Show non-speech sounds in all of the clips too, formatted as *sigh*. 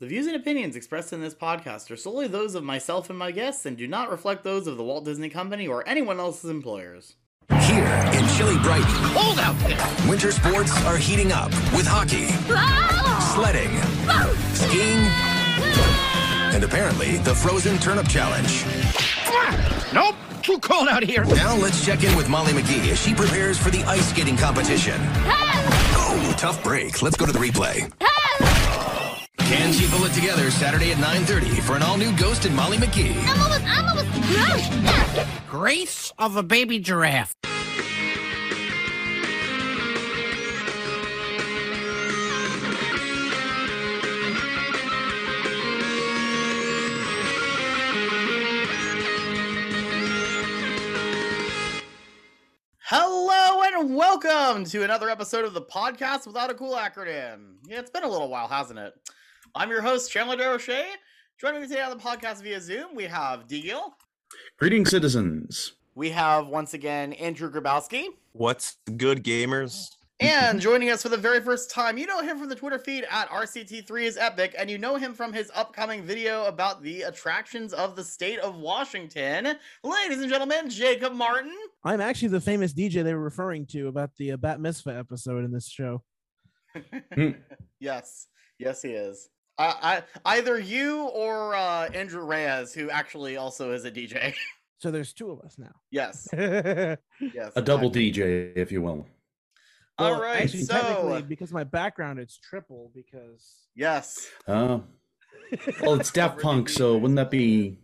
The views and opinions expressed in this podcast are solely those of myself and my guests and do not reflect those of the Walt Disney Company or anyone else's employers. Here in chilly Brighton, Hold out there! winter sports are heating up with hockey, oh! sledding, skiing, and apparently the frozen turnip challenge. Nope, too cold out here. Now let's check in with Molly McGee as she prepares for the ice skating competition. Oh, tough break. Let's go to the replay. Can she pull it together Saturday at 9.30 for an all-new Ghost and Molly McGee? I'm almost, I'm almost. Grace of a baby giraffe. Hello and welcome to another episode of the podcast without a cool acronym. Yeah, it's been a little while, hasn't it? I'm your host, Chandler DeRoche. Joining me today on the podcast via Zoom, we have DGil. Greetings, citizens. We have once again Andrew Grabowski. What's good, gamers? And *laughs* joining us for the very first time, you know him from the Twitter feed at RCT3 is Epic, and you know him from his upcoming video about the attractions of the state of Washington. Ladies and gentlemen, Jacob Martin. I'm actually the famous DJ they were referring to about the uh, Bat Mitzvah episode in this show. *laughs* yes, yes, he is. I, I either you or uh, Andrew Reyes, who actually also is a DJ. *laughs* So there's two of us now. yes, *laughs* yes. A double. DJ, if you will. All right, actually, so because my background, it's triple because yes, Uh, well, it's *laughs* Daft Punk, so wouldn't that be,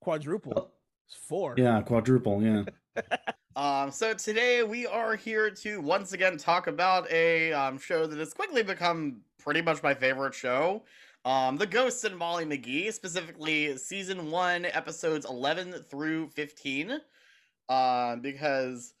quadruple. It's four. yeah, quadruple, yeah. Um, so today we are here to once again talk about a um, show that has quickly become pretty much my favorite show. Um, The Ghosts and Molly McGee, specifically season one, episodes 11 through 15. Um, because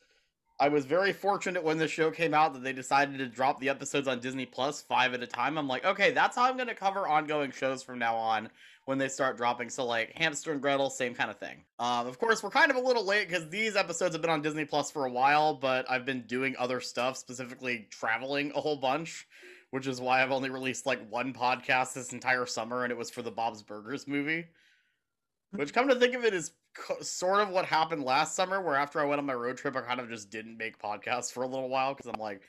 I was very fortunate when the show came out that they decided to drop the episodes on Disney Plus five at a time. I'm like, okay, that's how I'm going to cover ongoing shows from now on when they start dropping. So like Hamster and Gretel, same kind of thing. Um, of course, we're kind of a little late because these episodes have been on Disney Plus for a while, but I've been doing other stuff, specifically traveling a whole bunch, which is why I've only released like one podcast this entire summer, and it was for the Bob's Burgers movie. Which, come to think of it, is co- sort of what happened last summer, where after I went on my road trip, I kind of just didn't make podcasts for a little while because I'm like,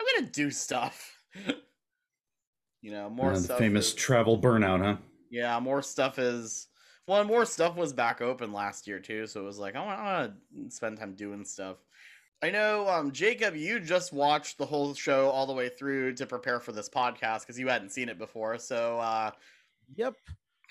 I'm gonna do stuff. *laughs* you know, more the stuff. famous is- travel burnout, huh? Yeah, more stuff is well, more stuff was back open last year too, so it was like I want to spend time doing stuff. I know, um, Jacob, you just watched the whole show all the way through to prepare for this podcast because you hadn't seen it before. So, uh, Yep.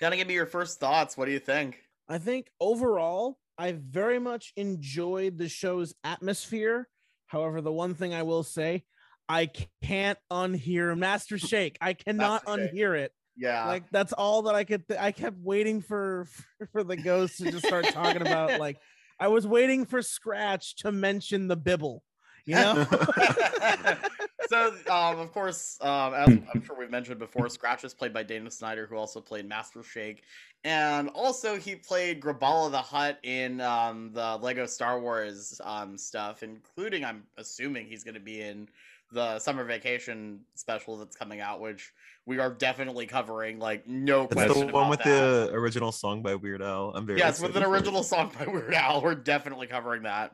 kind of give me your first thoughts. What do you think? I think overall, I very much enjoyed the show's atmosphere. However, the one thing I will say, I can't unhear Master Shake. I cannot unhear it. Yeah, like that's all that I could. Th- I kept waiting for *laughs* for the ghost to just start talking about like I was waiting for Scratch to mention the Bibble. You know, *laughs* *laughs* so, um, of course, um, as I'm sure we've mentioned before, Scratch is played by Dana Snyder, who also played Master Shake, and also he played Graballa the Hutt in um, the Lego Star Wars um, stuff, including I'm assuming he's going to be in the summer vacation special that's coming out, which we are definitely covering. Like, no question. It's question. the one about with that. the original song by Weird Al. I'm very yes, with an excited it. original song by Weird Al. We're definitely covering that.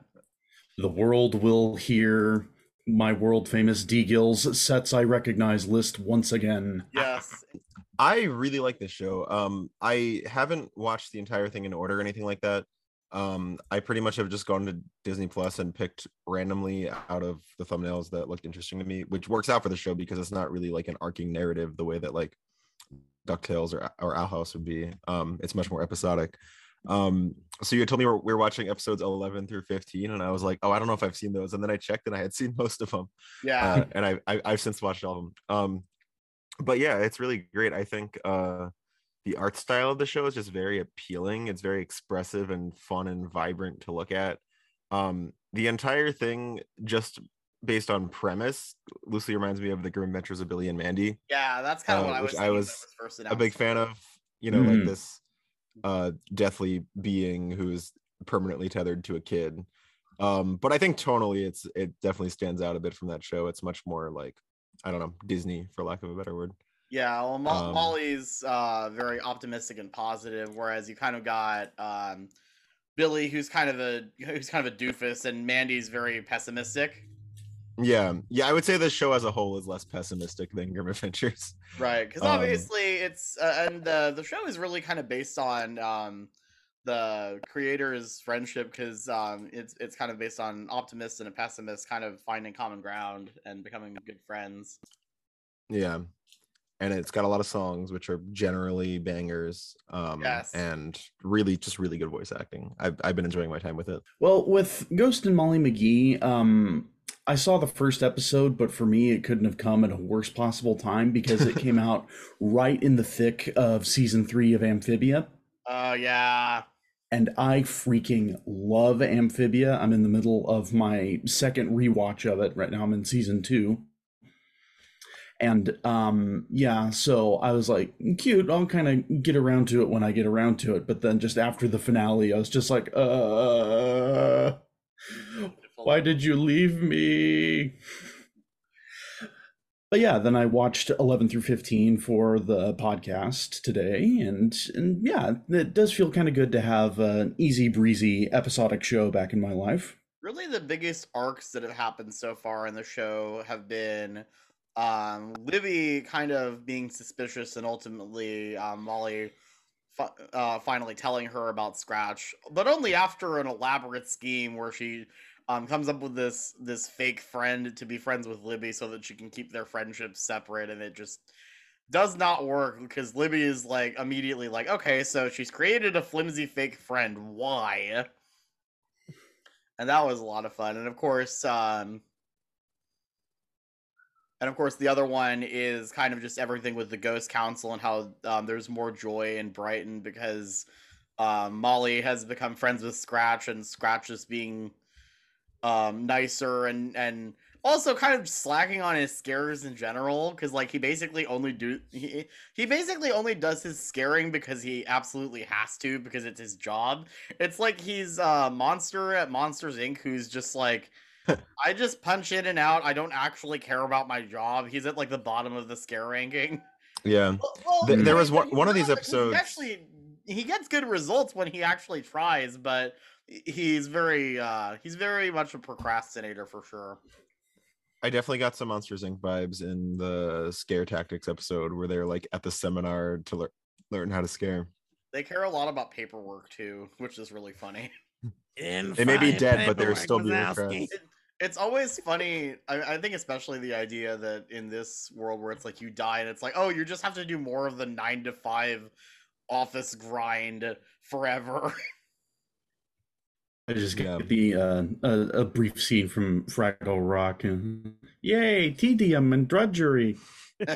The world will hear my world famous DGil's sets I recognize list once again. Yes, I really like this show. Um, I haven't watched the entire thing in order or anything like that. Um, I pretty much have just gone to Disney Plus and picked randomly out of the thumbnails that looked interesting to me, which works out for the show because it's not really like an arcing narrative the way that like DuckTales or or Owl House would be. Um, it's much more episodic. Um, so you told me we're, we're watching episodes 11 through 15, and I was like, oh, I don't know if I've seen those. And then I checked and I had *laughs* seen most of them. yeah. uh, and I, I I've since watched all of them. Um, but yeah, it's really great. I think uh, the art style of the show is just very appealing. It's very expressive and fun and vibrant to look at. Um, the entire thing, just based on premise, loosely reminds me of the Grim Adventures of Billy and Mandy. Yeah, that's kind of uh, what I was. I thinking when was first A big fan of, you know, like Mhm. this uh, deathly being who's permanently tethered to a kid. Um, but I think tonally, it's it definitely stands out a bit from that show. It's much more like I don't know Disney, for lack of a better word. Yeah, well, Mo- Um, Molly's uh, very optimistic and positive, whereas you kind of got um, Billy, who's kind of a who's kind of a doofus, and Mandy's very pessimistic. Yeah, yeah. I would say the show as a whole is less pessimistic than Grim Adventures. Right, because Um, obviously it's uh, and the the show is really kind of based on um, the creator's friendship because um, it's it's kind of based on optimist and a pessimist kind of finding common ground and becoming good friends. Yeah, and it's got a lot of songs which are generally bangers. Um, Yes. and really just really good voice acting. I've I've been enjoying my time with it. Well, with Ghost and Molly McGee, um, I saw the first episode, but for me, it couldn't have come at a worst possible time because it came *laughs* out right in the thick of season three of Amphibia. Oh yeah, And I freaking love Amphibia. I'm in the middle of my second rewatch of it. Right now, I'm in season two. And um, yeah, so I was like, cute. I'll kind of get around to it when I get around to it. But then just after the finale, I was just like, uh, why did you leave me? But yeah, then I watched 11 through 15 for the podcast today. And, and yeah, it does feel kind of good to have an easy breezy episodic show back in my life. really the biggest arcs that have happened so far in the show have been um libby kind of being suspicious and ultimately um, molly fi- uh, finally telling her about scratch but only after an elaborate scheme where she um, comes up with this this fake friend to be friends with libby so that she can keep their friendship separate and it just does not work because libby is like immediately like okay so she's created a flimsy fake friend why and that was a lot of fun. And of course, um, and of course, the other one is kind of just everything with the Ghost Council and how um, there's more joy in Brighton because um, Molly has become friends with Scratch, and Scratch is being um, nicer and and also kind of slacking on his scares in general because like he basically only do he, he basically only does his scaring because he absolutely has to because it's his job. It's like he's a monster at monsters inc. who's just like i just punch in and out. I don't actually care about my job. He's at like the bottom of the scare ranking. Yeah, Well, well, Th- there was one- one of these not- he episodes- actually he gets good results when he actually tries but he's very uh he's very much a procrastinator for sure. I definitely got some Monsters Inc. vibes in the scare tactics episode where they're like at the seminar to lear- learn how to scare. they care a lot about paperwork too which is really funny. *laughs* They may be dead, but they're still bureaucrats. It's always funny I, I think especially the idea that in this world where it's like you die and it's like oh you just have to do more of the nine to five office grind forever *laughs* I just Yeah. get the uh, a, a brief scene from Fraggle Rock and yay, tedium and drudgery. *laughs*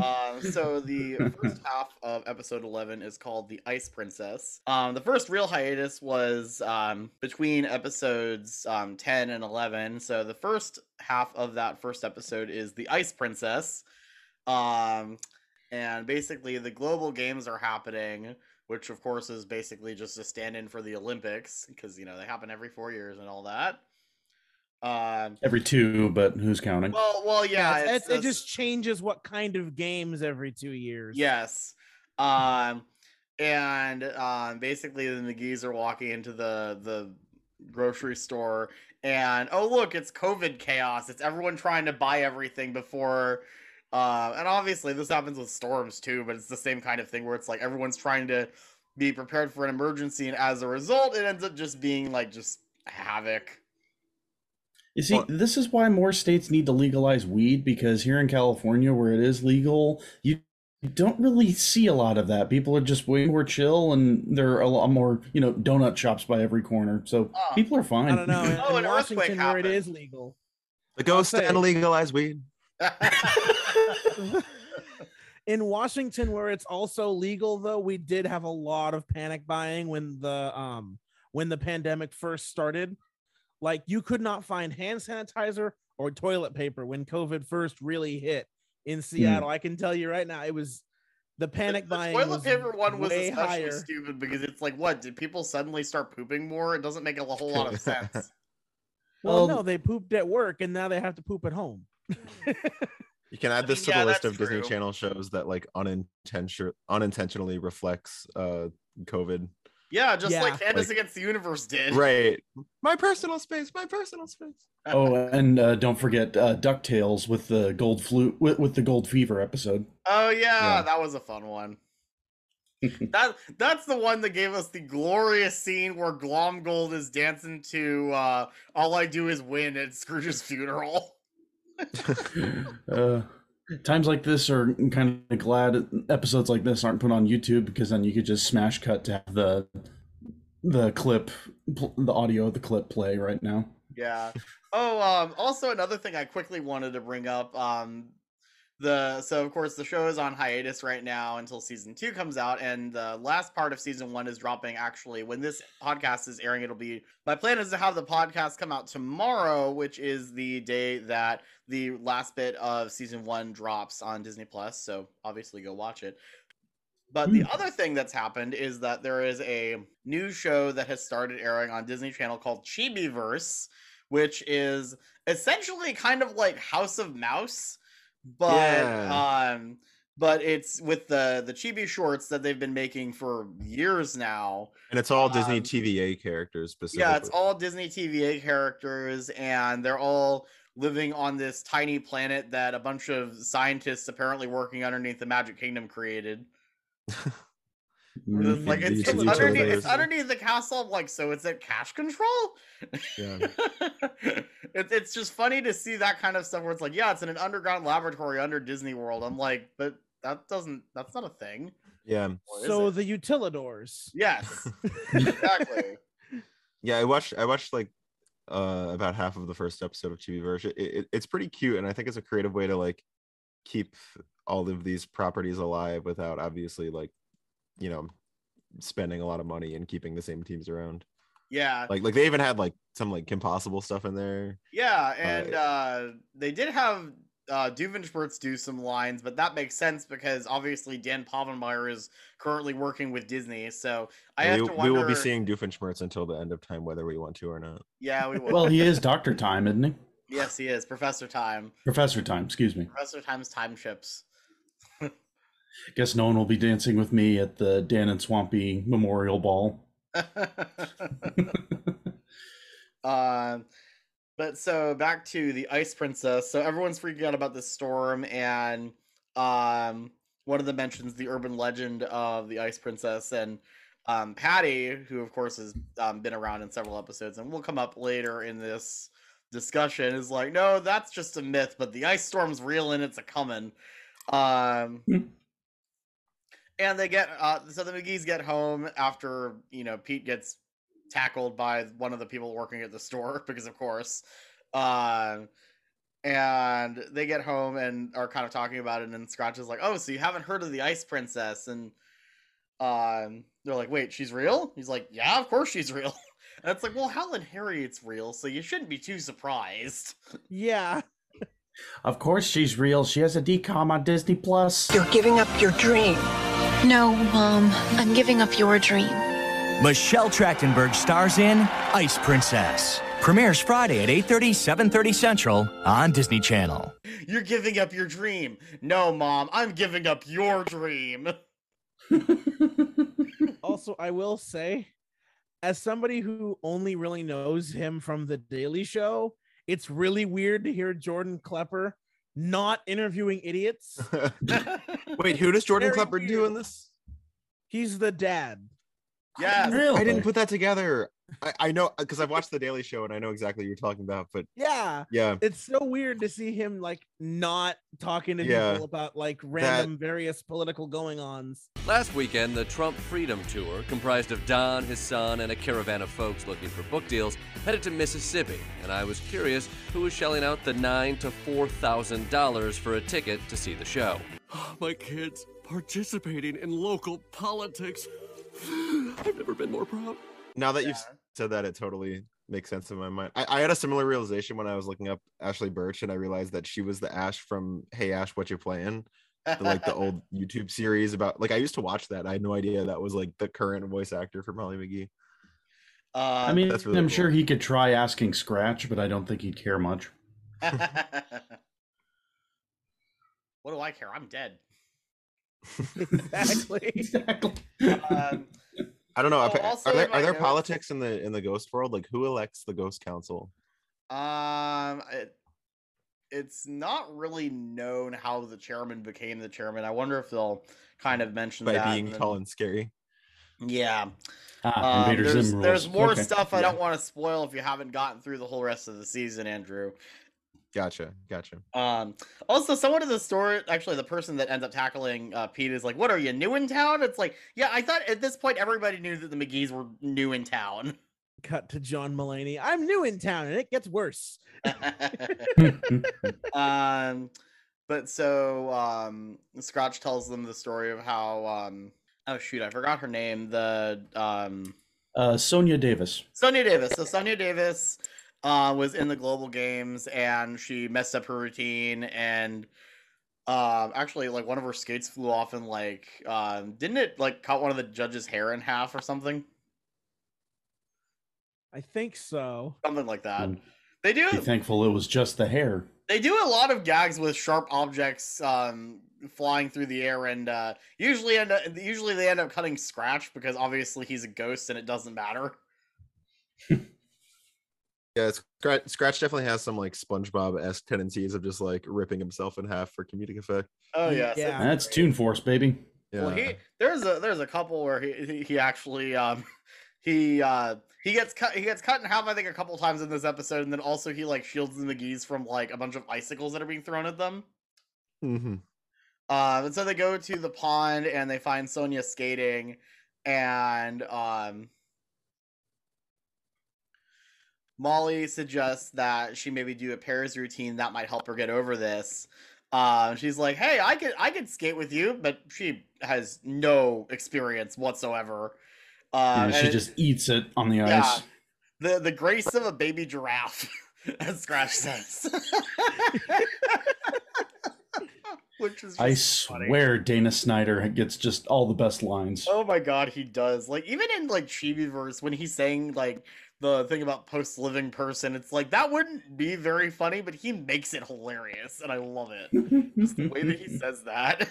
um, *laughs* so the first half of episode 11 is called the ice princess um, the first real hiatus was um, between episodes um, 10 and 11 so the first half of that first episode is the ice princess um, and basically the global games are happening which of course is basically just a stand-in for the olympics because you know they happen every four years and all that um, Every two, but who's counting? well well yeah Yeah, it's it's- it just changes what kind of games every two years. Yes. Um and um basically the McGee's are walking into the the grocery store and oh look, it's COVID chaos. It's everyone trying to buy everything before uh and obviously this happens with storms too, but it's the same kind of thing where it's like everyone's trying to be prepared for an emergency and as a result it ends up just being like just havoc. You see, Well- this is why more states need to legalize weed because here in California, where it is legal, you don't really see a lot of that. People are just way more chill, and there are a lot more, you know, donut shops by every corner. So Oh. people are fine. I don't know. In, *laughs* Oh, in an earthquake Washington, where it is legal. The ghost say- and legalized weed. *laughs* in Washington, where it's also legal, though, we did have a lot of panic buying when the um when the pandemic first started. Like you could not find hand sanitizer or toilet paper when COVID first really hit in Seattle. I can tell you right now, it was the panic the, the buying. toilet was paper one was especially higher. stupid because it's like, what? Did people suddenly start pooping more? It doesn't make a whole lot of *laughs* sense. Well, Well, no, they pooped at work and now they have to poop at home. *laughs* You can add I this mean, to yeah, the list that's of Disney. Channel shows that like unintention unintentionally reflects uh COVID. Yeah, just like Yeah. Candace Like- Against the Universe did. Right. My personal space, my personal space. *laughs* Oh, and uh, don't forget uh, Ducktales with the gold flu with, with the gold fever episode. Oh yeah, Yeah. that was a fun one. *laughs* that that's the one that gave us the glorious scene where Glomgold is dancing to uh All I Do Is Win at Scrooge's funeral. *laughs* uh, times like this are kind of glad episodes like this aren't put on YouTube because then you could just smash cut to have the the clip, the audio of the clip play right now. Yeah. Oh, um, also another thing I quickly wanted to bring up. Um, the so of course the show is on hiatus right now until season two comes out, and the last part of season one is dropping. Actually, when this podcast is airing, it'll be my plan is to have the podcast come out tomorrow, which is the day that the last bit of season one drops on Disney Plus. So obviously, go watch it. But the hmm. other thing that's happened is that there is a new show that has started airing on Disney Channel called Chibiverse, which is essentially kind of like House of Mouse, but Yeah. um but it's with the the chibi shorts that they've been making for years now. And it's all Disney Um, TVA characters specifically. Yeah, it's all Disney TVA characters, and they're all living on this tiny planet that a bunch of scientists apparently working underneath the Magic Kingdom created. *laughs* It's like it's, it's underneath it's underneath the castle. I'm like, so it's at cash control. Yeah. *laughs* it, it's just funny to see that kind of stuff where it's like, yeah, it's in an underground laboratory under Disney World. I'm like, but that doesn't that's not a thing. Yeah. Or So it? the utilidors. yes, exactly. *laughs* *laughs* Yeah, I watched I watched like uh about half of the first episode of Chibiverse. It, it, it's pretty cute and I think it's a creative way to like keep all of these properties alive without obviously like you know spending a lot of money and keeping the same teams around. Yeah, Like like they even had like some like impossible stuff in there. Yeah, and uh, they did have uh, Doofenshmirtz do some lines, but that makes sense because obviously Dan Povenmire is currently working with Disney, so I have we, to we will be seeing Doofenshmirtz until the end of time whether we want to or not. Yeah, we will. Well, he is Doctor Time, isn't he? yes, he is Professor Time. Professor Time, excuse me. Professor Time's time ships. Guess no one will be dancing with me at the Dan and Swampy Memorial Ball. *laughs* *laughs* Um, but so back to the Ice Princess. So everyone's freaking out about the storm, and um, one of them mentions the urban legend of the Ice Princess, and um, Patty, who of course has um, been around in several episodes, and will come up later in this discussion, is like, no, that's just a myth, but the ice storm's real and it's a coming. Um, Hmm. And they get uh, so the McGee's get home after you know Pete gets tackled by one of the people working at the store *laughs* because of course um and they get home and are kind of talking about it and scratch is like oh so you haven't heard of the ice princess and um they're like wait she's real he's like yeah of course she's *laughs* real and it's like well helen harriet's real so you shouldn't be too surprised Yeah. *laughs* Of course she's real. She has a DCOM on Disney Plus. You're giving up your dream. No, Mom. I'm giving up your dream. Michelle Trachtenberg stars in Ice Princess. Premieres Friday at 8:30, 7:30 Central on Disney Channel. you're giving up your dream no mom i'm giving up your dream *laughs* Also, I will say, as somebody who only really knows him from The Daily Show, it's really weird to hear Jordan Klepper not interviewing idiots. *laughs* *laughs* Wait, who does Jordan Very Klepper do in this? He's the dad. yeah Really? I didn't put that together. I, I know uh, because I've watched the Daily Show and I know exactly what you're talking about, but Yeah. yeah. It's so weird to see him like not talking to Yeah. people about like random various political going ons. Last weekend, the Trump Freedom Tour, comprised of Don, his son, and a caravan of folks looking for book deals, headed to Mississippi, and I was curious who was shelling out the nine to four thousand dollars for a ticket to see the show. *gasps* My kids participating in local politics. *sighs* I've never been more proud. Now that you've Yeah. Said that, it totally makes sense in my mind. I, I had a similar realization when I was looking up Ashly Burch and I realized that she was the Ash from Hey Ash, What You Playing? The, like the old *laughs* YouTube series about like I used to watch that. I had no idea that was like the current voice actor for Molly McGee. uh, I mean, That's really I'm cool. sure he could try asking Scratch, but I don't think he'd care much. *laughs* what do I care? I'm dead. *laughs* exactly. exactly. Um, I don't know. Oh, if- also are there are there politics in the in the ghost world? Like who elects the ghost council? Um, it, it's not really known how the chairman became the chairman. I wonder if they'll kind of mention that By that. being in the- tall and scary. Yeah. Ah, Um, there's, there's more Okay. stuff I Yeah. don't want to spoil if you haven't gotten through the whole rest of the season, Andrew. Gotcha, gotcha. Um, also, someone in the store, actually, the person that ends up tackling uh, Pete is like, "What are you new in town?" It's like, yeah, I thought at this point everybody knew that the McGee's were new in town. *laughs* Cut to John Mulaney. I'm new in town and it gets worse. *laughs* um, but so um, Scratch tells them the story of how um, oh shoot, I forgot her name. The um, uh, Sonia Davis. Sonia Davis. So Sonia Davis uh, was in the global games and she messed up her routine and um actually like one of her skates flew off and like um didn't it like cut one of the judges hair in half or something I think so. something like that Mm. they do Be thankful it was just the hair. they do a lot of gags with sharp objects um flying through the air and uh usually end up, usually they end up cutting scratch because obviously he's a ghost and it doesn't matter *laughs* Yeah, Scratch, Scratch definitely has some like SpongeBob esque tendencies of just like ripping himself in half for comedic effect. oh Yeah. Yeah. That's great. Toon Force, baby. Yeah, Well, he there's a there's a couple where he he, he actually um *laughs* he uh he gets cut he gets cut in half I think a couple times in this episode and then also he like shields the McGee's from like a bunch of icicles that are being thrown at them. hmm Um and so they go to the pond and they find Sonia skating and um Molly suggests that she maybe do a pairs routine that might help her get over this. Um, she's like, "Hey, I could I could skate with you," but she has no experience whatsoever. Uh, And she it- just eats it on the Yeah. ice. the the grace of a baby giraffe, *laughs* as Scratch says. *laughs* Which is I just funny. swear Dana Snyder gets just all the best lines. Oh my god, he does. Like even in like Chibiverse, when he's saying like the thing about post living person, it's like that wouldn't be very funny, but he makes it hilarious, and I love it. Just the way that he *laughs* says that.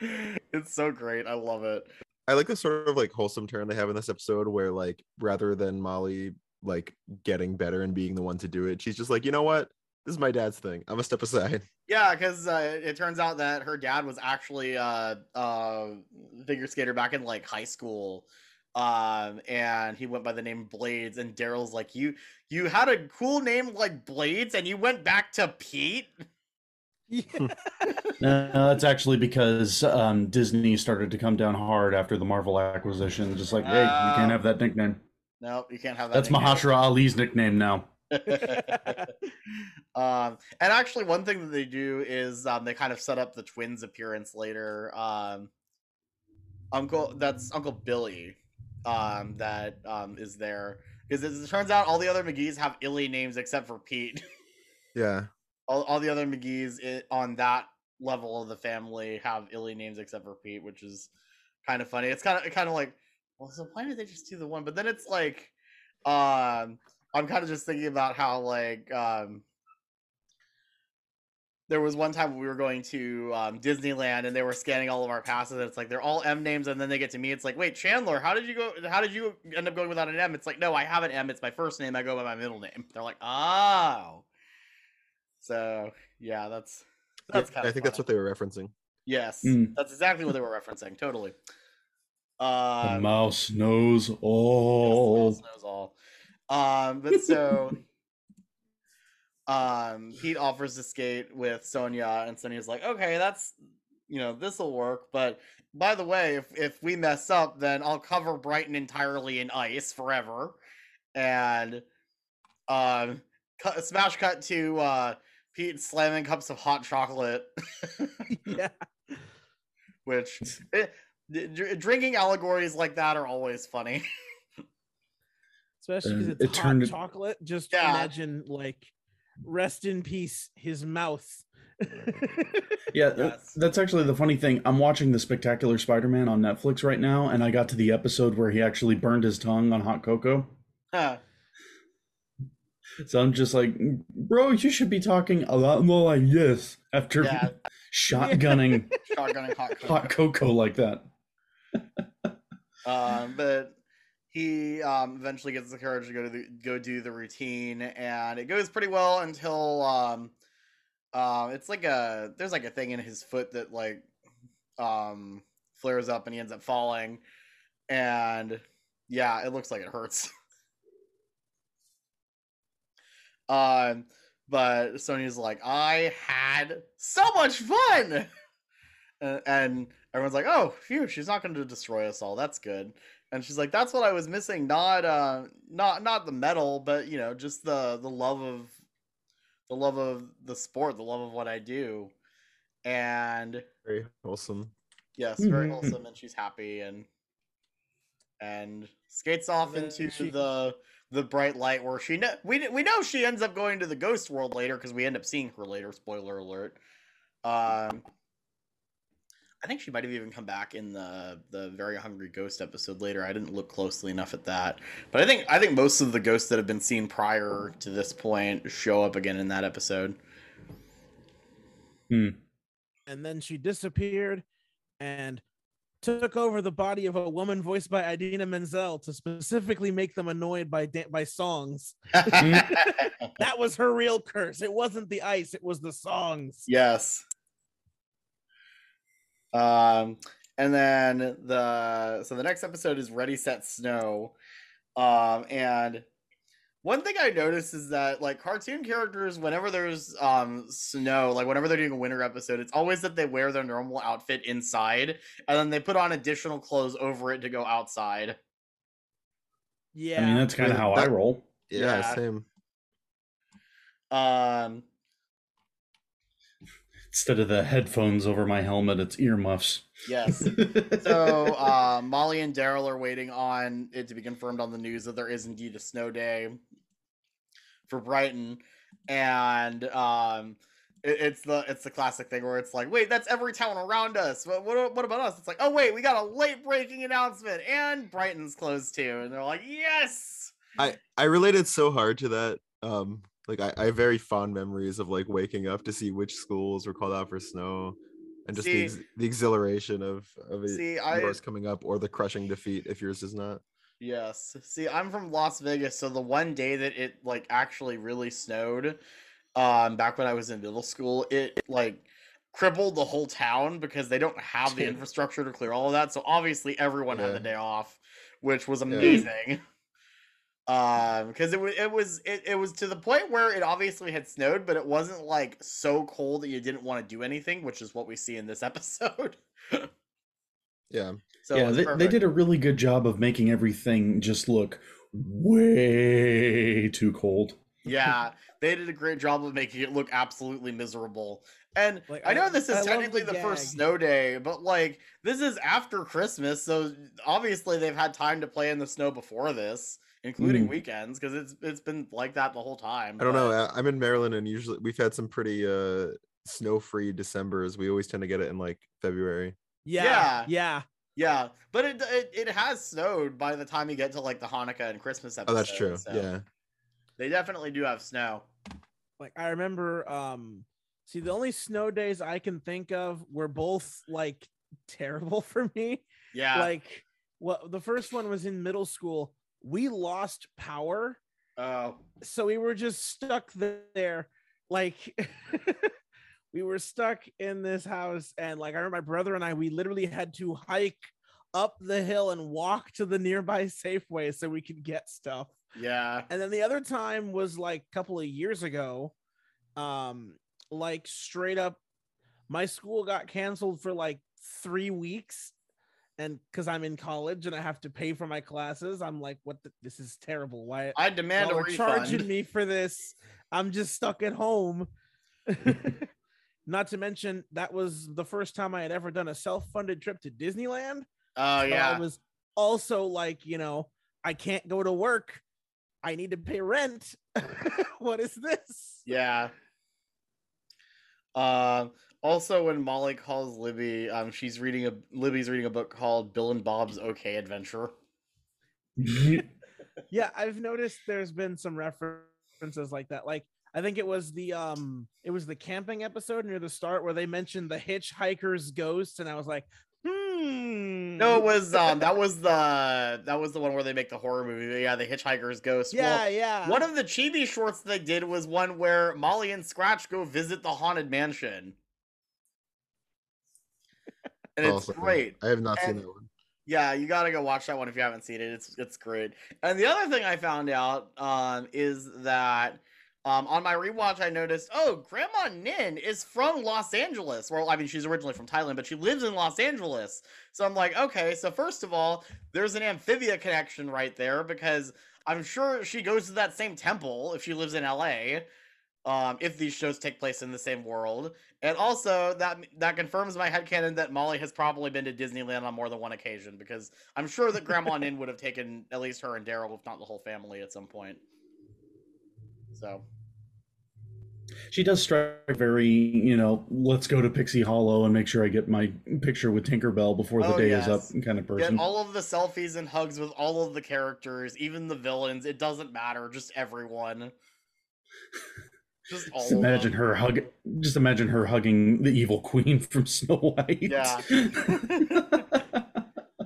*laughs* it's so great. I love it. I like the sort of like wholesome turn they have in this episode where like rather than Molly like getting better and being the one to do it, she's just like, you know what? This is my dad's thing. I'm gonna step aside. *laughs* Yeah, because uh, it turns out that her dad was actually uh, uh, figure skater back in like high school, um, and he went by the name Blades. And Daryl's like, "You, you had a cool name like Blades, and you went back to Pete." Yeah. *laughs* No, that's actually because um, Disney started to come down hard after the Marvel acquisition. Just like, hey, you Ah. can't have that nickname. No, you can't have that. That's nickname. Mahershala Ali's nickname now. *laughs* um, and actually, one thing that they do is um, they kind of set up the twins' appearance later. Um, Uncle, that's Uncle Billy, um, that um, is there because it turns out all the other McGee's have illy names except for Pete. *laughs* Yeah. all, all the other McGee's i on that level of the family have illy names except for Pete, which is kind of funny. It's kind of kind of like, well, so why did they just do the one? But then it's like, um, I'm kind of just thinking about how like um. There was one time we were going to um, Disneyland and they were scanning all of our passes and it's like they're all M names and then they get to me it's like wait Chandler how did you go how did you end up going without an M it's like no I have an M it's my first name I go by my middle name they're like oh so yeah, that's Yeah, that's kind I of think that's what they were referencing. Yes, Mm. that's exactly what they were referencing. Totally. The Um, mouse knows yes, the all. mouse knows all. Um, but so, um, Pete offers to skate with Sonia, and Sonia's like, "Okay, that's you know this will work." But by the way, if if we mess up, then I'll cover Brighton entirely in ice forever. And um, cut, smash cut to uh, Pete slamming cups of hot chocolate. *laughs* yeah. which eh, d- dr- drinking allegories like that are always funny. *laughs* Especially because it's it hot turned- chocolate. Just Yeah. imagine like rest in peace, his mouth. *laughs* Yeah, Yes. that's actually the funny thing. I'm watching the Spectacular Spider-Man on Netflix right now, and I got to the episode where he actually burned his tongue on hot cocoa. Huh. So I'm just like, bro, you should be talking a lot more like this after Yeah. *laughs* shotgunning *laughs* Shotgunning hot cocoa. hot cocoa like that. um, but he um, eventually gets the courage to go to the, go do the routine, and it goes pretty well until um, uh, it's like a there's like a thing in his foot that like um, flares up, and he ends up falling, and yeah, it looks like it hurts. *laughs* um, but Sonya's like, I had so much fun, and, *laughs* and everyone's like, "Oh, phew, she's not going to destroy us all. That's good." And she's like, "That's what I was missing. Not, uh, not, not the medal, but you know, just the the love of the love of the sport, the love of what I do." And Very wholesome. yes, very Mhm. wholesome, and she's happy and and skates off And into she- the the bright light where she know we we know she ends up going to the ghost world later because we end up seeing her later. Spoiler alert. Um, I think she might have even come back in the the very hungry ghost episode later. I didn't look closely enough at that, but I think I think most of the ghosts that have been seen prior to this point show up again in that episode. Hmm. and then she disappeared and took over the body of a woman voiced by Idina Menzel to specifically make them annoyed by da- by songs. *laughs* That was her real curse. It wasn't the ice, it was the songs. Yes. Um, and then the so the next episode is Ready Set Snow. Um, and one thing I noticed is that like cartoon characters, whenever there's um snow, like whenever they're doing a winter episode, it's always that they wear their normal outfit inside and then they put on additional clothes over it to go outside. Yeah. I mean, that's kind of Yeah, how I roll. Yeah, Yeah. same. Um, Instead of the headphones over my helmet, it's earmuffs. yes. *laughs* so uh, Molly and Daryl are waiting on it to be confirmed on the news that there is indeed a snow day for Brighton, and um, it, it's the it's the classic thing where it's like, wait, that's every town around us. What what, what about us? It's like, oh wait, we got a late breaking announcement, and Brighton's closed too, and they're like, yes. I I related so hard to that. Um, like I, I have very fond memories of like waking up to see which schools were called out for snow, and just See- the ex- the exhilaration of of it, See, I yours coming up or the crushing defeat if yours is not. Yes. See, I'm from Las Vegas, so the one day that it like actually really snowed, um, back when I was in middle school, it like crippled the whole town because they don't have the *laughs* infrastructure to clear all of that. So obviously everyone had the day off, which was amazing. Um, because it was it was it, it was to the point where it obviously had snowed, but it wasn't like so cold that you didn't want to do anything, which is what we see in this *laughs* episode. Yeah. so yeah, they, they did a really good job of making everything just look way too cold. yeah, they did a great job of making it look absolutely miserable. And Like, I know I- this is love the technically the, first snow day, but like this is after Christmas, so obviously they've had time to play in the snow before this, including Mm. weekends, because it's it's been like that the whole time. I don't know. but- I- I'm in Maryland, and usually we've had some pretty uh snow-free December's. We always tend to get it in like February. Yeah. Yeah. Yeah. Yeah, but it, it it has snowed by the time you get to like the Hanukkah and Christmas Oh, that's true. so Yeah. they definitely do have snow. Like I remember um see the only snow days I can think of were both like terrible *laughs* for me. Yeah, Like what the first one was in middle school. We lost power. Oh. So we were just stuck there. Like *laughs* we were stuck in this house. And like i remember my brother and i we literally had to hike up the hill and walk to the nearby *laughs* safeway so we could get stuff. Yeah, and then the other time was like a couple of years ago. Um like straight up my school got canceled for like three weeks and because i'm in college and i have to pay for my classes i'm like what the, this is terrible why I demand a are refund. charging me for this. *laughs* I'm just stuck at home. *laughs* Not to mention that was the first time I had ever done a self-funded trip to Disneyland. Oh So yeah, I was also like, you know, I can't go to work. I need to pay rent. *laughs* what is this? Yeah. Um. Also, when Molly calls Libby, um, she's reading a Libby's reading a book called Bill and Bob's Okay Adventure. *laughs* Yeah, I've noticed there's been some references like that. Like I think it was the um it was the camping episode near the start where they mentioned the hitchhiker's ghost, and I was like, hmm. No, it was um that was the that was the one where they make the horror movie. Yeah, the Hitchhiker's Ghost. Yeah, Well, yeah. One of the chibi shorts they did was one where Molly and Scratch go visit the haunted mansion. And it's Awesome. great. I have not seen that one. Yeah, you gotta go watch that one if you haven't seen it. It's it's great. And the other thing I found out um, is that um, on my rewatch I noticed, oh, Grandma Nin is from Los Angeles. Well, I mean, she's originally from Thailand, but she lives in Los Angeles. So I'm like, okay. So first of all, there's an amphibia connection right there because I'm sure she goes to that same temple if she lives in LA. Um, if these shows take place in the same world, and also that that confirms my headcanon that Molly has probably been to Disneyland on more than one occasion because I'm sure that Grandma Nin would have taken at least her and Daryl, if not the whole family, at some point. So She does strike very, you know, let's go to Pixie Hollow and make sure I get my picture with Tinkerbell before the Oh, day is up kind of person. get all of the selfies and hugs with all of the characters, even the villains. It doesn't matter, just everyone. Just all Just imagine them. her hug. Just imagine her hugging the evil queen *laughs* from Snow White. Yeah. *laughs*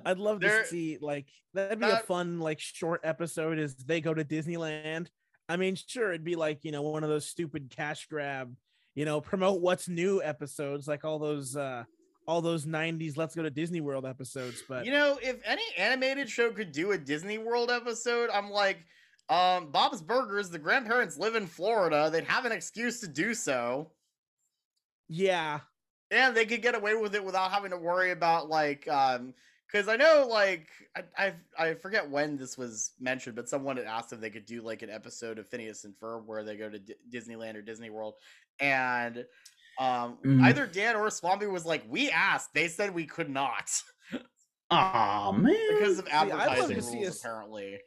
I'd love There- to see like that'd be a fun like short episode is they go to Disneyland. I mean, sure, it'd be like you know one of those stupid cash grab, you know, promote what's new episodes like all those uh all those 90s let's go to Disney World episodes, but You know, if any animated show could do a Disney World episode, I'm like, um, Bob's Burgers, the grandparents live in Florida. They'd have an excuse to do so. yeah, And they could get away with it without having to worry about like um because I know like I, I I forget when this was mentioned, but someone had asked if they could do like an episode of Phineas and Ferb where they go to D- Disneyland or Disney World, and um Mm. either Dan or Swampy was like, "We asked, they said we could not Aw man. because of advertising see rules." us- Apparently,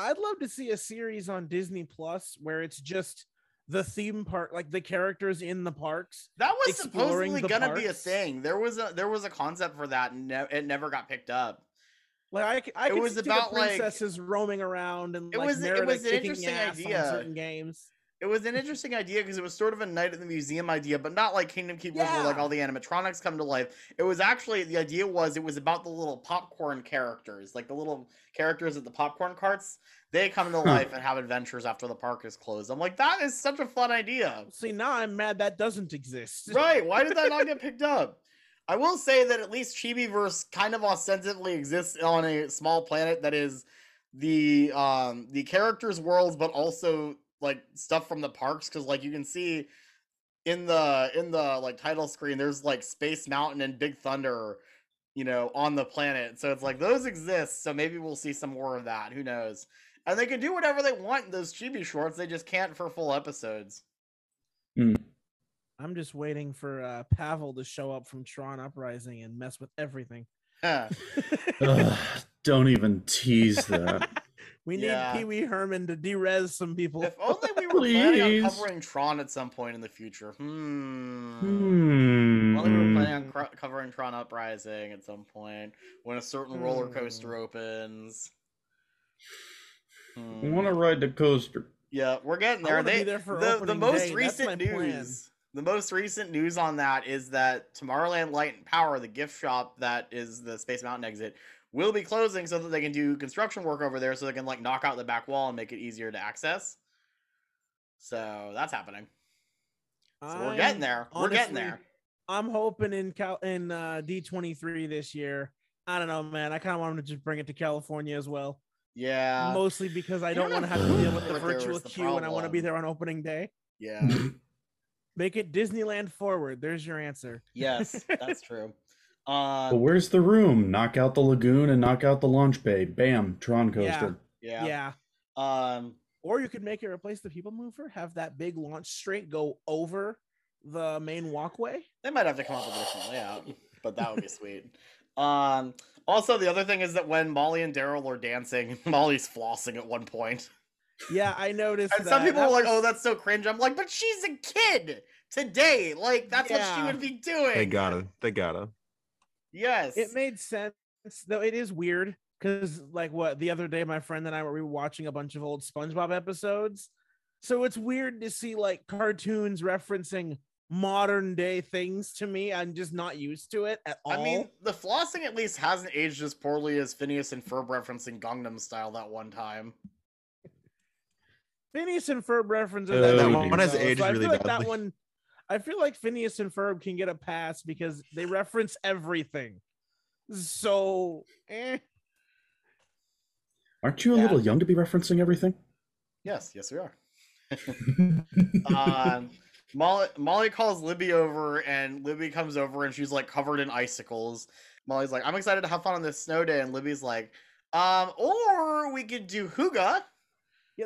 I'd love to see a series on Disney Plus where it's just the theme park, like the characters in the parks. that was supposedly gonna be a thing. There was a there was a concept for that, and ne- it never got picked up. Like I, It could was about, the like- princesses roaming around and It like was- it Merida was an interesting idea. certain games. It was an interesting idea because it was sort of a night at the museum idea, but not like Kingdom Keepers where like all the animatronics come to life. It was actually the idea was it was about the little popcorn characters, like the little characters at the popcorn carts. They come to life and have adventures after the park is closed. I'm like, that is such a fun idea. See, now I'm mad that doesn't exist. *laughs* Right? Why did that not get picked up? I will say that at least Chibiverse kind of ostensibly exists on a small planet that is the um the characters' worlds, but also like stuff from the parks. Because like you can see in the in the like title screen, there's like Space Mountain and Big Thunder, you know, on the planet. So it's like those exist. So maybe we'll see some more of that. Who knows? And they can do whatever they want in those chibi shorts. They just can't for full episodes. I'm just waiting for uh, Pavel to show up from Tron Uprising and mess with everything. Huh. *laughs* Ugh, don't even tease that. *laughs* we need Yeah. Pee Wee Herman to derez some people. If only we were planning on covering Tron at some point in the future. Hmm. Hmm. If only we were planning on cro- covering Tron Uprising at some point when a certain roller Hmm. coaster opens. I Hmm. want to ride the coaster. Yeah, we're getting there. wanna be They, there for the, the most day. Recent my plan. news. The most recent news on that is that Tomorrowland Light and Power, the gift shop that is the Space Mountain exit, will be closing so that they can do construction work over there, so they can like knock out the back wall and make it easier to access. So that's happening. So we're getting I'm- there. We're getting there. I'm hoping in Cal in uh, D23 this year. I don't know, man. I kind of want them to just bring it to California as well. Yeah. Mostly because I don't don't want to have have to deal with the court there is virtual the queue, and I want to be there on opening day. Yeah. *laughs* Make it Disneyland forward. There's your answer. yes, that's *laughs* true. But Um, where's the room? Knock out the lagoon and knock out the launch bay. Bam, Tron coaster. yeah. Yeah. Um, Or you could make it replace the people mover. Have that big launch straight go over the main walkway. they might have to come up with a different layout, but that would be sweet. Um, also, the other thing is that when Molly and Daryl are dancing, *laughs* Molly's flossing at one point. Yeah, I noticed. And some people That are like, "Oh, that's so cringe." I'm like, "But she's a kid today. Like, that's what she would be doing." They gotta. They gotta. Yes. it made sense though it is weird because like what the other day my friend and i were we watching a bunch of old spongebob episodes So it's weird to see like cartoons referencing modern day things to me. I'm just not used to it at all. I mean, the flossing at least hasn't aged as poorly as Phineas and Ferb referencing Gangnam Style that one time. Phineas and Ferb references Uh, that everything, one has aged so I really feel like badly. that one. I feel like Phineas and Ferb can get a pass because they reference everything. So, eh. Aren't you a Yeah. little young to be referencing everything? Yes, yes, we are. *laughs* um, Molly, Molly calls Libby over, and Libby comes over, and she's like covered in icicles. Molly's like, "I'm excited to have fun on this snow day," and Libby's like, "Um, or we could do hygge,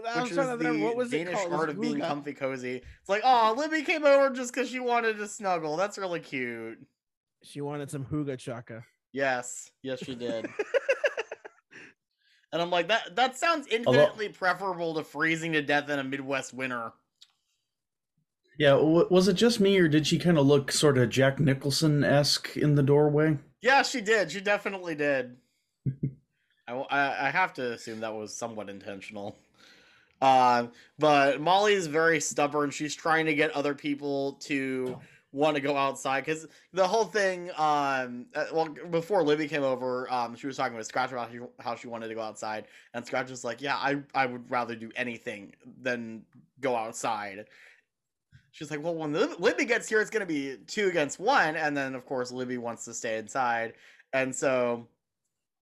yeah, I was which is trying to the remember what was Danish it called? art of being comfy cozy." It's like, "Oh, Libby came over just because she wanted to snuggle. That's really cute." She wanted some Huga Chaka. Yes, yes, she did. *laughs* and I'm like, that that sounds Although- infinitely preferable to freezing to death in a Midwest winter. Yeah, w- was it just me, or did she kind of look sort of Jack Nicholson esque in the doorway? Yeah, she did. She definitely did. *laughs* I, I have to assume that was somewhat intentional. Uh, but Molly's very stubborn. She's trying to get other people to want to go outside because the whole thing. Um, uh, well, before Libby came over, um, she was talking with Scratch about how she, wanted to go outside, and Scratch was like, "Yeah, I I would rather do anything than go outside." She's like, well, when Lib- Libby gets here, it's to be two against one. And then, of course, Libby wants to stay inside. And so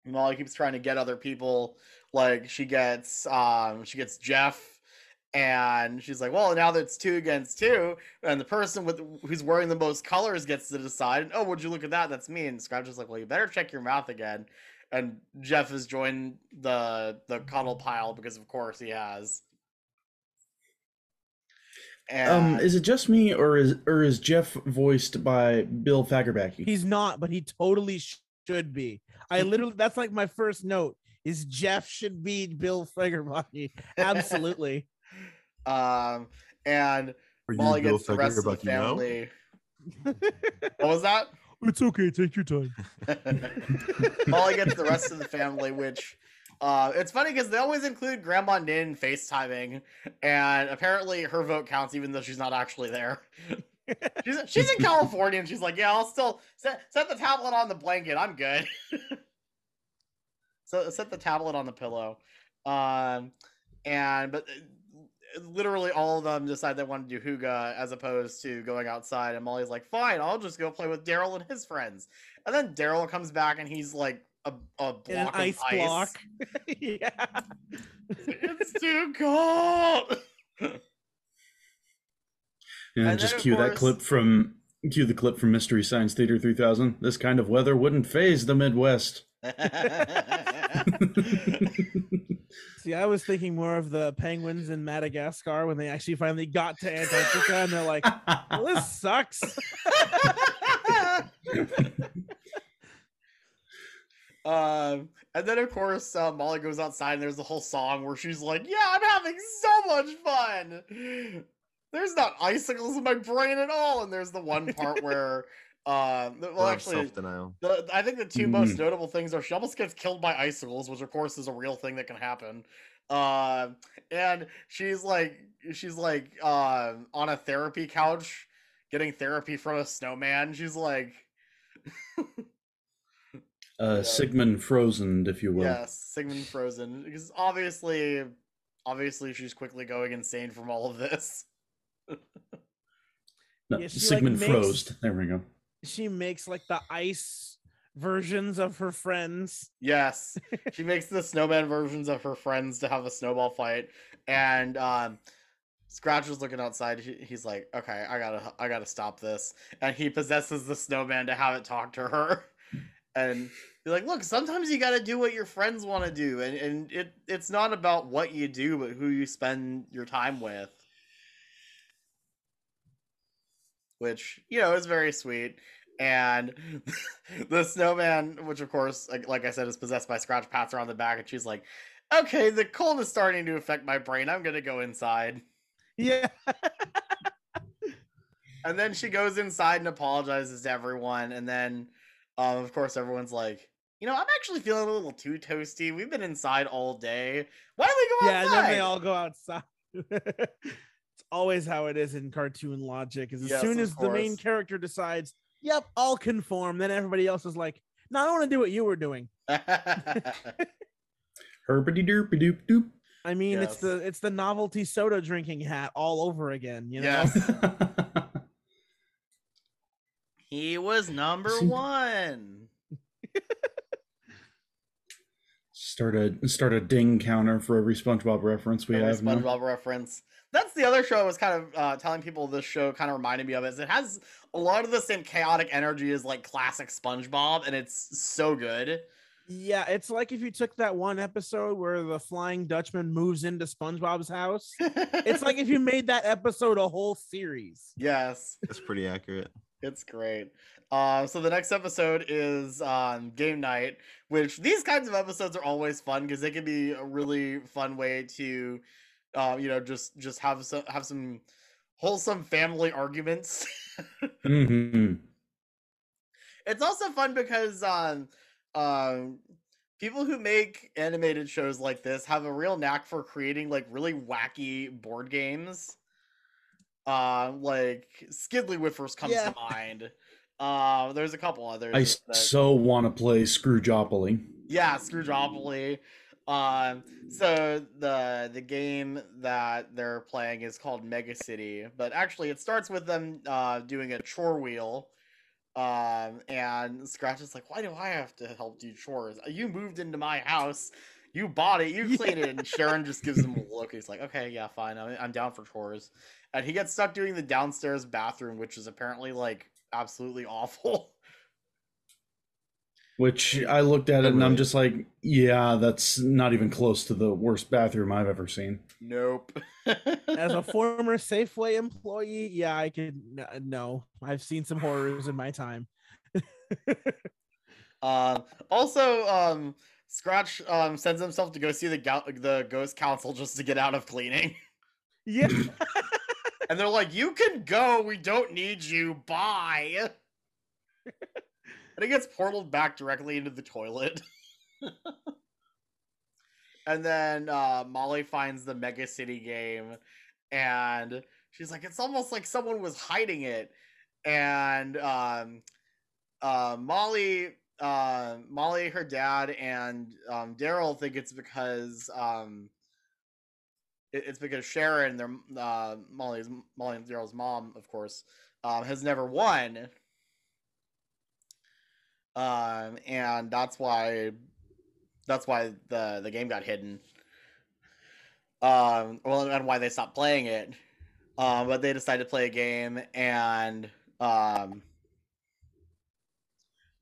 Molly keeps trying to get other people. Like, she gets, um, she gets Jeff. And she's like, well, now that it's two against two, and the person with who's wearing the most colors gets to decide. And, oh, would you look at that? That's me. And Scratch is like, well, you better check your mouth again. And Jeff has joined the the cuddle pile because, of course, he has. Um, is it just me, or is or is Jeff voiced by Bill Fagerbakke? He's not, but he totally sh- should be. I literally, that's like my first note is Jeff should be Bill Fagerbakke. Absolutely. *laughs* Um, and Are Molly Bill gets the rest of the Fagerbakke now? family. *laughs* what was that? it's okay. Take your time. *laughs* Molly gets the rest of the family, which uh, it's funny because they always include Grandma Nin FaceTiming, and apparently her vote counts even though she's not actually there. she's she's in California, and she's like, "Yeah, I'll still set set the tablet on the blanket. I'm good." So set the tablet on the pillow, um, and but. uh, Literally, all of them decide they want to do hygge as opposed to going outside. And Molly's like, "Fine, I'll just go play with Daryl and his friends." And then Daryl comes back and he's like a, a block an of ice block. *laughs* yeah. it's too cold. Yeah, And just then, of cue that clip from cue the clip from Mystery Science Theater 3000. This kind of weather wouldn't phase the Midwest. *laughs* *laughs* See, I was thinking more of the penguins in Madagascar when they actually finally got to Antarctica and they're like, well, this *laughs* sucks. *laughs* um, and then of course uh, Molly goes outside and there's the whole song where she's like, "Yeah, I'm having so much fun. There's not icicles in my brain at all." And there's the one part where, uh, th- well, actually, self denial. The, I think the two most notable things are she almost gets killed by icicles, which of course is a real thing that can happen. Uh, and she's like, she's like uh, on a therapy couch getting therapy from a snowman. She's like, *laughs* Uh, Sigmund Frozen, if you will. yes, Sigmund Frozen, because obviously, obviously she's quickly going insane from all of this. *laughs* No, Yeah, she, like, Sigmund makes- Frost. There we go. She makes like the ice versions of her friends. Yes, *laughs* she makes the snowman versions of her friends to have a snowball fight, and um, Scratch is looking outside. He, he's like, "Okay, I gotta, I gotta stop this," and he possesses the snowman to have it talk to her, and he's like, "Look, sometimes you gotta do what your friends want to do, and and it it's not about what you do, but who you spend your time with." Which you know is very sweet and *laughs* the snowman, which of course, like, like I said, is possessed by Scratch, pats her on the back, and she's like, "Okay, the cold is starting to affect my brain. I'm gonna go inside." Yeah. *laughs* And then she goes inside and apologizes to everyone, and then, um, of course, everyone's like, "You know, I'm actually feeling a little too toasty. We've been inside all day. Why don't we go outside? Yeah, and outside?" then they all go outside. *laughs* it's always how it is in cartoon logic. Is as Yes, soon of as the main character decides, "Yep, I'll conform," then everybody else is like, "No, I want to do what you were doing." *laughs* Herpity doopy doop doop. I mean, it's the it's the novelty soda drinking hat all over again. You know, yes. *laughs* He was number one. *laughs* start a start a ding counter for every SpongeBob reference we Every have. now. SpongeBob reference. That's the other show I was kind of uh, telling people this show kind of reminded me of is it has a lot of the same chaotic energy as like classic SpongeBob, and it's so good. yeah, it's like if you took that one episode where the Flying Dutchman moves into SpongeBob's house. *laughs* It's like if you made that episode a whole series. yes, That's pretty accurate. It's great. Uh, so the next episode is um, game night, which these kinds of episodes are always fun because they can be a really fun way to, uh, you know, just just have some have some wholesome family arguments. *laughs* Mhm. it's also fun because um um people who make animated shows like this have a real knack for creating like really wacky board games uh like Skidley whiffers comes Yeah. to mind uh there's a couple others I that- so want to play Scroogeopoly. yeah, Screwdropoly. Um, so the the game that they're playing is called Mega City, but actually it starts with them uh doing a chore wheel. Um, and Scratch is like, "Why do I have to help do chores? You moved into my house, you bought it, you *laughs* cleaned it." And Sharon just gives him a look. He's like, "Okay, yeah, fine, I'm, I'm down for chores." And he gets stuck doing the downstairs bathroom, which is apparently like absolutely awful. *laughs* Which I looked at it and I'm just like, yeah, that's not even close to the worst bathroom I've ever seen. nope. *laughs* As a former Safeway employee, yeah, I could n- no. I've seen some horrors in my time. *laughs* Um, also, um, Scratch um, sends himself to go see the gou- the Ghost Council just to get out of cleaning, Yeah. And they're like, "You can go. We don't need you. Bye." and he gets portaled back directly into the toilet. *laughs* and then uh, Molly finds the Mega City game, and she's like, "It's almost like someone was hiding it." And um, uh, Molly, uh, Molly, her dad, and um, Daryl think it's because um, it- it's because Sharon, their uh, Molly's Molly and Daryl's mom, of course, um, has never won, um, and that's why that's why the the game got hidden. Um, well, and why they stopped playing it. Um, but they decided to play a game, and um,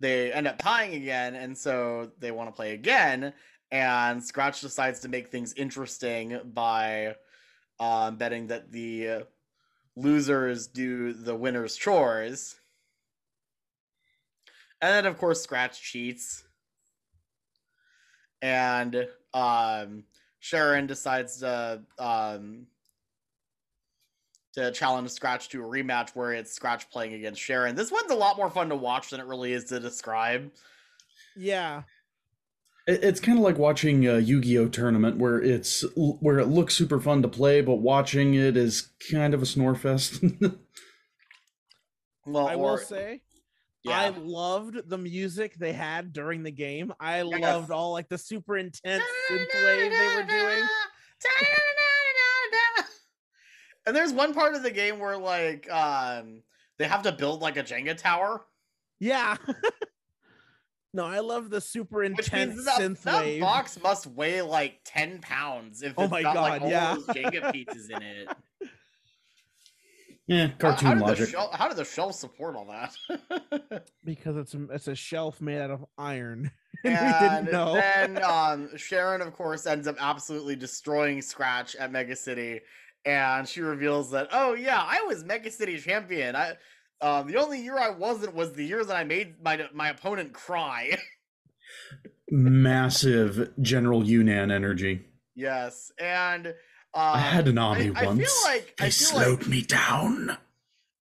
they end up tying again, and so they want to play again. And Scratch decides to make things interesting by um, betting that the losers do the winners' chores. And then, of course, Scratch cheats. And um, Sharon decides to um, to challenge Scratch to a rematch where it's Scratch playing against Sharon. This one's a lot more fun to watch than it really is to describe. Yeah. It- It's kind of like watching a Yu-Gi-Oh tournament where it's where it looks super fun to play, but watching it is kind of a snore fest. *laughs* Well, I or- will say I loved the music they had during the game. I Yes. loved all like the super intense synthwave they were doing. And there's one part of the game where like um they have to build like a Jenga tower, Yeah. *laughs* no, I love the super which intense means that, that synthwave. box must weigh like ten pounds if Oh it's my got like God, all yeah. those Jenga *laughs* pieces in it. yeah, How- cartoon how, did logic. The shell, how did the shelf support all that? *laughs* because it's a, it's a shelf made out of iron. *laughs* and we and didn't know. then um, Sharon, of course, ends up absolutely destroying Scratch at Mega City, and she reveals that, oh yeah, I was Mega City champion. I um, the only year I wasn't was the year that I made my my opponent cry. *laughs* Massive General Yunan energy. yes, and um, I had an army I, I once. feel like they I feel slowed like me down.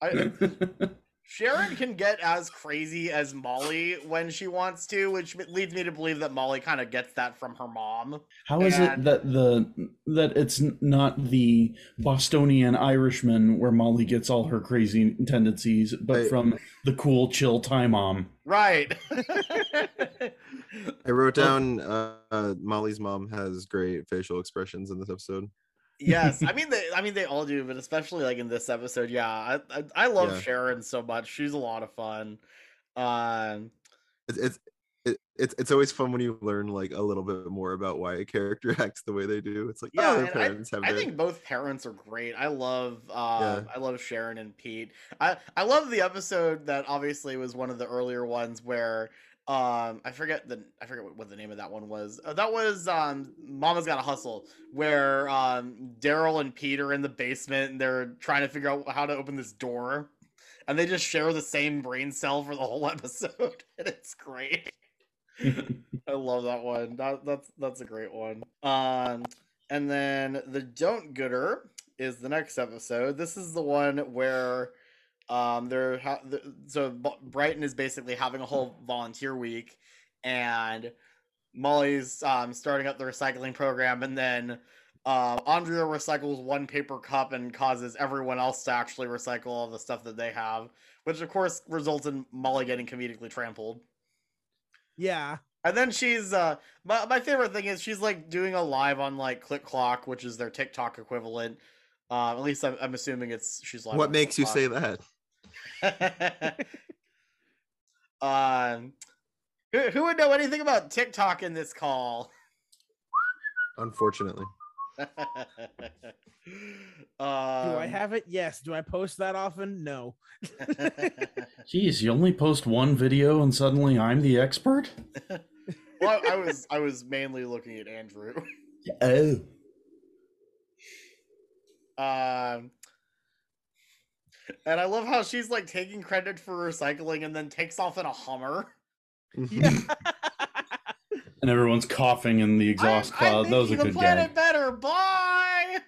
I, *laughs* Sharon *laughs* can get as crazy as Molly when she wants to, which leads me to believe that Molly kind of gets that from her mom. How is it that the that it's not the Bostonian Irishman where Molly gets all her crazy tendencies, but I- from the cool, chill Thai mom? Right. *laughs* I wrote down uh, uh, Molly's mom has great facial expressions in this episode. Yes, I *laughs* mean they. I mean they all do, but especially like in this episode, yeah. I I, I love Yeah. Sharon so much. She's a lot of fun. Um, It's it's it, it's it's always fun when you learn like a little bit more about why a character *laughs* acts the way they do. It's like yeah, oh, their and I- parents have I, their think both parents are great. I love. Uh, Yeah. I love Sharon and Pete. I I love the episode that obviously was one of the earlier ones where. Um, I forget the I forget what, what the name of that one was. Uh, that was um, Mama's Gotta Hustle, where um, Daryl and Pete are in the basement and they're trying to figure out how to open this door, and they just share the same brain cell for the whole *laughs* episode, *laughs* and it's great. *laughs* I love that one. That, that's that's a great one. Um, and then the Don't Gooder is the next episode. This is the one where um they're ha- the, so B- Brighton is basically having a whole volunteer week, and Molly's um starting up the recycling program, and then. Uh, Andrea recycles one paper cup and causes everyone else to actually recycle all the stuff that they have, which of course results in Molly getting comedically trampled. Yeah. And then she's uh my, my favorite thing is she's like doing a live on like Click Clock, which is their TikTok equivalent. Uh, at least I'm, I'm assuming it's she's live. what makes you say that? *laughs* um, who, who would know anything about TikTok in this call? Unfortunately, *laughs* Do um, I have it? Yes. Do I post that often? No. *laughs* Geez, you only post one video and suddenly I'm the expert? well, I was I was mainly looking at Andrew. Oh. Um, and I love how she's like taking credit for recycling and then takes off in a Hummer. Yeah. *laughs* And everyone's coughing in the exhaust I'm, cloud. I'm that was a making good the planet gag. better. Bye.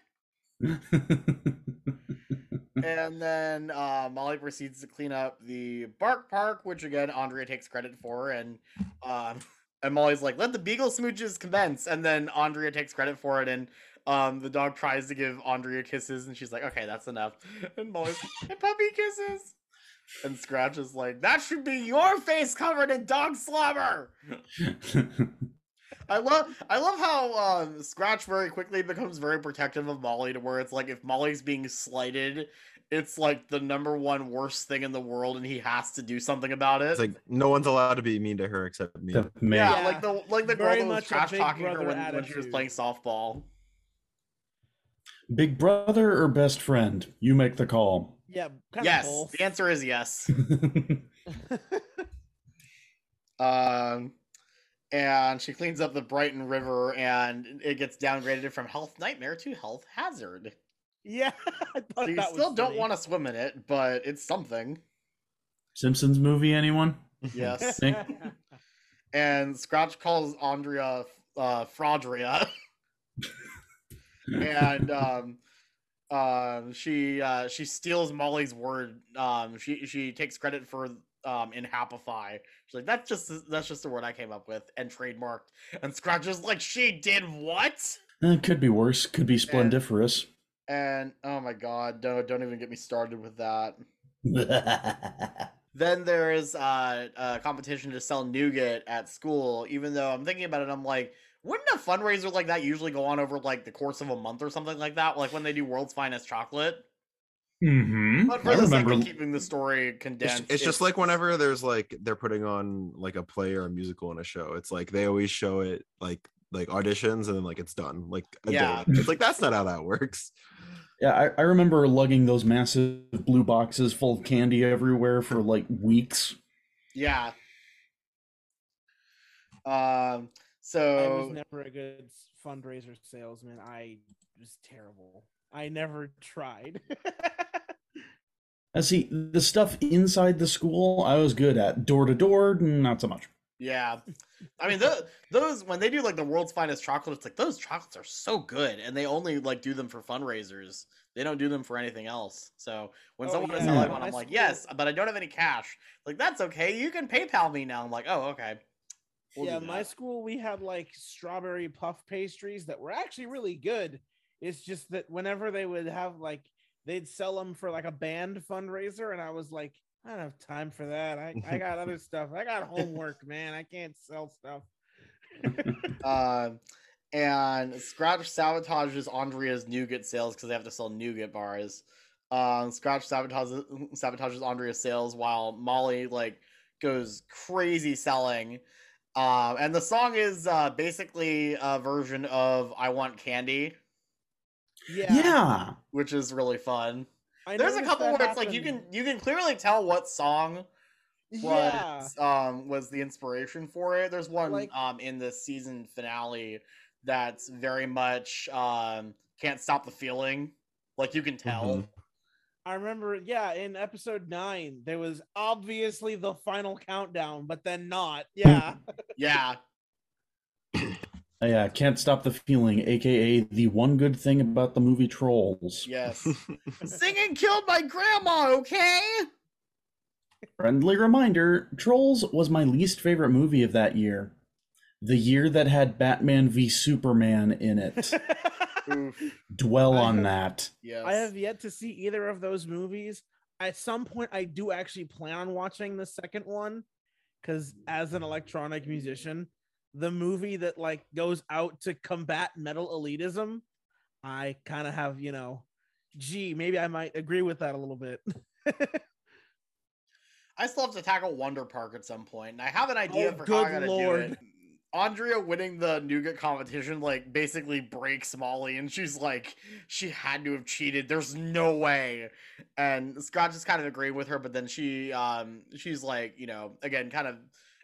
*laughs* and then uh, Molly proceeds to clean up the bark park, which again Andrea takes credit for, and um, *laughs* and Molly's like, "Let the beagle smooches commence," and then Andrea takes credit for it, and um, the dog tries to give Andrea kisses, and she's like, "Okay, that's enough," *laughs* and Molly's like, "And puppy kisses." And Scratch is like, that should be your face covered in dog slobber. *laughs* I love I love how um, Scratch very quickly becomes very protective of Molly to where it's like if Molly's being slighted, it's like the number one worst thing in the world and he has to do something about it. it's like no one's allowed to be mean to her except me. Yeah, Yeah. like the like the girl Very that was trash big talking her brother when, when she was playing softball. Big brother or best friend? You make the call. Yeah. Kind yes, Of the answer is yes. *laughs* Um, and she cleans up the Brighton River, and it gets downgraded from health nightmare to health hazard. Yeah. *laughs* I thought So you that still was don't funny. want to swim in it, but it's something. Simpsons movie, anyone? Yes. *laughs* And Scratch calls Andrea uh, Fraudria, and um, um, she uh, she steals Molly's word. Um, she she takes credit for um in Happify. She's like, that's just that's just a word I came up with and trademarked. And Scratch is like, she did what? Eh, could be worse. Could be splendiferous. And oh my god, don't don't even get me started with that. *laughs* Then there is uh, a competition to sell nougat at school. Even though I'm thinking about it, I'm like, wouldn't a fundraiser like that usually go on over like the course of a month or something like that? Like when they do World's Finest Chocolate. mm-hmm. But for I the sake of keeping the story It's, condensed, it's just like whenever there's like they're putting on like a play or a musical in a show. It's like they always show it like like auditions and then like it's done like a Yeah. day. It's like that's not how that works. Yeah, I, I remember lugging those massive blue boxes full of candy everywhere for like weeks. yeah. Um. I was never a good fundraiser salesman. I was terrible. I never tried. *laughs* I see the stuff inside the school I was good at. Door to door, not so much. Yeah, I mean those, those when they do like the world's finest chocolate, it's like those chocolates are so good, and they only like do them for fundraisers. They don't do them for anything else. So when Oh, someone is yeah. selling one, I'm like, yes, but I don't have any cash. Like that's okay. You can PayPal me now. I'm like, oh okay. We'll yeah, my school we had like strawberry puff pastries that were actually really good. It's just that whenever they would have like they'd sell them for like a band fundraiser, and I was like, I don't have time for that. I, I got other *laughs* stuff. I got homework, man. I can't sell stuff. *laughs* *laughs* Um, and Scratch sabotages Andrea's nougat sales because they have to sell nougat bars. Um, Scratch sabotages sabotages Andrea's sales while Molly like goes crazy selling. Um, and the song is uh, basically a version of "I Want Candy," Yeah. Yeah. which is really fun. I There's a couple that where it's like you can you can clearly tell what song Yeah. was um was the inspiration for it. There's one Like- um in the season finale that's very much um can't stop the feeling. Like you can tell. Mhm. I remember, yeah, in episode nine, there was obviously the final countdown, but then not. Yeah. *laughs* Yeah. Yeah, can't stop the feeling, aka the one good thing about the movie Trolls. Yes. *laughs* Singing killed my grandma, okay? Friendly reminder Trolls was my least favorite movie of that year. The year that had Batman v Superman in it. *laughs* Oof. Dwell on that. Yes. I have yet to see either of those movies. At some point, I do actually plan on watching the second one because, as an electronic musician, the movie that like goes out to combat metal elitism, I kind of have you know, gee, maybe I might agree with that a little bit. *laughs* I still have to tackle Wonder Park at some point, and I have an idea Oh, for how good I'm gonna lord. do it. Andrea winning the nougat competition like basically breaks Molly, and she's like, she had to have cheated. There's no way. And Scott just kind of agreeing with her, but then she, um, she's like, you know, again, kind of,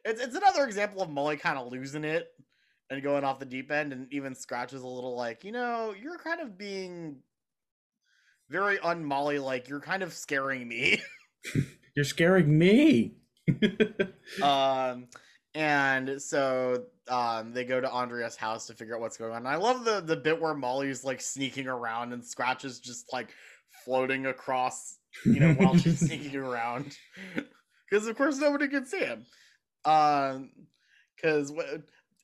it's it's another example of Molly kind of losing it and going off the deep end, and even Scratch is a little like, you know, you're kind of being very un-Molly like. You're kind of scaring me. *laughs* You're scaring me. *laughs* um and so um they go to andrea's house to figure out what's going on. And i love the the bit where molly's like sneaking around and scratch is just like floating across you know while she's *laughs* sneaking around. *laughs* Because of course nobody can see him. Um because what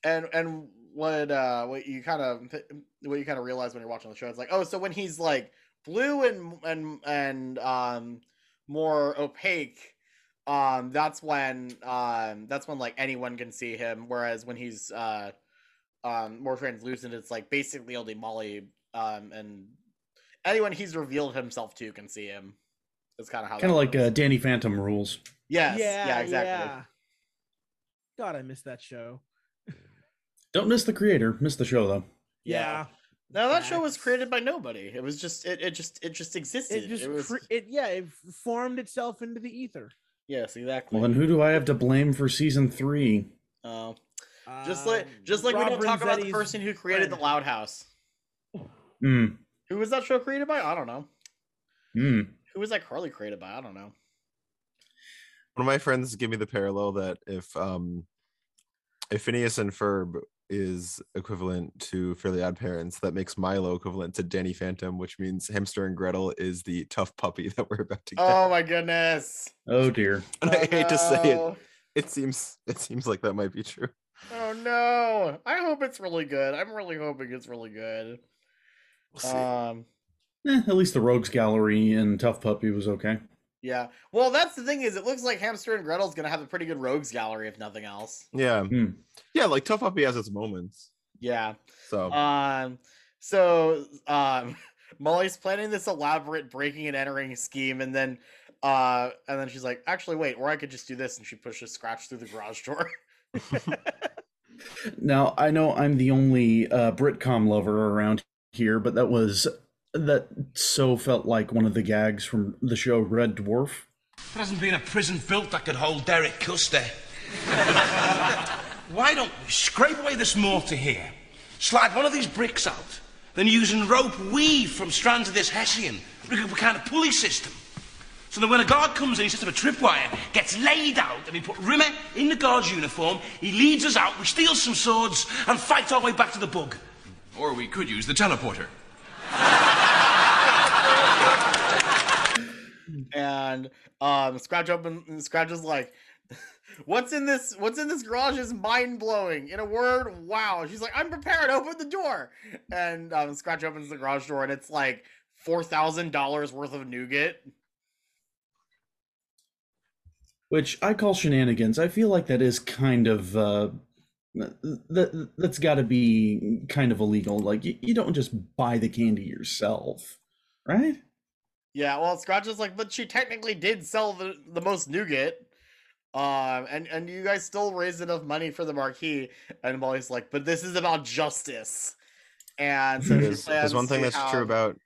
and and what uh what you kind of what you kind of realize when you're watching the show is like oh so when he's like blue and and and um more opaque um that's when um that's when like anyone can see him whereas when he's uh um more translucent it's like basically only molly um and anyone he's revealed himself to can see him that's kind of how kind of like uh, Danny Phantom rules. yes yeah, exactly yeah. God, I missed that show. *laughs* Don't miss the creator. Miss the show though. Yeah. Now that show was created by nobody it was just it, it just it just existed It just was cre- it yeah, it formed itself into the ether. Yes exactly Well, then who do I have to blame for season three? Oh. just like just like we don't talk about the person who created the loud house Hmm. who was that show created by i don't know Hmm. who was that carly created by i don't know One of my friends gave me the parallel that if um if Phineas and Ferb is equivalent to Fairly Odd Parents, that makes Milo equivalent to Danny Phantom, which means Hamster and Gretel is the tough puppy *laughs* that we're about to get. Oh my goodness. Oh dear. and *laughs* I hate to say it, it seems it seems like that might be true. Oh no. I hope it's really good. I'm really hoping it's really good. We'll see. Um Eh, at least the Rogues Gallery and Tough Puppy was okay. Yeah. Well, that's the thing is it looks like Hamster and Gretel's going to have a pretty good rogues gallery if nothing else. yeah, Hmm. yeah, like tough puppy has its moments. Yeah. So Um so um *laughs* Molly's planning this elaborate breaking and entering scheme and then uh and then she's like, "Actually, wait, or I could just do this." And she pushes Scratch through the garage door. *laughs* Now I know I'm the only uh, Britcom lover around here, but that was that so felt like one of the gags from the show Red Dwarf. There hasn't been a prison built that could hold Derek Custer. *laughs* Why don't we scrape away this mortar here, slide one of these bricks out, then using rope weave from strands of this hessian, we could a kind of pulley system. So that when a guard comes in, he sets up a tripwire, gets laid out, and we put Rimmer in the guard's uniform, he leads us out, we steal some swords, and fight our way back to the bug. Or we could use the teleporter. *laughs* and um scratch open scratch is like *laughs* what's in this what's in this garage is mind-blowing in a word wow she's like i'm prepared open the door and um scratch opens the garage door and it's like four thousand dollars worth of nougat which I call shenanigans. I feel like that is kind of uh, that that's got to be kind of illegal. Like you, you don't just buy the candy yourself, right? Yeah, well, Scratch is like, but she technically did sell the, the most nougat. Um, and, and you guys still raised enough money for the marquee. And Molly's like, but this is about justice. And so *laughs* there's, there's one thing that's have... true about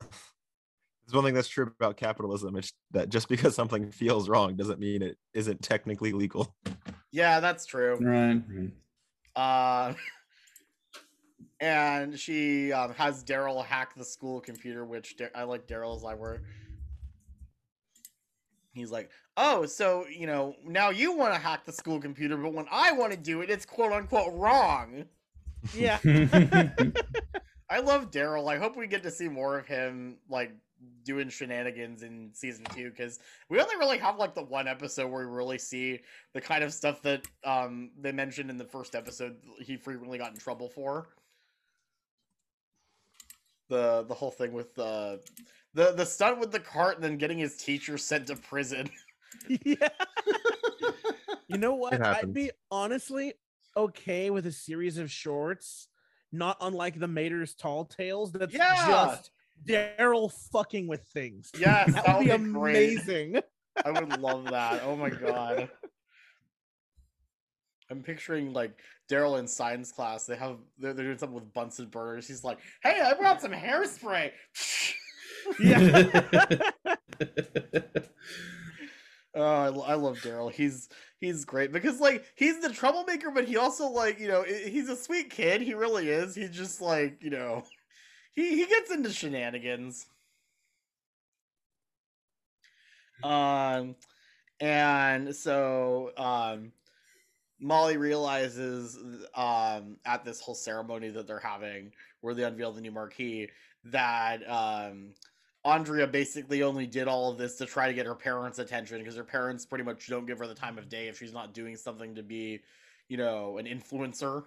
there's one thing that's true about capitalism. It's that just because something feels wrong doesn't mean it isn't technically legal. Yeah, that's true. Right. Uh, *laughs* and she um, has Daryl hack the school computer, which I like Daryl's library. He's like, oh, so you know now you want to hack the school computer, but when I want to do it, it's quote unquote wrong. Yeah. *laughs* I love Daryl. I hope we get to see more of him, like doing shenanigans in season two because we only really have like the one episode where we really see the kind of stuff that um they mentioned in the first episode he frequently got in trouble for the the whole thing with the the the stunt with the cart and then getting his teacher sent to prison. *laughs* yeah. you know what? I'd be honestly okay with a series of shorts, not unlike the Mater's Tall Tales. That's yeah. just Daryl fucking with things. Yes, that, that would be, amazing. I would love that. Oh my *laughs* god. I'm picturing like Daryl in science class. They have they're, they're, doing something with Bunsen burners. He's like, "Hey, I brought some hairspray." *laughs* yeah. *laughs* oh, I, I love Daryl. He's he's great because like he's the troublemaker, but he also like you know he's a sweet kid. He really is. He's just like you know he he gets into shenanigans. Um, and so um Molly realizes um, at this whole ceremony that they're having, where they unveil the new marquee, that um, Andrea basically only did all of this to try to get her parents' attention because her parents pretty much don't give her the time of day if she's not doing something to be, you know, an influencer.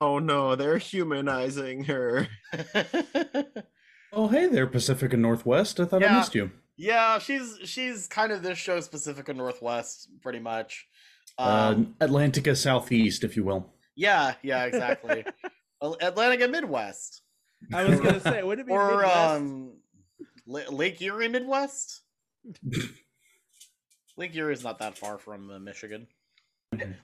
Oh no, they're humanizing her. *laughs* oh hey there, Pacifica Northwest. I thought yeah. I missed you. Yeah, she's she's kind of this show's Pacifica Northwest, pretty much. Uh, um, uh, Atlantica Southeast, if you will. Yeah, yeah, exactly. *laughs* Atlantica Midwest. I was gonna say, *laughs* would it be or Midwest? um, Lake Erie Midwest? *laughs* Lake Erie is not that far from uh, Michigan.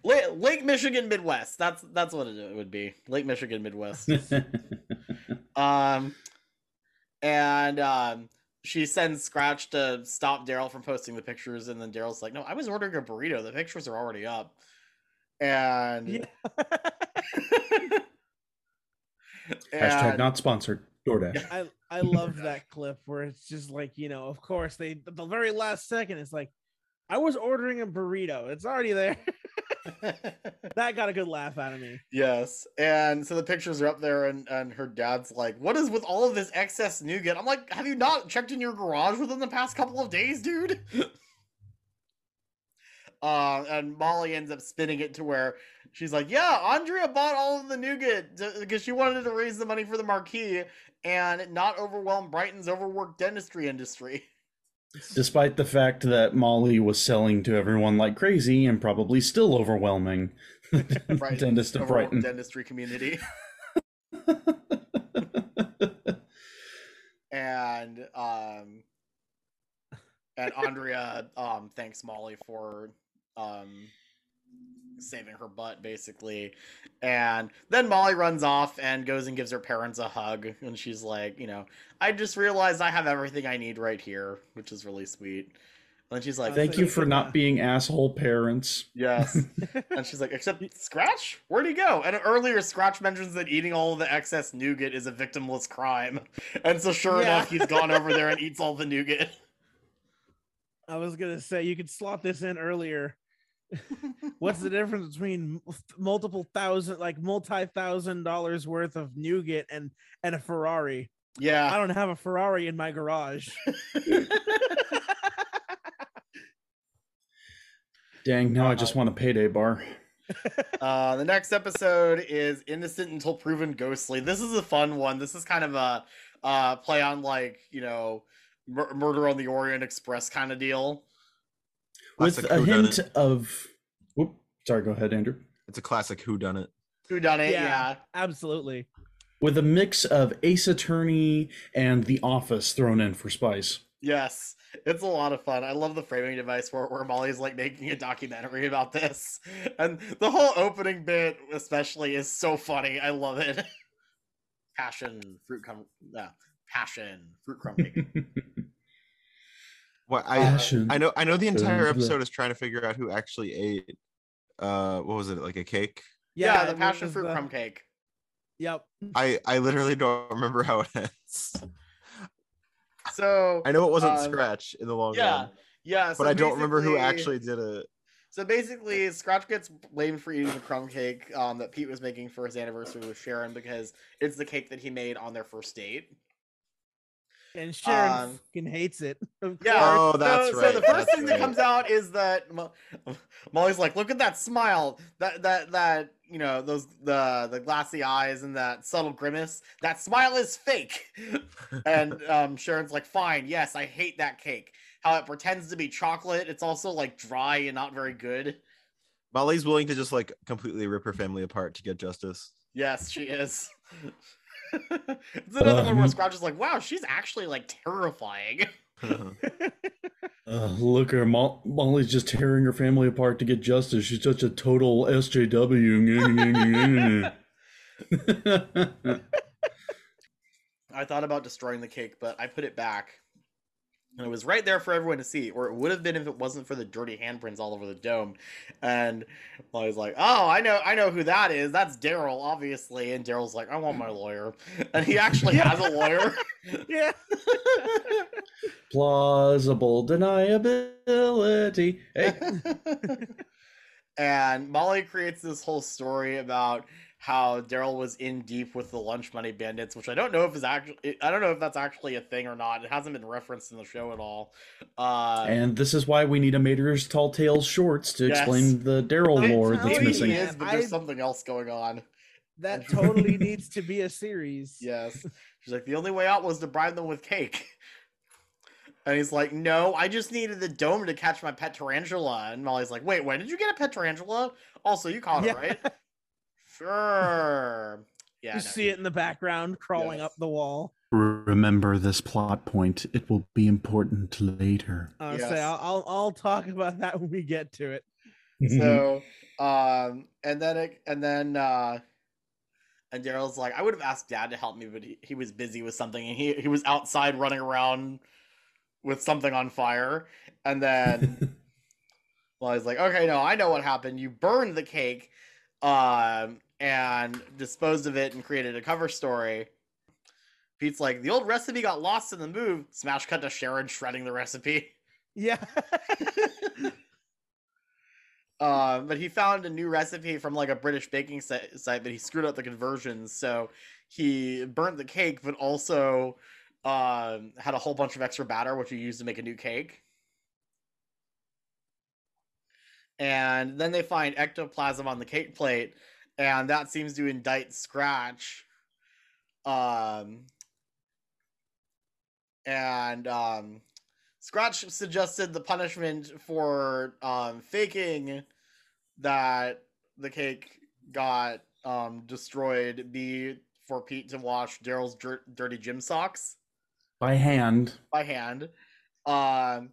Lake, Lake Michigan Midwest. That's that's what it would be. Lake Michigan Midwest. um, and um, she sends Scratch to stop Daryl from posting the pictures, and then Daryl's like, "No, I was ordering a burrito. The pictures are already up." And, yeah. *laughs* and hashtag not sponsored. DoorDash. I I love that clip where it's just like you know, of course they the very last second it's like, I was ordering a burrito. It's already there. *laughs* that got a good laugh out of me. Yes. And so the pictures are up there, and, and her dad's like, What is with all of this excess nougat? I'm like, Have you not checked in your garage within the past couple of days, dude? *laughs* uh, and Molly ends up spinning it to where she's like, Yeah, Andrea bought all of the nougat because she wanted to raise the money for the marquee and not overwhelm Brighton's overworked dentistry industry. *laughs* Despite the fact that Molly was selling to everyone like crazy and probably still overwhelming *laughs* right. dentist of Brighton dentistry community. *laughs* and um and Andrea um thanks Molly for um saving her butt basically. And then molly runs off and goes and gives her parents a hug. And she's like you know i just realized i have everything i need right here which is really sweet. And she's like thank you for not being asshole parents. Yes. *laughs* And she's like except scratch? Where'd he go? And earlier scratch mentions that eating all of the excess nougat is a victimless crime. *laughs* And so sure yeah. enough he's gone over there and *laughs* eats all the nougat. I was gonna say you could slot this in earlier. *laughs* What's the difference between multiple thousand, like multi thousand dollars worth of nougat and and a Ferrari? Yeah, I don't have a Ferrari in my garage. *laughs* Dang, now I just want a payday bar. *laughs* Uh, the next episode is Innocent Until Proven Ghostly. This is a fun one. This is kind of a uh, play on like, you know, mur- Murder on the Orient Express kind of deal. With Classic a whodunit. hint of. Whoop, sorry, go ahead, Andrew. It's a classic Who Done It. Who done it? Yeah. Yeah. Absolutely. With a mix of Ace Attorney and The Office thrown in for spice. Yes. It's a lot of fun. I love the framing device where, where Molly's like making a documentary about this. And the whole opening bit, especially, is so funny. I love it. *laughs* Passion, fruit crumb. Yeah. Passion, fruit crumb cake. *laughs* What I Passion. I know I know the entire episode is trying to figure out who actually ate uh what was it like a cake? yeah, it the passion fruit the- crumb cake. Yep. I I literally don't remember how it ends. *laughs* So I know it wasn't Um, Scratch in the long yeah, run, yeah. but so I don't remember who actually did it. So basically, Scratch gets blamed for eating the crumb cake um, that Pete was making for his anniversary with Sharon because it's the cake that he made on their first date. And Sharon Um, fucking hates it. *laughs* Yeah. Oh, so- that's so, right, the first that's thing that comes out is that Mo- Molly's like, "Look at that smile, that that that you know those the the glassy eyes and that subtle grimace. That smile is fake." *laughs* and um, Sharon's like, "Fine, yes, I hate that cake. How it pretends to be chocolate. It's also like dry and not very good." Molly's willing to just like completely rip her family apart to get justice. Yes, she is. *laughs* *laughs* it's another one where Scratch is like, "Wow, she's actually like terrifying." *laughs* Uh, look, her Mo- Molly's just tearing her family apart to get justice. She's such a total SJW. *laughs* I thought about destroying the cake, but I put it back. And it was right there for everyone to see, or it would have been if it wasn't for the dirty handprints all over the dome. And I was like, "Oh, I know, I know who that is. That's Daryl, obviously." And Daryl's like, "I want my lawyer," and he actually has a lawyer. *laughs* yeah. *laughs* Plausible deniability. Hey, *laughs* and Molly creates this whole story about how Daryl was in deep with the lunch money bandits, which I don't know if is actually I don't know if that's actually a thing or not. It hasn't been referenced in the show at all. Uh, and this is why we need a Mater's Tall Tales shorts to Yes. explain the Daryl I- lore Maybe that's maybe missing. he is, but there's I- something else going on. That *laughs* totally needs to be a series. Yes, *laughs* she's like the only way out was to bribe them with cake. *laughs* And he's like, "No, I just needed the dome to catch my pet tarantula." And Molly's like, "Wait, when did you get a pet tarantula? Also, you caught Yeah. it, right?" Sure. *laughs* Yeah. you no, see it in the background crawling Yes. up the wall. Remember this plot point. It will be important later. I'll Yes. say I'll, I'll I'll talk about that *laughs* when we get to it. so um and then it and then uh and daryl's like i would have asked dad to help me but he, he was busy with something and he, he was outside running around with something on fire and then *laughs* well he's like okay no i know what happened you burned the cake um and disposed of it and created a cover story pete's like the old recipe got lost in the move smash cut to sharon shredding the recipe Yeah. Um, *laughs* but he found a new recipe from like a British baking site, site, but he screwed up the conversions. So he burnt the cake, but also um, had a whole bunch of extra batter, which he used to make a new cake. And then they find ectoplasm on the cake plate, and that seems to indict Scratch. Um, and um, Scratch suggested the punishment for um, faking that the cake got um, destroyed be for Pete to wash Daryl's dir- dirty gym socks By hand. by hand. Um,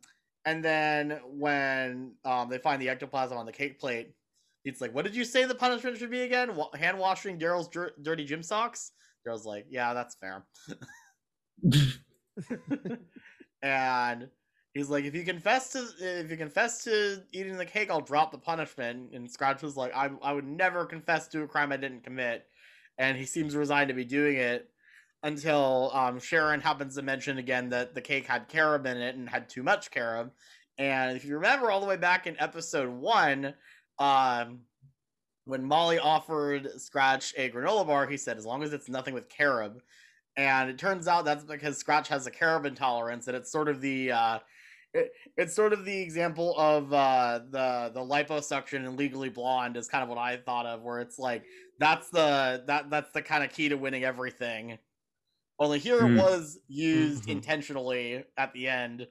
and then when um, they find the ectoplasm on the cake plate, it's like, "What did you say the punishment should be again? Wa- hand washing Daryl's dir- dirty gym socks?" Daryl's like, "Yeah, that's fair." *laughs* and he's like, "If you confess to if you confess to eating the cake, I'll drop the punishment." And Scratch was like, "I I would never confess to a crime I didn't commit," and he seems resigned to be doing it until um, Sharon happens to mention again that the cake had carob in it and had too much carob, And if you remember all the way back in episode one, um, when Molly offered Scratch a granola bar, he said, as long as it's nothing with carob. And it turns out that's because Scratch has a carob intolerance, and it's sort of the uh, it, it's sort of the example of uh, the the liposuction in Legally Blonde is kind of what I thought of, where it's like that's the that that's the kind of key to winning everything. Only here Mm. it was used Mhm. intentionally at the end,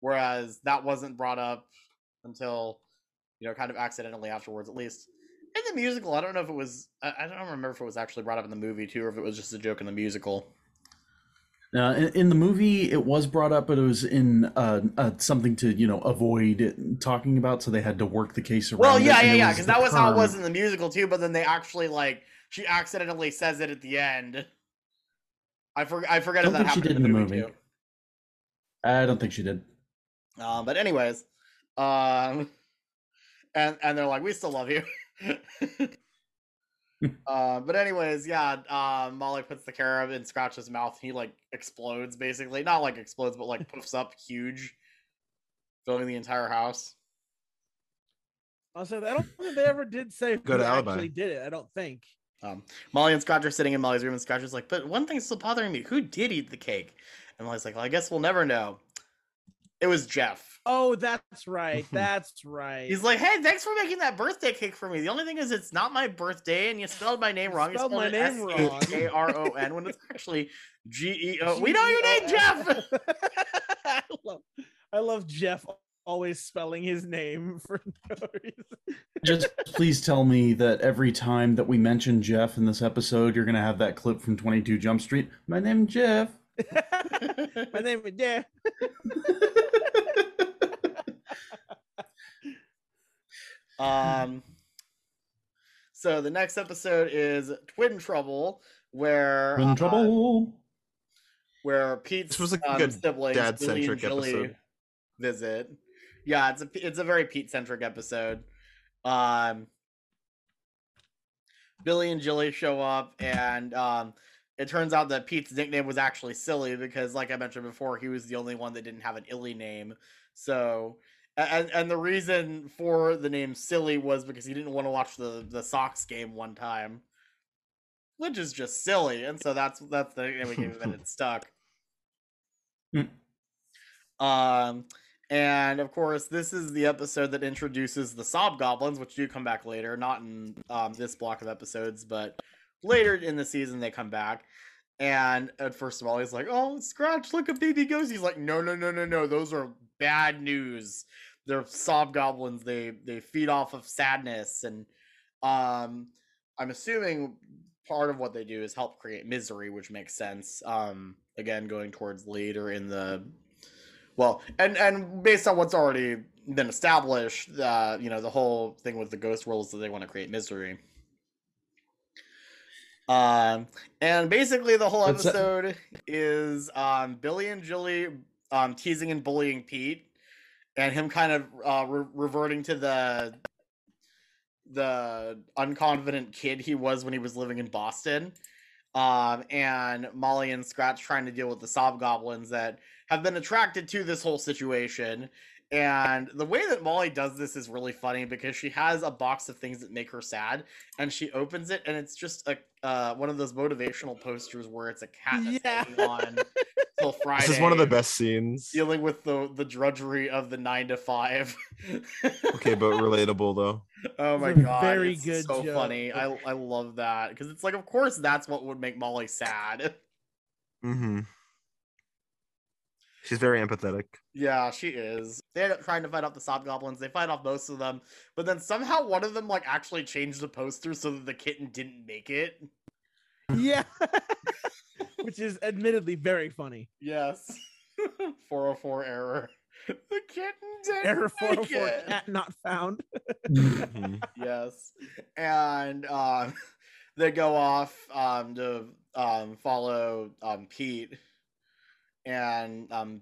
whereas that wasn't brought up until you know kind of accidentally afterwards, at least. In the musical, I don't know if it was. I, don't remember if it was actually brought up in the movie too, or if it was just a joke in the musical. Uh, in, in the movie, it was brought up, but it was in uh, uh, something to you know avoid talking about, so they had to work the case around. Well, yeah, yeah, yeah, because that was how it was in the musical too. But then they actually like she accidentally says it at the end. I forget. I forget if Don't that think she happened did in the in the movie, movie. I don't think she did. too. Um, but anyways, um, *laughs* and and they're like, we still love you. *laughs* uh, but anyways, yeah. Uh, Molly puts the carob in Scratch's mouth. He like explodes, basically. Not like explodes, but like puffs up huge, filling the entire house. I'll say that. I don't think they ever did say Go who to Alibi. actually did it. I don't think. Um, Molly and Scratch are sitting in Molly's room, and Scratch is like, "But one thing's still bothering me. Who did eat the cake?" And Molly's like, "Well, I guess we'll never know." It was Jeff. Oh, that's right. *laughs* That's right. He's like, "Hey, thanks for making that birthday cake for me. The only thing is, it's not my birthday, and you spelled my name wrong. You spelled spelled my it name H A R O N when it's actually G E O. We know your name, Jeff." *laughs* I love, I love Jeff always spelling his name *laughs* for no reason. Just please tell me that every time that we mention Jeff in this episode, you're gonna have that clip from 22 Jump Street. My name's Jeff. *laughs* My name is Jeff. *laughs* Um. So the next episode is Twin Trouble, where Twin uh, trouble. where Pete's This was a um, good siblings, dad-centric episode. visit. Yeah, it's a it's a very Pete centric episode. Um, Billy and Jilly show up, and um, it turns out that Pete's nickname was actually Silly because, like I mentioned before, he was the only one that didn't have an illy name. So, and and the reason for the name Silly was because he didn't want to watch the the Sox game one time, which is just silly, and so that's that's the name we gave him, and it *laughs* stuck. Um, and of course, this is the episode that introduces the Sob Goblins, which do come back later, not in um, this block of episodes, but later in the season they come back. And at first of all, he's like, "Oh, Scratch, look, at baby ghost." He's like, "No, no, no, no, no. Those are bad news. They're Sob Goblins. They they feed off of sadness, and um, I'm assuming part of what they do is help create misery, which makes sense. Um, again, going towards later in the well, and and based on what's already been established, uh, you know, the whole thing with the ghost world is that they want to create misery. Um, and basically the whole episode is um Billy and Jilly um teasing and bullying Pete, and him kind of uh, re- reverting to the the unconfident kid he was when he was living in Boston. Um, and Molly and Scratch trying to deal with the sob goblins that have been attracted to this whole situation. And the way that Molly does this is really funny because she has a box of things that make her sad, and she opens it, and it's just a uh, one of those motivational posters where it's a cat that's Yeah. on *laughs* till Friday. This is one of the best scenes. dealing with the the drudgery of the nine to five. Okay, but relatable though. *laughs* Oh my It's god, very it's good so joke. funny. I I love that because it's like, of course, that's what would make Molly sad. Mm-hmm. She's very empathetic. Yeah, she is. They end up trying to fight off the sob goblins. They fight off most of them, but then somehow one of them like actually changed the poster so that the kitten didn't make it. Yeah. *laughs* Which is admittedly very funny. Yes, *laughs* 404 error. The kitten didn't Error 404 cat not found. Mhm. *laughs* yes and um they go off um to um follow um pete and um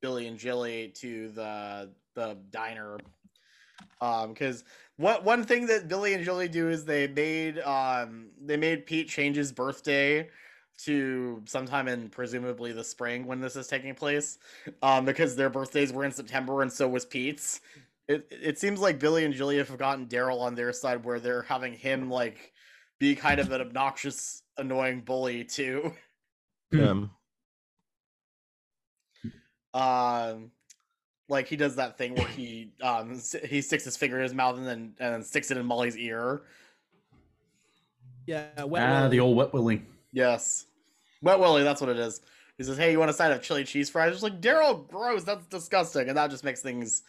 billy and jilly to the the diner um because what one thing that billy and jilly do is they made um they made pete change his birthday to sometime in presumably the spring when this is taking place, um, because their birthdays were in September and so was Pete's. It it seems like Billy and Julia have gotten Daryl on their side where they're having him like be kind of an obnoxious, annoying bully too. Um, Um, like he does that thing where *laughs* he um he sticks his finger in his mouth and then and then sticks it in Molly's ear. Yeah, wet Ah, Willy. the old wet willy. Yes. Wet Willie, that's what it is. He says, Hey, you want a side of chili cheese fries? It's like, Daryl, gross, that's disgusting. And that just makes things,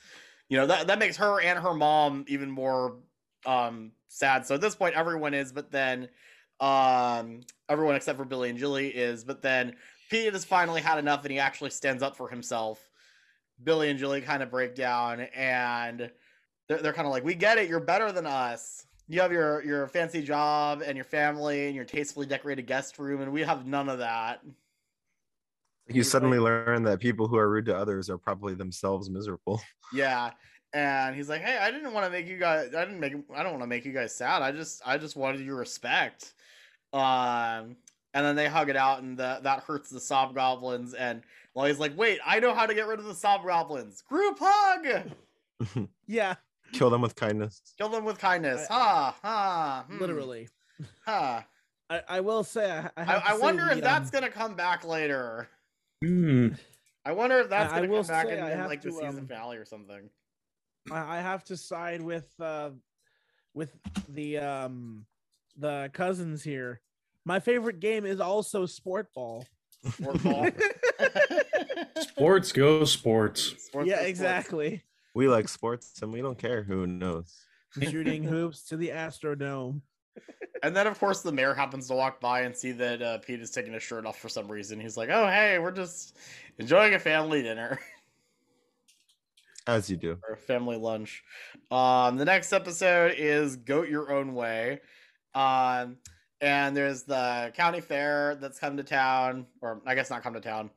you know, that, that makes her and her mom even more um sad. So at this point, everyone is, but then um everyone except for Billy and Julie is, but then Pete has finally had enough and he actually stands up for himself. Billy and Julie kind of break down and they're, they're kind of like, We get it, you're better than us. You have your your fancy job and your family and your tastefully decorated guest room, and we have none of that. you suddenly learn that people who are rude to others are probably themselves miserable. *laughs* Yeah. And he's like, "Hey, I didn't want to make you guys. I didn't make. I don't want to make you guys sad. I just, I just wanted your respect." Um, and then they hug it out, and the, that hurts the sob goblins. And well, he's like, "Wait, I know how to get rid of the sob goblins. Group hug. *laughs* yeah, Kill them with kindness. Kill them with kindness. Ha ha. hmm, literally. Ha. I, I will say, I, I, I, I say wonder the, if that's um, gonna come back later. Hmm. I wonder if that's I- I gonna will come back in, I in, have like the season um, finale or something. I, I have to side with uh with the um the cousins here. My favorite game is also sport ball. Sport ball. *laughs* Sports go sports. Sports yeah, go sports. exactly. We like sports and we don't care who knows. Shooting hoops to the Astrodome. And then, of course, the mayor happens to walk by and see that uh, Pete is taking his shirt off for some reason. He's like, "Oh, hey, we're just enjoying a family dinner As you do. *laughs* or a family lunch." Um, the next episode is "Goat Your Own Way," um, and there's the county fair that's come to town, or I guess not come to town.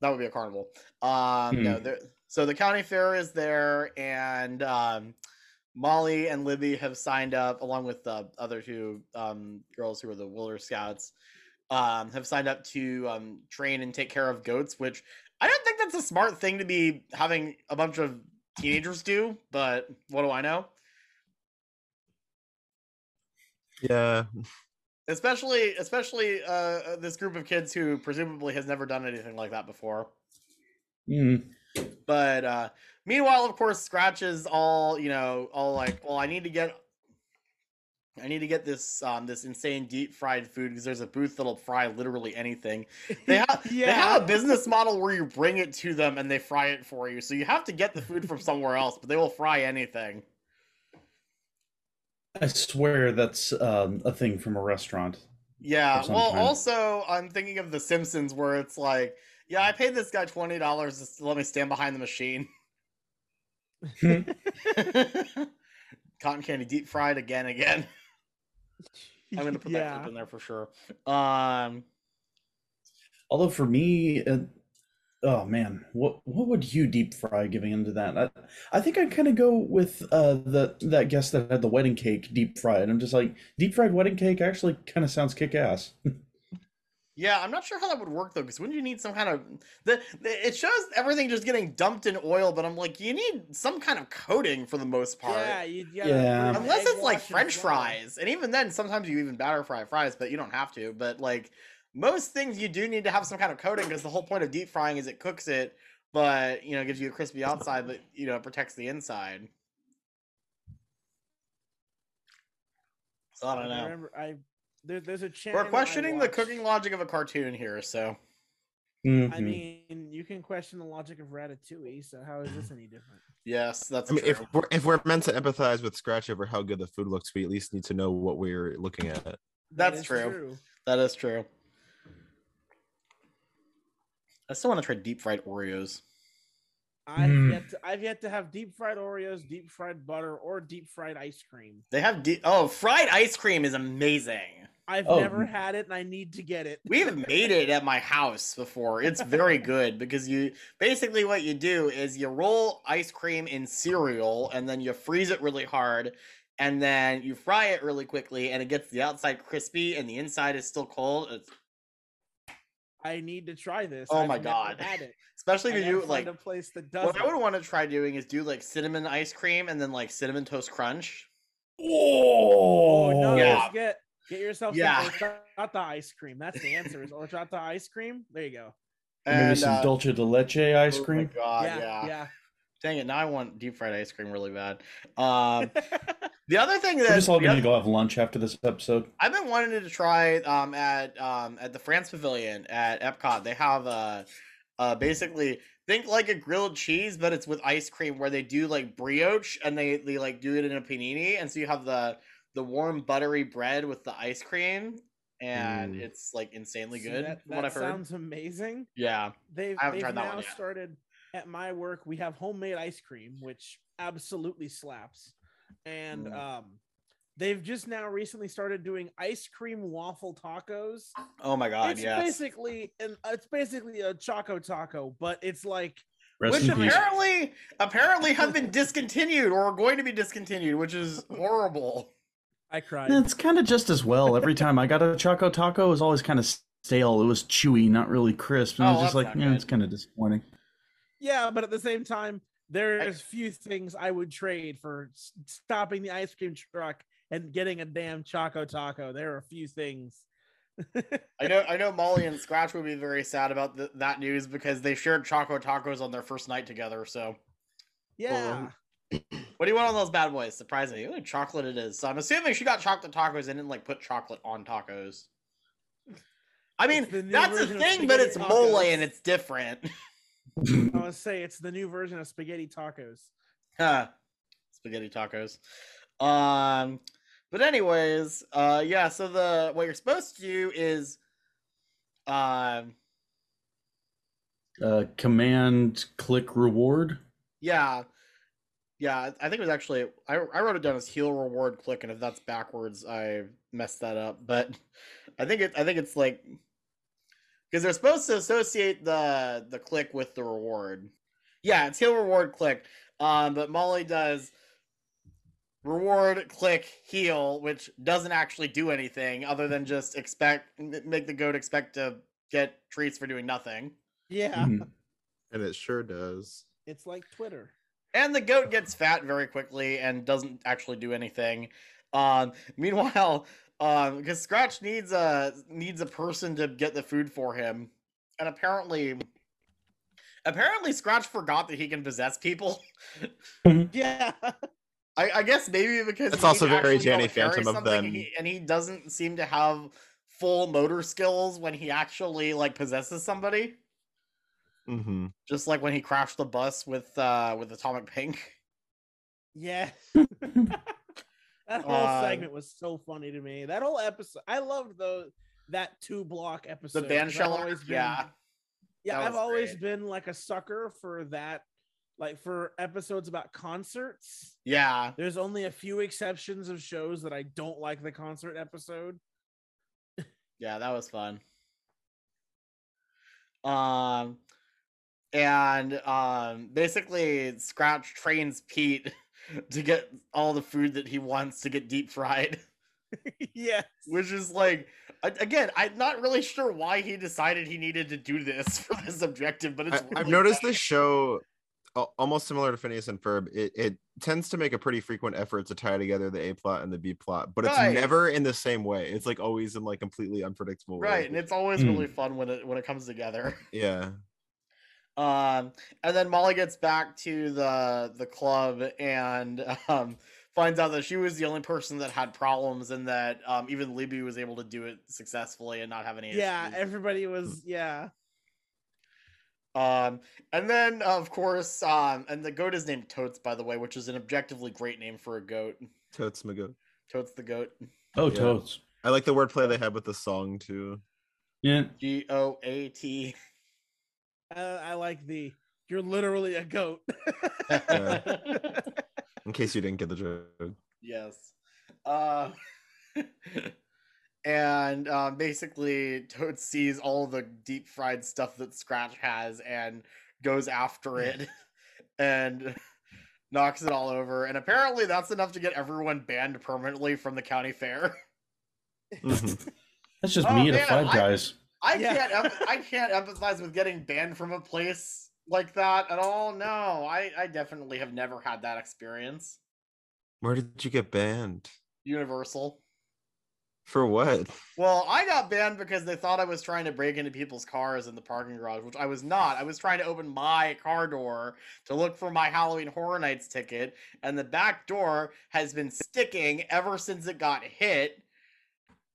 That would be a carnival. Um, no, Hmm. there. So the county fair is there, and um, Molly and Libby have signed up, along with the other two um, girls who are the Willer Scouts, um, have signed up to um, train and take care of goats. Which I don't think that's a smart thing to be having a bunch of teenagers do. But what do I know? Yeah. Especially, especially uh, this group of kids who presumably has never done anything like that before. Hmm. But uh meanwhile, of course, Scratch is all, you know, all like, well, I need to get I need to get this um this insane deep fried food because there's a booth that'll fry literally anything. They have *laughs* they have a business model where you bring it to them and they fry it for you. So you have to get the food from somewhere else, but they will fry anything. I swear that's um, a thing from a restaurant. Yeah. Well, kind. also I'm thinking of The Simpsons where it's like, yeah, I paid this guy twenty dollars to let me stand behind the machine. *laughs* Cotton candy deep fried again, again. I'm gonna put that clip in there for sure. Um, Although for me, uh, oh man, what what would you deep fry giving into that? I, I think I'd kind of go with uh, the that guest that had the wedding cake deep fried. I'm just like deep fried wedding cake actually kind of sounds kick ass. yeah, I'm not sure how that would work though, because wouldn't you need some kind of the, the it shows everything just getting dumped in oil, but I'm like, you need some kind of coating for the most part. Yeah, you, you Yeah. Unless it's like French fries, and even then, sometimes you even batter fry fries, but you don't have to. But like most things, you do need to have some kind of coating because the whole point of deep frying is it cooks it, but you know gives you a crispy outside, but you know it protects the inside. So I don't I know. remember I there, there's a chance We're questioning the cooking logic of a cartoon here, so I Mhm. mean, you can question the logic of Ratatouille. So how is this any different? yes, that's I mean, true. if we're if we're meant to empathize with Scratch over how good the food looks, we at least need to know what we're looking at. That That's true. That is true. I still want to try deep fried Oreos. I've Mm. yet to, I've yet to have deep fried Oreos, deep fried butter, or deep fried ice cream. They have deep. Oh, fried ice cream is amazing. I've Oh. never had it, and I need to get it. We've made it at my house before. It's very good because you basically what you do is you roll ice cream in cereal and then you freeze it really hard and then you fry it really quickly and it gets the outside crispy and the inside is still cold. It's I need to try this. Oh I've my God. had it. *laughs* Especially I if you do like a place that does. what I would want to try doing is do like cinnamon ice cream and then like cinnamon toast crunch. Oh no! Yeah. Get get yourself Yeah. some horchata ice cream. That's the answer. Is horchata ice cream? There you go. Maybe some uh, dulce de leche ice cream. oh my. God, yeah, yeah. yeah. Dang it! Now I want deep fried ice cream really bad. Um, *laughs* the other thing that We're just all gonna oth- go have lunch after this episode. I've been wanting to try um, at um, at the France Pavilion at Epcot. They have uh, uh, basically think like a grilled cheese, but it's with ice cream. Where they do like brioche and they they like do it in a panini, and so you have the the warm buttery bread with the ice cream, and Mm. it's like insanely See, good. That, from what that I've heard. sounds amazing. Yeah. They've, I haven't they've tried that now one yet. started at my work. We have homemade ice cream, which absolutely slaps. And Mm. um, they've just now recently started doing ice cream waffle tacos. Oh my god. it's yes. basically an it's basically a choco taco, but it's like Rest which in peace. apparently apparently have been *laughs* discontinued or are going to be discontinued, which is horrible. I cried. It's kind of just as well. Every *laughs* time I got a Choco Taco, it was always kind of stale. It was chewy, not really crisp. And I Oh, was just like, yeah, good. it's kind of disappointing. Yeah, but at the same time, there's few things I would trade for stopping the ice cream truck and getting a damn choco taco. There are a few things. *laughs* I know I know Molly and Scratch would be very sad about th- that news because they shared Choco Tacos on their first night together. So Yeah. *clears throat* what do you want on those bad boys? Surprisingly, Ooh, chocolate it is. So I'm assuming she got chocolate tacos and didn't like put chocolate on tacos. I mean, the that's the of thing, but it's mole and it's different. *laughs* I *laughs* want to say it's the new version of spaghetti tacos. Huh. Spaghetti tacos. Um, but anyways, uh, yeah. So the what you're supposed to do is, um, Uh, command click reward. yeah, yeah. I think it was actually I I wrote it down as heal reward click, and if that's backwards, I messed that up. But *laughs* I think it I think it's like because they're supposed to associate the the click with the reward. Yeah, it's heal reward click. Um, but Molly does reward click heal, which doesn't actually do anything other than just expect make the goat expect to get treats for doing nothing. Yeah, Mhm. *laughs* And it sure does. it's like Twitter. And the goat gets fat very quickly and doesn't actually do anything. Um, meanwhile, um, because Scratch needs a needs a person to get the food for him, and apparently, apparently Scratch forgot that he can possess people. *laughs* Yeah, I, I guess maybe because it's also very actually Danny Phantom of something, and them. he, and he doesn't seem to have full motor skills when he actually like possesses somebody. Mm-hmm. Just like when he crashed the bus with uh with Atomic Pink. *laughs* yeah. *laughs* that whole Uh, segment was so funny to me. That whole episode, I loved those that two block episode. The band 'cause I've shell, always been- yeah. yeah. I've always great. been like a sucker for that, like for episodes about concerts. Yeah. There's only a few exceptions of shows that I don't like the concert episode. Yeah, that was fun. Um and um basically Scratch trains Pete *laughs* to get all the food that he wants to get deep fried, *laughs* yes. which is like again, I'm not really sure why he decided he needed to do this *laughs* for this objective, but it's I, I've really noticed funny. this show almost similar to Phineas and Ferb. It, it tends to make a pretty frequent effort to tie together the A plot and the B plot, but it's Right. never in the same way. It's like always in like completely unpredictable Right, ways. and it's always Hmm. really fun when it when it comes together. yeah. Um, and then Molly gets back to the the club and um, finds out that she was the only person that had problems, and that um, even Libby was able to do it successfully and not have any Yeah, issues. everybody was yeah. Um, and then of course, um, and the goat is named Totes, by the way, which is an objectively great name for a goat. Totes my goat. Totes the goat. Oh, Yeah. totes. I like the wordplay they had with the song too. Yeah. G O A T. Uh, I like the you're literally a goat. *laughs* In case you didn't get the joke. Yes. Uh, *laughs* and um, basically, Totes sees all the deep fried stuff that Scratch has and goes after it *laughs* and knocks it all over. And apparently, that's enough to get everyone banned permanently from the county fair. Mhm. That's just Oh, me at a man, Five I- Guys. I Yeah. can't. I can't empathize with getting banned from a place like that at all. No, I, I definitely have never had that experience. Where did you get banned? Universal. For what? Well, I got banned because they thought I was trying to break into people's cars in the parking garage, which I was not. I was trying to open my car door to look for my Halloween Horror Nights ticket, and the back door has been sticking ever since it got hit.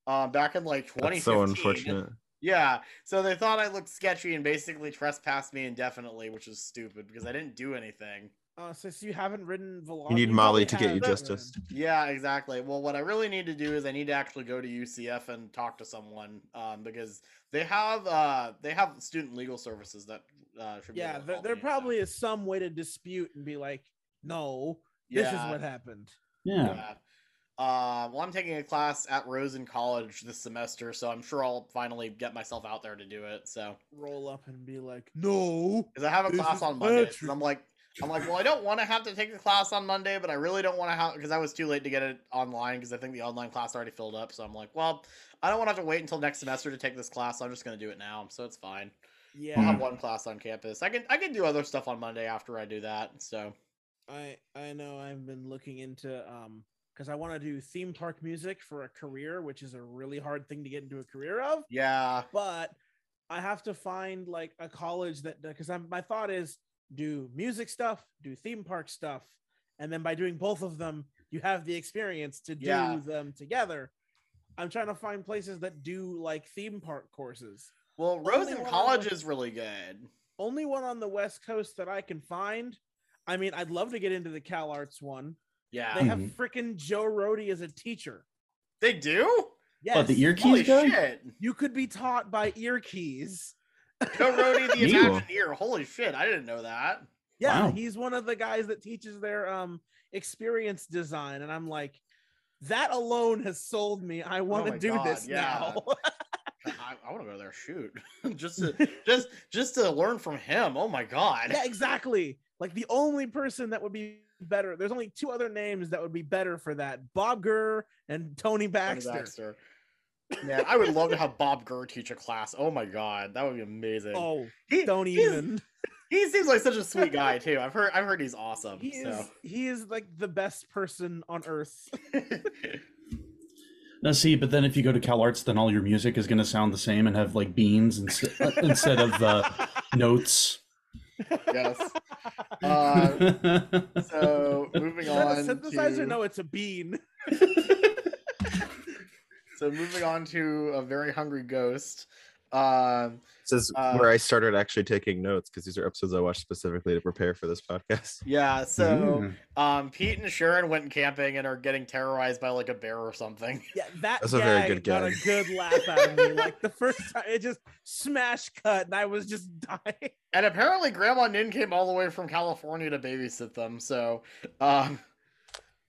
Uh, back in like 2015. That's so unfortunate. Yeah, so they thought I looked sketchy and basically trespassed me indefinitely, which is stupid because I didn't do anything. Uh, since you haven't ridden Velocity, You need Molly to get you justice. Yeah, exactly. Well, what I really need to do is I need to actually go to UCF and talk to someone um, because they have uh, they have student legal services that uh, should be. Yeah, there, there me, so- probably is some way to dispute and be like, no, this is what happened. Yeah. Yeah. Uh, well, I'm taking a class at Rosen College this semester, so I'm sure I'll finally get myself out there to do it. So, Roll up and be like, no. because I have a class on Monday, and I'm like, I'm like, well, I don't want to have to take the class on Monday, but I really don't want to have because I was too late to get it online because I think the online class already filled up. So I'm like, well, I don't want to have to wait until next semester to take this class. So I'm just gonna do it now, so it's fine. Yeah, I'll have one class on campus. I can I can do other stuff on Monday after I do that. So I I know I've been looking into um because I want to do theme park music for a career, which is a really hard thing to get into a career of. yeah, But I have to find like a college that because I'm my thought is do music stuff, do theme park stuff, and then by doing both of them, you have the experience to do Yeah. them together. I'm trying to find places that do like theme park courses. well, Rosen College the- is really good. Only one on the West Coast that I can find. I mean, I'd love to get into the Cal Arts one. Yeah, They have Mhm. freaking Joe Rohde as a teacher. they do. Yes, But the ear keys guy? shit! you could be taught by ear keys. Joe Rohde, the *laughs* Neat. Imagineer. Holy shit! I didn't know that. Yeah, Wow. he's one of the guys that teaches their um experience design, and I'm like, that alone has sold me. I want to Oh my do God, this yeah. now. *laughs* I, I want to go there. Shoot, *laughs* just to just just to learn from him. Oh my god. yeah, exactly. Like the only person that would be better. There's only two other names that would be better for that: Bob Gurr and Tony Tony Baxter. Baxter. Man, I would love to have Bob Gurr teach a class. Oh my god, that would be amazing. Oh, He- don't even. He seems like such a sweet guy too. I've heard I've heard he's awesome. He so. is. He is like the best person on earth. *laughs* Now, see, but then if you go to Cal Arts, then all your music is going to sound the same and have like beans instead instead of uh, *laughs* notes. yes. Uh, so *laughs* moving Is on. a synthesizer? to- No, it's a bean. *laughs* So moving on to a very hungry ghost. Um, This is Uh, where I started actually taking notes because these are episodes I watched specifically to prepare for this podcast. *laughs* yeah. So Mm. um, Pete and Sharon went camping and are getting terrorized by like a bear or something. *laughs* Yeah, that That's a very gag good got a good laugh out of me. *laughs* Like the first time, it just smash cut, and I was just dying. And apparently, Grandma Nin came all the way from California to babysit them. So, um,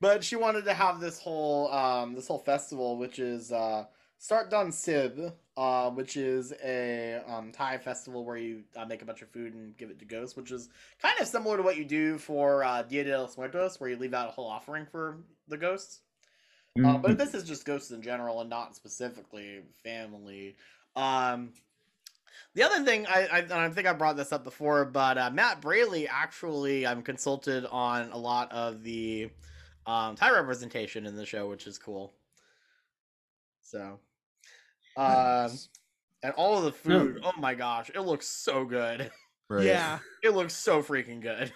but she wanted to have this whole um, this whole festival, which is uh, Start Done Sib, uh, which is a um, Thai festival where you uh, make a bunch of food and give it to ghosts, which is kind of similar to what you do for uh, Dia de los Muertos, where you leave out a whole offering for the ghosts. Uh, but this is just ghosts in general and not specifically family. Um, the other thing, I, I, I think I brought this up before, but uh, Matt Braly actually um, consulted on a lot of the um, Thai representation in the show, which is cool. So, um, and all of the food, oh my gosh, it looks so good. Right. Yeah, It looks so freaking good.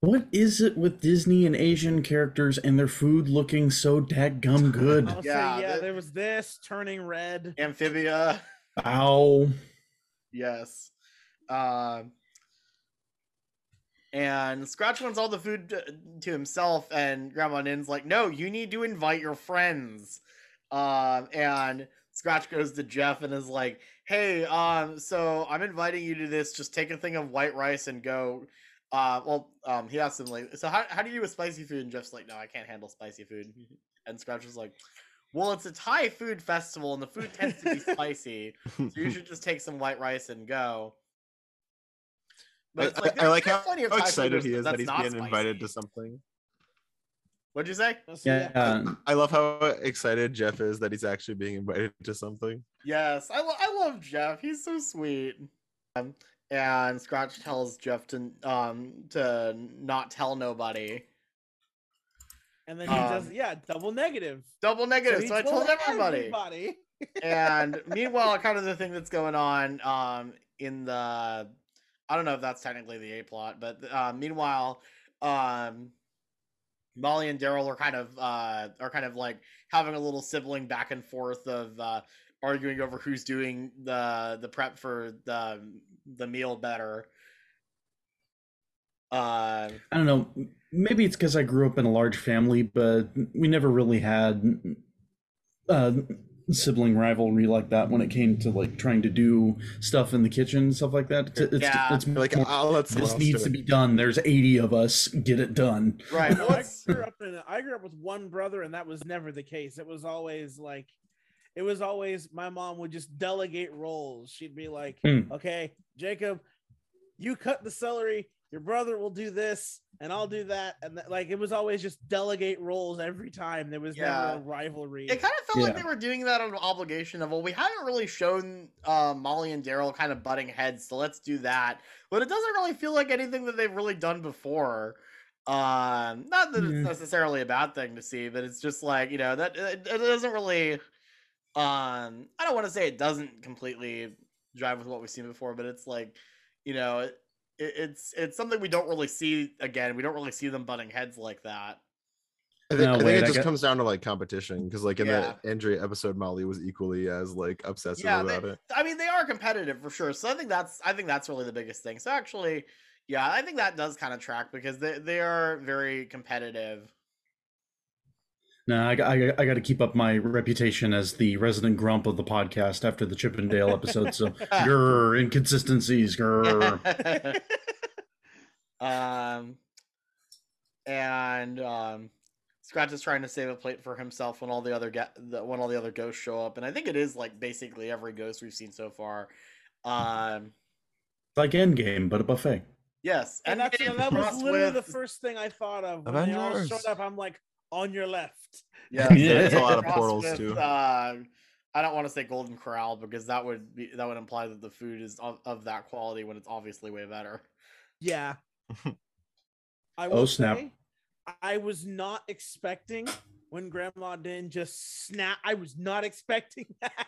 What is it with Disney and Asian characters and their food looking so dadgum good? I'll Yeah, say yeah. that- There was this turning red. Amphibia, Ow. yes. Um, and Scratch wants all the food to, to himself, and Grandma Nin's like, "No, you need to invite your friends." Um, and Scratch goes to Jeff and is like, "Hey, um, so I'm inviting you to this. Just take a thing of white rice and go." Uh, well, um, he asks him like, "So how how do you do with spicy food?" And Jeff's like, "No, I can't handle spicy food." *laughs* And Scratch is like, "Well, it's a Thai food festival, and the food tends to be spicy, so you *laughs* should just take some white rice and go." I, it's I- I like how, how excited he is that he's being invited to something. What'd you say? I'll Yeah. I love how excited Jeff is that he's actually being invited to something. Yes, I, lo- I love Jeff. He's so sweet. Um, and Scratch tells Jeff to um to not tell nobody. And then he Um, does, yeah, double negative. Double negative. he So, I told everybody. everybody. *laughs* and meanwhile, kind of the thing that's going on um in the I don't know if that's technically the A plot, but uh, meanwhile, um Molly and Daryl are kind of uh are kind of like having a little sibling back and forth of uh arguing over who's doing the the prep for the the meal better. Uh, I don't know. Maybe it's because I grew up in a large family, but we never really had uh, sibling rivalry like that when it came to like trying to do stuff in the kitchen and stuff like that. It's, it's, Yeah. it's Like, more, I'll let someone this needs to be done. There's 80 of us. Get it done. right. Well, I grew up in I grew up with one brother, and that was never the case. It was always like, it was always my mom would just delegate roles. She'd be like, Hmm. "Okay, Jacob, you cut the celery. Your brother will do this, and I'll do that." And th- like it was always just delegate roles every time. There was Yeah. never a rivalry. It kind of felt like they were doing that on an obligation of, well, we haven't really shown uh, Molly and Daryl kind of butting heads, so let's do that. But it doesn't really feel like anything that they've really done before. Um, not that Yeah. it's necessarily a bad thing to see, but it's just like you know that it, it doesn't really. Um, I don't want to say it doesn't completely drive with what we've seen before, but it's like, you know, it, it, it's it's something we don't really see again. We don't really see them butting heads like that. I think, No, I think wait, it I just got- comes down to like competition because like in Yeah. the Andrea episode, Molly was equally as like obsessive yeah, about they, it. I mean they are competitive for sure. So I think that's I think that's really the biggest thing. So actually, yeah, I think that does kind of track because they they are very competitive. No, I, I, I got to keep up my reputation as the resident grump of the podcast after the Chippendale episode. So, *laughs* grr, inconsistencies, grr. *laughs* um, and um, Scratch is trying to save a plate for himself when all the other ga- the, when all the other ghosts show up, and I think it is like basically every ghost we've seen so far. Um, like Endgame, but a buffet. yes, and that's Endgame that was crossed literally the first thing I thought of when they all showed up. I'm like, on your left. Yeah, *laughs* There's a lot of portals, with, too. Uh, I don't want to say Golden Corral because that would be that would imply that the food is of, of that quality when it's obviously way better. Yeah. *laughs* I Oh, snap. say, I was not expecting when Grandma didn't just snap. I was not expecting *laughs* that.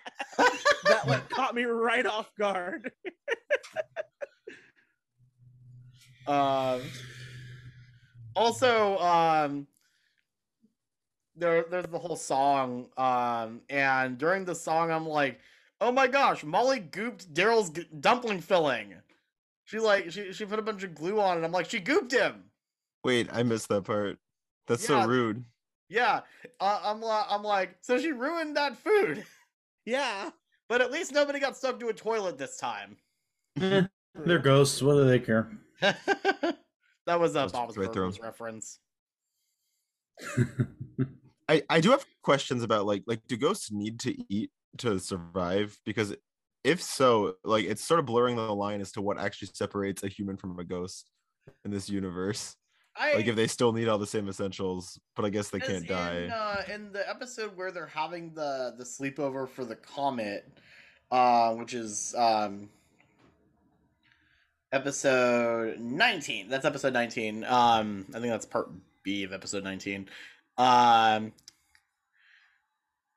that like caught me right off guard. Um, also, um, there there's the whole song, um, and during the song, I'm like, oh my gosh, Molly gooped Daryl's g- dumpling filling. She like she she put a bunch of glue on it. I'm like, she gooped him. Wait, I missed that part. That's Yeah. so rude. Yeah, uh, I'm li- I'm like, so she ruined that food. *laughs* yeah. But at least nobody got stuck to a toilet this time. Eh, they're ghosts. What do they care? *laughs* that was a Just Bob's right through 'em. Burgers reference. *laughs* I I do have questions about like like do ghosts need to eat to survive? Because if so, like it's sort of blurring the line as to what actually separates a human from a ghost in this universe. I Like if they still need all the same essentials, but I guess they can't die. In, uh, in the episode where they're having the the sleepover for the comet, uh, which is um, episode nineteen. That's episode nineteen. Um, I think that's part B of episode nineteen. Um,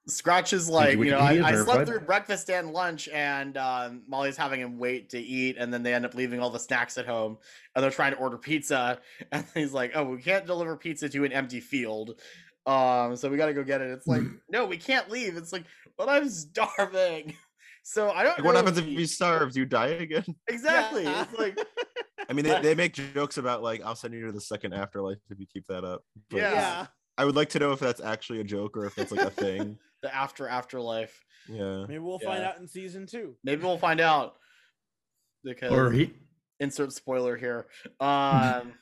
Scratch is like, you know, I, Wikipedia I slept verified. through breakfast and lunch, and um, Molly's having him wait to eat, and then they end up leaving all the snacks at home, and they're trying to order pizza, *laughs* and he's like, "Oh, we can't deliver pizza to an empty field, um, so we got to go get it." It's like, *laughs* no, we can't leave. It's like, but I'm starving, *laughs* so I don't. Like, what happens if you starve? Do you die again? exactly? Yeah. It's like, I mean, they, they make jokes about like I'll send you to the second afterlife if you keep that up. But Yeah. Yeah. I would like to know if that's actually a joke or if that's like a thing. *laughs* the after afterlife. Yeah. Maybe we'll find out in season two. Maybe we'll find out because Or he. insert spoiler here. Um, *laughs*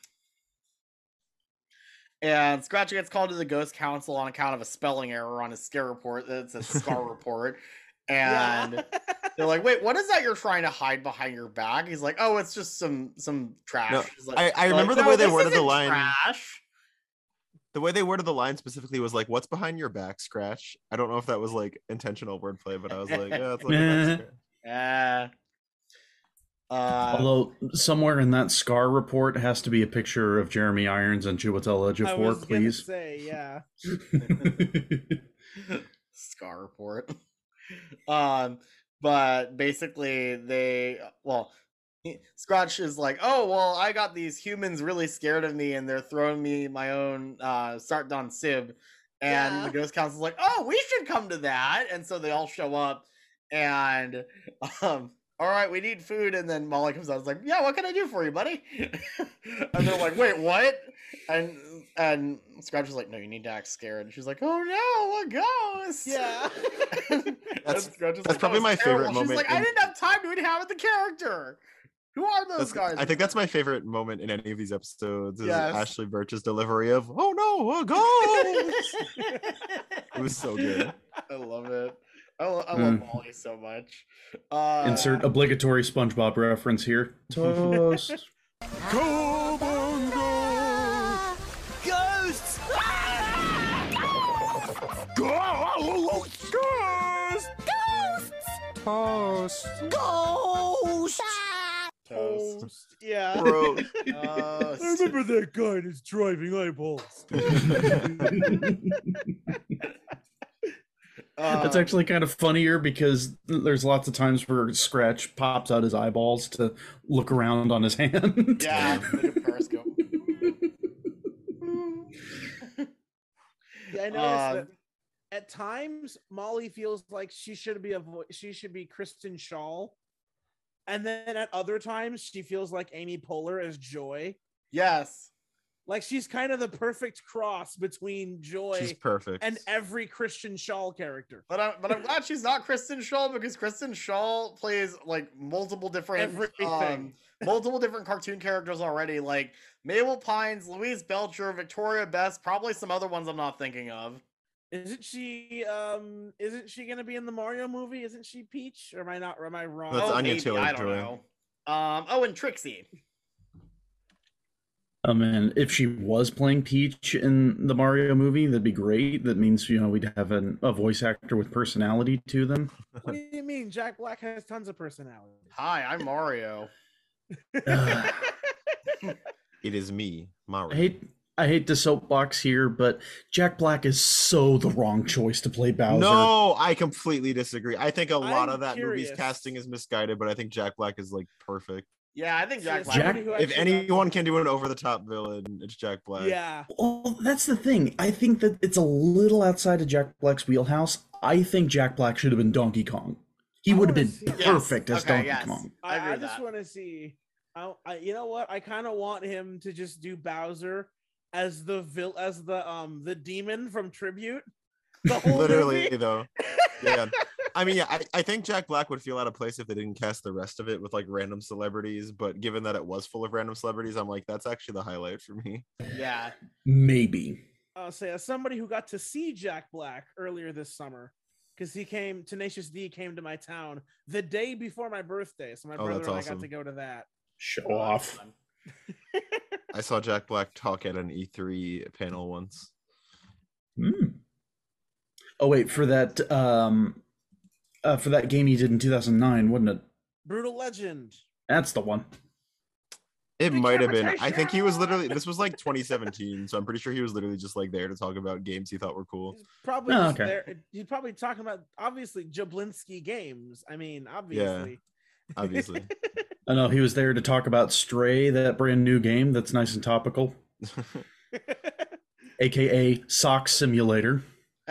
and Scratchy gets called to the Ghost Council on account of a spelling error on his scare report. That's a scar *laughs* report. And Yeah. they're like, "Wait, what is that you're trying to hide behind your back?" He's like, "Oh, it's just some some trash." No, like, I- I they're remember the "No, way they worded the line." Trash. The way they worded the line specifically was like, "What's behind your back, Scratch?" I don't know if that was like intentional wordplay, but I was like, "Yeah, it's like a back *laughs* scratch." Yeah. Uh, Although somewhere in that Scar report has to be a picture of Jeremy Irons and Chiwetel I Ejiofor, was please. say, yeah. *laughs* Scar report. *laughs* um, but basically they well Scratch is like, oh well, I got these humans really scared of me, and they're throwing me my own uh Start Sib, and Yeah. the Ghost Council's like, oh, we should come to that, and so they all show up, and um, all right, we need food, and then Molly comes out, and is like, yeah, what can I do for you, buddy? *laughs* and they're like, wait, what? And and Scratch is like, no, you need to act scared, and she's like, oh no, a ghost. Yeah. *laughs* That's- Scratch that's like, probably was my favorite terrible." She's moment like, I didn't have time to inhabit the character. Who are those That's- guys? I think that's my favorite moment in any of these episodes is Yes. Ashly Burch's delivery of "Oh no, a ghost!" *laughs* it was so good. I love it. I, lo- I love Mm. Molly so much. Uh, Insert obligatory SpongeBob reference here. Toast. *laughs* Ghosts! Ghosts Ghost! Toast. Yeah. Bro, Toast. *laughs* *laughs* that guy and his driving eyeballs. *laughs* That's Um, actually kind of funnier because there's lots of times where Scratch pops out his eyeballs to look around on his hand. yeah. Periscope. Yeah, I noticed Um, that at times Molly feels like she should be a vo- she should be Kristen Schaal, and then at other times she feels like Amy Poehler as Joy. Yes. Like she's kind of the perfect cross between Joy she's perfect. and every Kristen Schaal character. But I'm, but I'm glad she's not Kristen Schaal because Kristen Schaal plays like multiple different Everything. um, multiple different cartoon characters already, like Mabel Pines, Louise Belcher, Victoria Best, probably some other ones I'm not thinking of. Isn't she um isn't she gonna be in the Mario movie? Isn't she Peach? Or am I not or am I wrong? That's oh, Anya maybe, Taylor I don't Joy. know. Um, oh, and Trixie. Oh man, if she was playing Peach in the Mario movie, that'd be great. That means you know we'd have an, a voice actor with personality to them. What do you mean? Jack Black has tons of personality. Hi, I'm Mario. *laughs* It is me, Mario. I hate I hate the soapbox here, but Jack Black is so the wrong choice to play Bowser. No, I completely disagree. I think a lot I'm of that movie's casting is misguided, but I think Jack Black is like perfect. Yeah, I think Jack As Black. Jack- If anyone can do an over the top villain, it's Jack Black. Yeah. Well, that's the thing. I think that it's a little outside of Jack Black's wheelhouse. I think Jack Black should have been Donkey Kong. He I would have been see- Yes. perfect as Okay, Donkey yes. Kong. I I, I just want to see. I, I, you know what? I kind of want him to just do Bowser as the vil as the um the demon from Tribute. *laughs* The whole Literally, movie. though. *laughs* Yeah. I mean, yeah, I, I think Jack Black would feel out of place if they didn't cast the rest of it with like random celebrities. But given that it was full of random celebrities, I'm like, that's actually the highlight for me. Yeah. Maybe. I'll say as somebody who got to see Jack Black earlier this summer, because he came, Tenacious D came to my town the day before my birthday, so my Oh, brother that's and I got to go to that. Show that's off. Fun. *laughs* I saw Jack Black talk at an E3 panel once. Hmm. Oh wait, for that um uh, for that game he did in 2009, wasn't it? Brutal Legend. That's the one. It might have been. I think he was literally. This was like 2017, so I'm pretty sure he was literally just like there to talk about games he thought were cool. He's probably Oh, just okay. there. He's probably talking about obviously Jablinski games. I mean, obviously. Obviously, *laughs* I know he was there to talk about Stray, that brand new game that's nice and topical, *laughs* aka Sock Simulator. *laughs*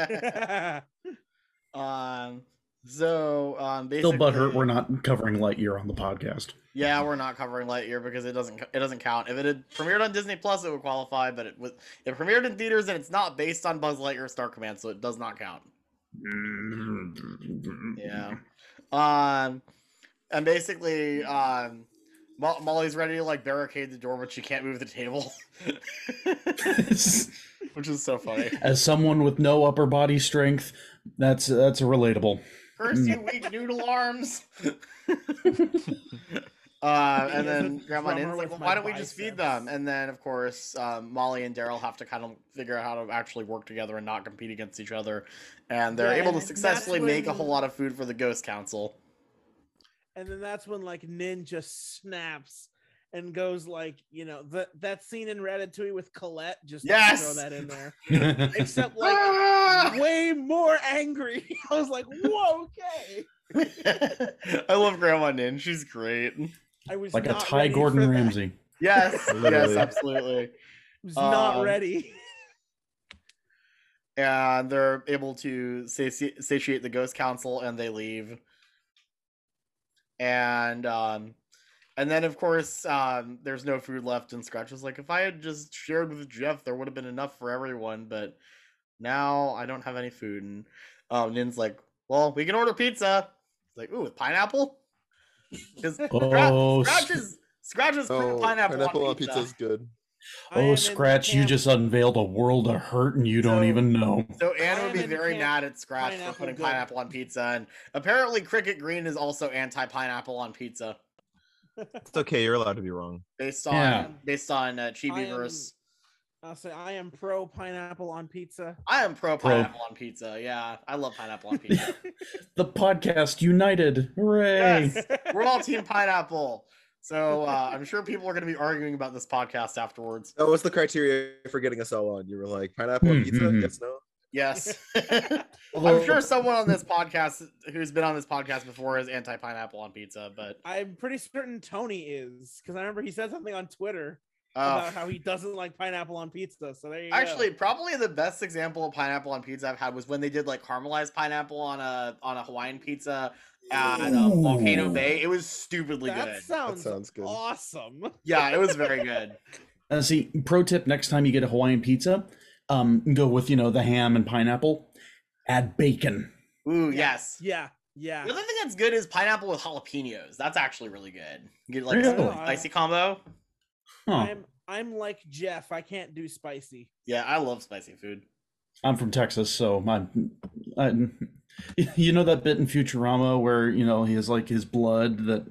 um. So um. Still Basically, butthurt we're not covering Lightyear on the podcast. Yeah, we're not covering Lightyear because it doesn't it doesn't count. If it had premiered on Disney Plus, it would qualify, but it was it premiered in theaters and it's not based on Buzz Lightyear Star Command, so it does not count. Yeah. Um, and basically, um, Mo- Molly's ready to like barricade the door, but she can't move the table, *laughs* *laughs* which is so funny. As someone with no upper body strength, that's that's relatable. Curse you, weak noodle arms. *laughs* Uh, and then Grandma drummer Nin's like, well, why don't we just feed them? And then, of course, um, Molly and Daryl have to kind of figure out how to actually work together and not compete against each other. And they're Yeah, able to and that's successfully make a whole lot of food for the Ghost Council. And then that's when like Nin just snaps and goes like, you know, that that scene in Ratatouille with Colette, just Yes! throw that in there. *laughs* Except *laughs* like Ah! way more angry. *laughs* I was like, whoa, okay. I love Grandma Nin. She's great. I was like a not Ty Gordon that. Ramsay. Yes, yes, absolutely. I was not Um, ready. and they're able to sati- satiate the ghost council and they leave and um and then of course um there's no food left and scratch is like if i had just shared with jeff there would have been enough for everyone but now i don't have any food and um nin's like well we can order pizza it's like ooh with pineapple *laughs* because Oh, scratch is scratch is Oh, pineapple, pineapple on on pizza. pizza is good. I am Oh, in Scratch, you just unveiled a world of hurt and you don't even know. So Anna would be very mad at Scratch for putting good. pineapple on pizza, and apparently Cricket Green is also anti-pineapple on pizza, It's okay. You're allowed to be wrong. based on Yeah. based on uh, I Chibiverse. I'll say I am pro pineapple on pizza. I am pro Pro. pineapple on pizza. Yeah, I love pineapple on pizza. *laughs* The podcast united. Hooray. yes, we're all team pineapple. So uh, I'm sure people are going to be arguing about this podcast afterwards. That was the criteria for getting us all on. You were like pineapple on Hmm, pizza. Yes, no. Yes, *laughs* Although- I'm sure someone on this podcast who's been on this podcast before is anti-pineapple on pizza, but I'm pretty certain Tony is because I remember he said something on Twitter uh, about how he doesn't like pineapple on pizza. So there you go. Actually, probably the best example of pineapple on pizza I've had was when they did like caramelized pineapple on a on a Hawaiian pizza at um, Volcano Bay. It was stupidly that good. sounds, sounds good. awesome. *laughs* Yeah, it was very good. *laughs* Uh, see, pro tip: next time you get a Hawaiian pizza, um, go with you know the ham and pineapple. Add bacon. Ooh, yes. Yeah, yeah. The other thing that's good is pineapple with jalapenos. That's actually really good. You get like Really? a spicy combo. Huh. I'm I'm like Jeff. I can't do spicy. Yeah, I love spicy food. I'm from Texas, so my, I, *laughs* you know that bit in Futurama where you know he has like his blood that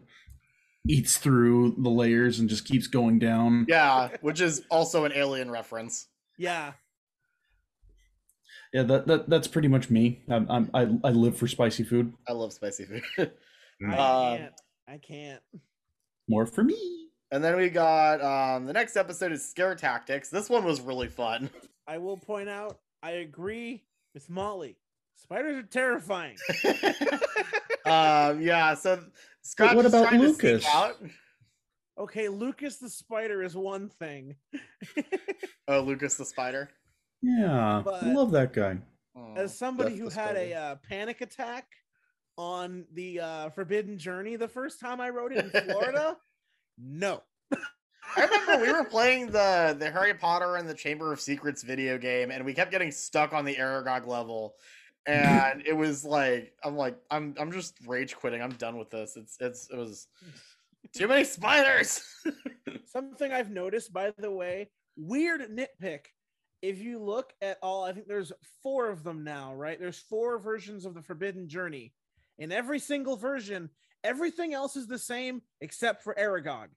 eats through the layers and just keeps going down. Yeah, which is also an alien reference. Yeah, Yeah, that, that that's pretty much me. I'm, I'm I I live for spicy food. I love spicy food. *laughs* I Um, can't. I can't. More for me. and then we got um the next episode is scare tactics. This one was really fun. I will point out. I agree with Molly. Spiders are terrifying. *laughs* um yeah, so Scratch what is about trying to sneak Lucas? out. Okay, Lucas the spider is one thing. *laughs* Oh, Lucas the spider. Yeah, But- I love that guy. Oh. As somebody Death who the had a uh, panic attack on the uh, Forbidden Journey the first time I rode it in Florida, *laughs* no. I remember we were playing the the Harry Potter and the Chamber of Secrets video game, and we kept getting stuck on the Aragog level, and it was like I'm like I'm I'm just rage quitting. I'm done with this. It's it's it was too many spiders. *laughs* Something I've noticed, by the way, weird nitpick. If you look at all, I think there's four of them now, right? There's four versions of the Forbidden Journey. In every single version, everything else is the same except for Aragog.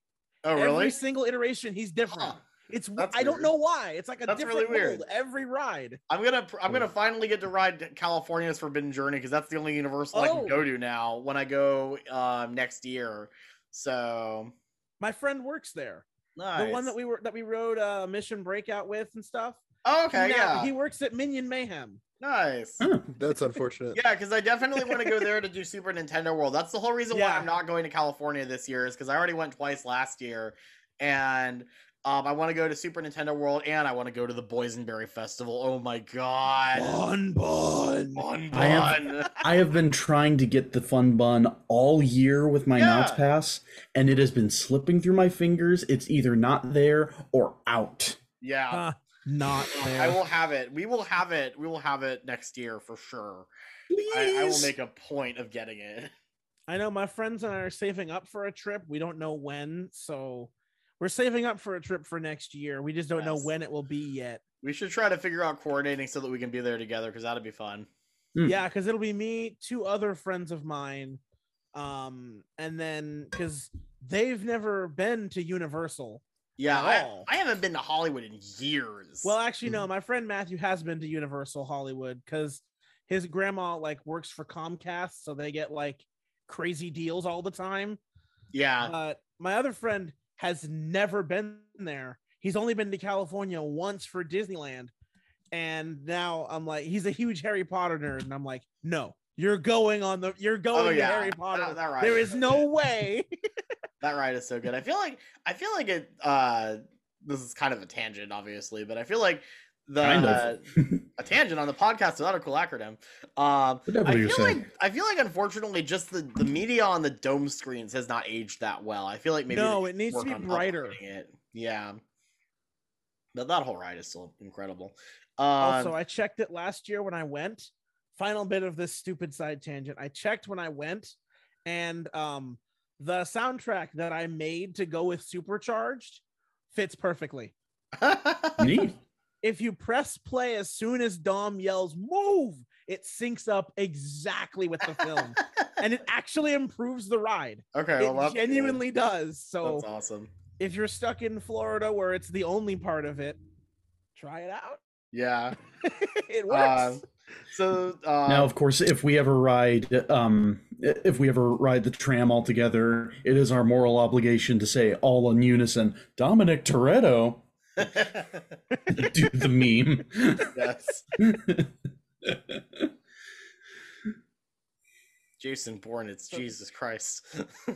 Oh really? Every single iteration, he's different. Huh. It's That's I don't know why. It's like a That's really different weird. world every ride. I'm gonna I'm gonna finally get to ride California's Forbidden Journey because that's the only Universal I Oh. can go to now when I go um next year. So My friend works there. nice. The one that we were that we rode uh Mission Breakout with and stuff. Oh, okay, now- yeah, He works at Minion Mayhem. Nice. Huh. *laughs* That's unfortunate. Yeah, because I definitely want to go there to do Super Nintendo World. That's the whole reason why I'm not going to California this year, is because I already went twice last year, and um, I want to go to Super Nintendo World and I want to go to the Boysenberry Festival. Oh my god, Bun bun. Fun I have- bun. *laughs* I have been trying to get the fun bun all year with my Knott's Yeah. Pass, and it has been slipping through my fingers. It's either not there or out. Yeah, Huh, not *sighs* there. I will have it. We will have it. We will have it next year for sure. I, I will make a point of getting it. *laughs* I know my friends and I are saving up for a trip. We don't know when, so we're saving up for a trip for next year. We just don't know when it will be yet. We should try to figure out coordinating so that we can be there together because that'd be fun. Hmm. Yeah, because it'll be me, two other friends of mine, um, and then because they've never been to Universal. Yeah, I. I haven't been to Hollywood in years. Well, actually, no. Mm-hmm. My friend Matthew has been to Universal Hollywood because his grandma like works for Comcast, so they get like crazy deals all the time. yeah, But my other friend has never been there. He's only been to California once for Disneyland, and now I'm like, he's a huge Harry Potter nerd, and I'm like, no, you're going on the, you're going Oh, to. Harry Potter. That- that ride there is is so no good. *laughs* way. that ride is so good. I feel like I feel like it. uh This is kind of a tangent, obviously, but I feel like the Kind of. *laughs* a tangent on the podcast without a cool acronym. Um, I feel say. like I feel like unfortunately, just the the media on the dome screens has not aged that well. I feel like maybe No, it needs to be brighter. It. Yeah, but that whole ride is still incredible. Um, also, I checked it last year when I went. Final bit of this stupid side tangent. I checked when I went, and um, the soundtrack that I made to go with Supercharged fits perfectly. *laughs* Neat. If you press play as soon as Dom yells "move," it syncs up exactly with the film, *laughs* and it actually improves the ride. okay, well, it that's good. genuinely does. So That's awesome. if you're stuck in Florida where it's the only part of it, try it out. Yeah. *laughs* it works. Um, so uh, now, of course, if we ever ride, um, if we ever ride the tram all together, it is our moral obligation to say all in unison, Dominic Toretto. Do the meme. yes. Jason Bourne, it's Jesus Christ. *laughs*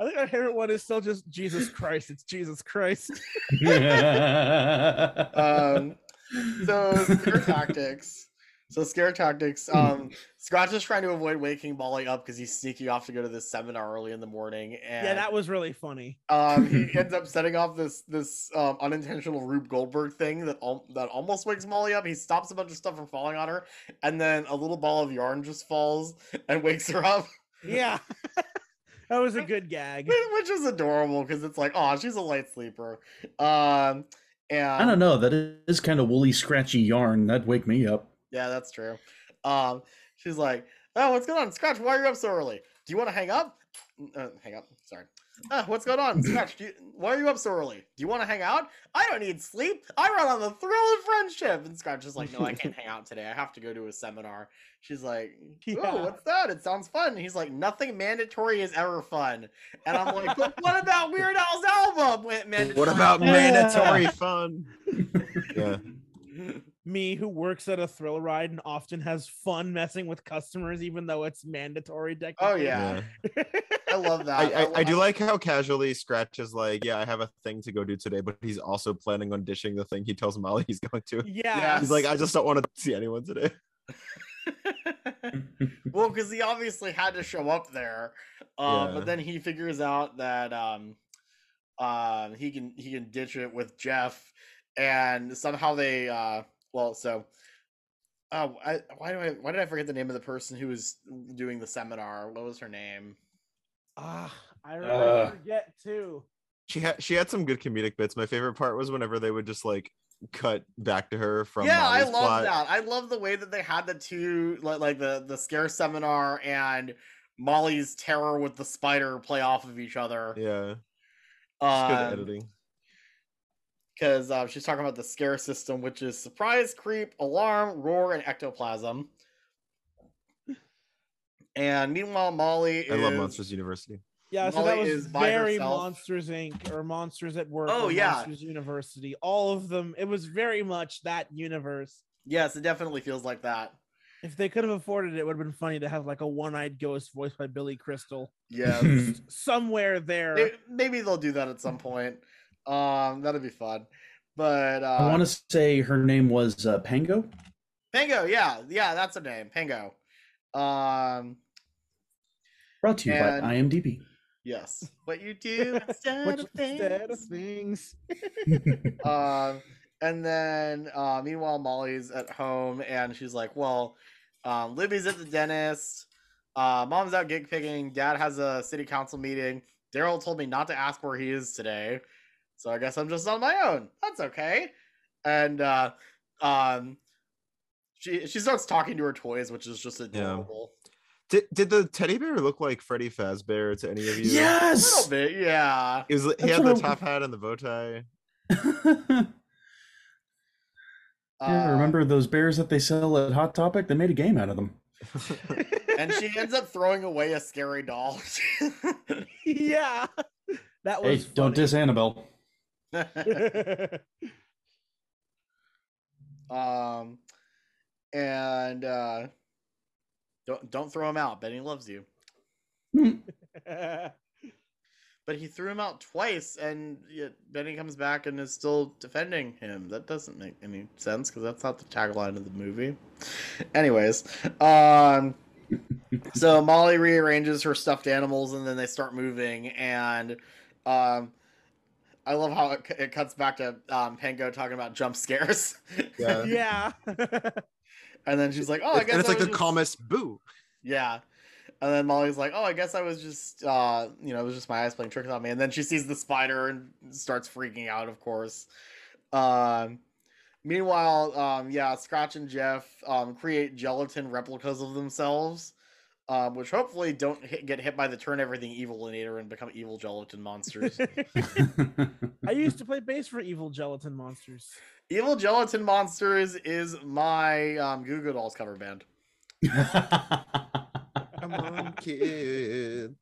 I think our favorite one is still just Jesus Christ. It's Jesus Christ. *laughs* *laughs* um, so scare tactics. So scare tactics. Um, Scratch is trying to avoid waking Molly up because he's sneaking off to go to this seminar early in the morning, and yeah, that was really funny. um, he *laughs* ends up setting off this this um, unintentional Rube Goldberg thing that al- that almost wakes Molly up. He stops a bunch of stuff from falling on her, and then a little ball of yarn just falls and *laughs* wakes her up. Yeah. *laughs* that was a good gag. which is adorable because it's like, oh, she's a light sleeper. Um, and I don't know. That is kind of woolly, scratchy yarn. That'd wake me up. Yeah, that's true. Um, she's like, oh, what's going on, Scratch? Why are you up so early? Do you want to hang up? Uh, hang up. Sorry. Ah, what's going on, Scratch? Do you, why are you up so early? Do you want to hang out? I don't need sleep. I run on the thrill of friendship. And Scratch is like, no, I can't *laughs* hang out today. I have to go to a seminar. She's like, oh, Yeah. what's that? It sounds fun. And he's like, nothing mandatory is ever fun. And I'm like, but what about Weird Al's album? Went mandatory. What about mandatory *laughs* fun? Yeah. *laughs* Me, who works at a thrill ride and often has fun messing with customers, even though it's mandatory. Oh yeah, Yeah. I love that. I, I, I do love- like how casually Scratch is like, yeah, I have a thing to go do today, but he's also planning on dishing the thing he tells Molly he's going to. Yeah. He's like, I just don't want to see anyone today. *laughs* well, because he obviously had to show up there, uh, Yeah. but then he figures out that um, um, he can he can ditch it with Jeff, and somehow they uh, well, so. Uh, I, why do I why did I forget the name of the person who was doing the seminar? What was her name? Ah, I, I Uh. forget too. She had she had some good comedic bits. My favorite part was whenever they would just like cut back to her from yeah, I love plot. that. I love the way that they had the two like like the the scare seminar and Molly's terror with the spider play off of each other. Yeah, it's good Um, editing. Because uh, she's talking about the scare system, which is surprise, creep, alarm, roar, and ectoplasm. And meanwhile, Molly I is love Monsters University. Yeah, so that was very herself. Monsters Inc. or Monsters at Work. Oh, or yeah. Monsters University. All of them. It was very much that universe. Yes, it definitely feels like that. If they could have afforded it, it would have been funny to have like a one-eyed ghost voiced by Billy Crystal Yeah, somewhere there. May- maybe they'll do that at some point. Um, that'd be fun. But uh, I want to say her name was uh, Pango. Pango, yeah, yeah, that's her name, Pango. Um, Brought to you And- by IMDb. yes, *laughs* what you do instead Which of instead of things. things. *laughs* um, and then uh, meanwhile, Molly's at home and she's like, "Well, um, Libby's at the dentist. Uh, Mom's out gig picking. Dad has a city council meeting. Daryl told me not to ask where he is today, so I guess I'm just on my own. That's okay." And uh, um, she she starts talking to her toys, which is just adorable. Did, did the teddy bear look like Freddy Fazbear to any of you? Yes, A little bit, yeah. He was he That's had the I- top hat and the bow tie. *laughs* yeah, Uh, remember those bears that they sell at Hot Topic? They made a game out of them. *laughs* and she ends up throwing away a scary doll. *laughs* yeah, that was. Hey, was. don't diss Annabelle. *laughs* um, and uh, don't don't throw him out. Benny loves you. *laughs* But he threw him out twice, and yet Benny comes back and is still defending him. That doesn't make any sense because that's not the tagline of the movie. Anyways, um, so Molly rearranges her stuffed animals, and then they start moving. And um, I love how it, it cuts back to um, Pango talking about jump scares. *laughs* Yeah. yeah. and then she's like, "Oh, I guess and it's I like the just- calmest boo. Yeah. And then Molly's like, "Oh, I guess I was just, uh, you know, it was just my eyes playing tricks on me." And then she sees the spider and starts freaking out. Of course. Um, meanwhile, um, yeah, Scratch and Jeff um, create gelatin replicas of themselves, um, which hopefully don't hit, get hit by the turn everything evilinator and become evil gelatin monsters. *laughs* I used to *laughs* play bass for Evil Gelatin Monsters. evil gelatin monsters is my um, Goo Goo Dolls cover band. *laughs* Come on, kids.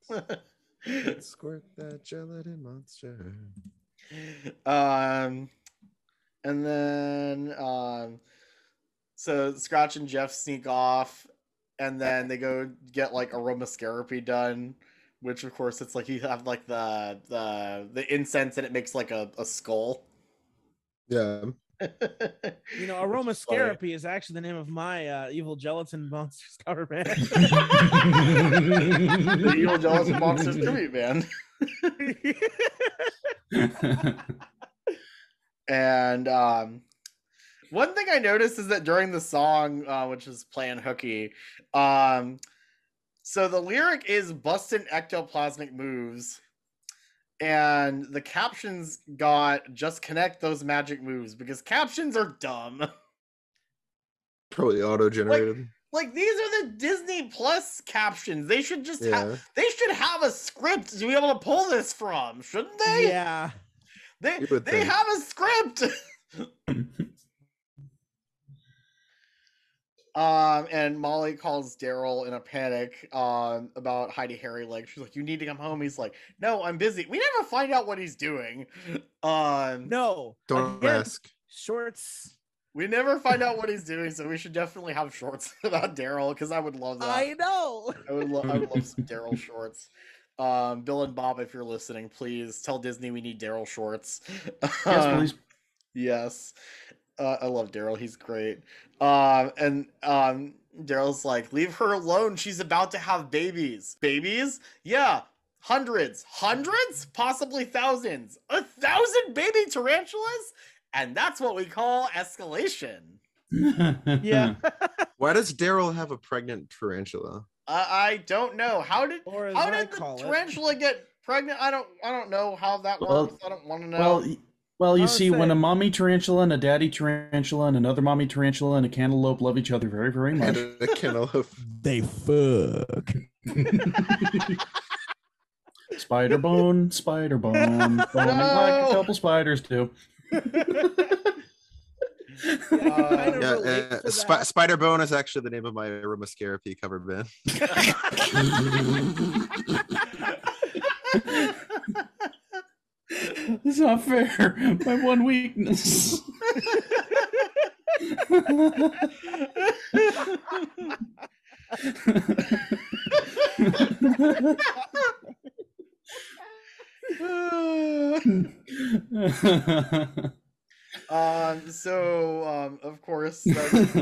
Squirt that gelatin monster. um and then um so scratch and jeff sneak off and then they go get like aromascapy done which of course it's like you have like the the the incense and it makes like a, a skull Yeah. *laughs* You know, aromascapy is actually the name of my uh, Evil Gelatin Monsters *laughs* cover band. the evil gelatin monsters *laughs* tribute band and um one thing i noticed is that during the song uh, which is playing hooky um so the lyric is bustin' ectoplasmic moves and the captions got just connect those magic moves because captions are dumb *laughs* Probably auto generated. like these are the disney plus captions they should just yeah. have they should have a script to be able to pull this from shouldn't they yeah. They they think. have a script. *clears throat* um, and Molly calls Daryl in a panic um about Heidi Harry Like She's like, "You need to come home." He's like, "No, I'm busy." We never find out what he's doing. Um, No. Don't again, ask. Shorts. we never find out what he's doing, so we should definitely have shorts *laughs* about Daryl because I would love that. I know. I would, lo- I would love some Daryl *laughs* shorts. Um, Bill and Bob, if you're listening, please tell Disney we need Daryl shorts. yes, Um, *laughs* please. Yes. Uh, I love Daryl. He's great. Um, and um, Daryl's like, leave her alone. She's about to have babies. Babies? Yeah. Hundreds. Hundreds? Possibly thousands. A thousand baby tarantulas? And that's what we call escalation. *laughs* Yeah. *laughs* Why does Daryl have a pregnant tarantula? I I don't know. How did Or as how I did the call it. tarantula get pregnant? I don't I don't know how that Well- works. I don't want to know. Well, y- well, you I would see, when a mommy tarantula and a daddy tarantula and another mommy tarantula and a cantaloupe love each other very, very much. And a cantaloupe. *laughs* They fuck. *laughs* Spider bone, spider bone, *laughs* bone like a couple spiders do. Uh, Yeah, uh, to Spi- that. Spider Bone is actually the name of my aromascapy cover band. It's not fair. My one weakness. *laughs* Um, so um, of course,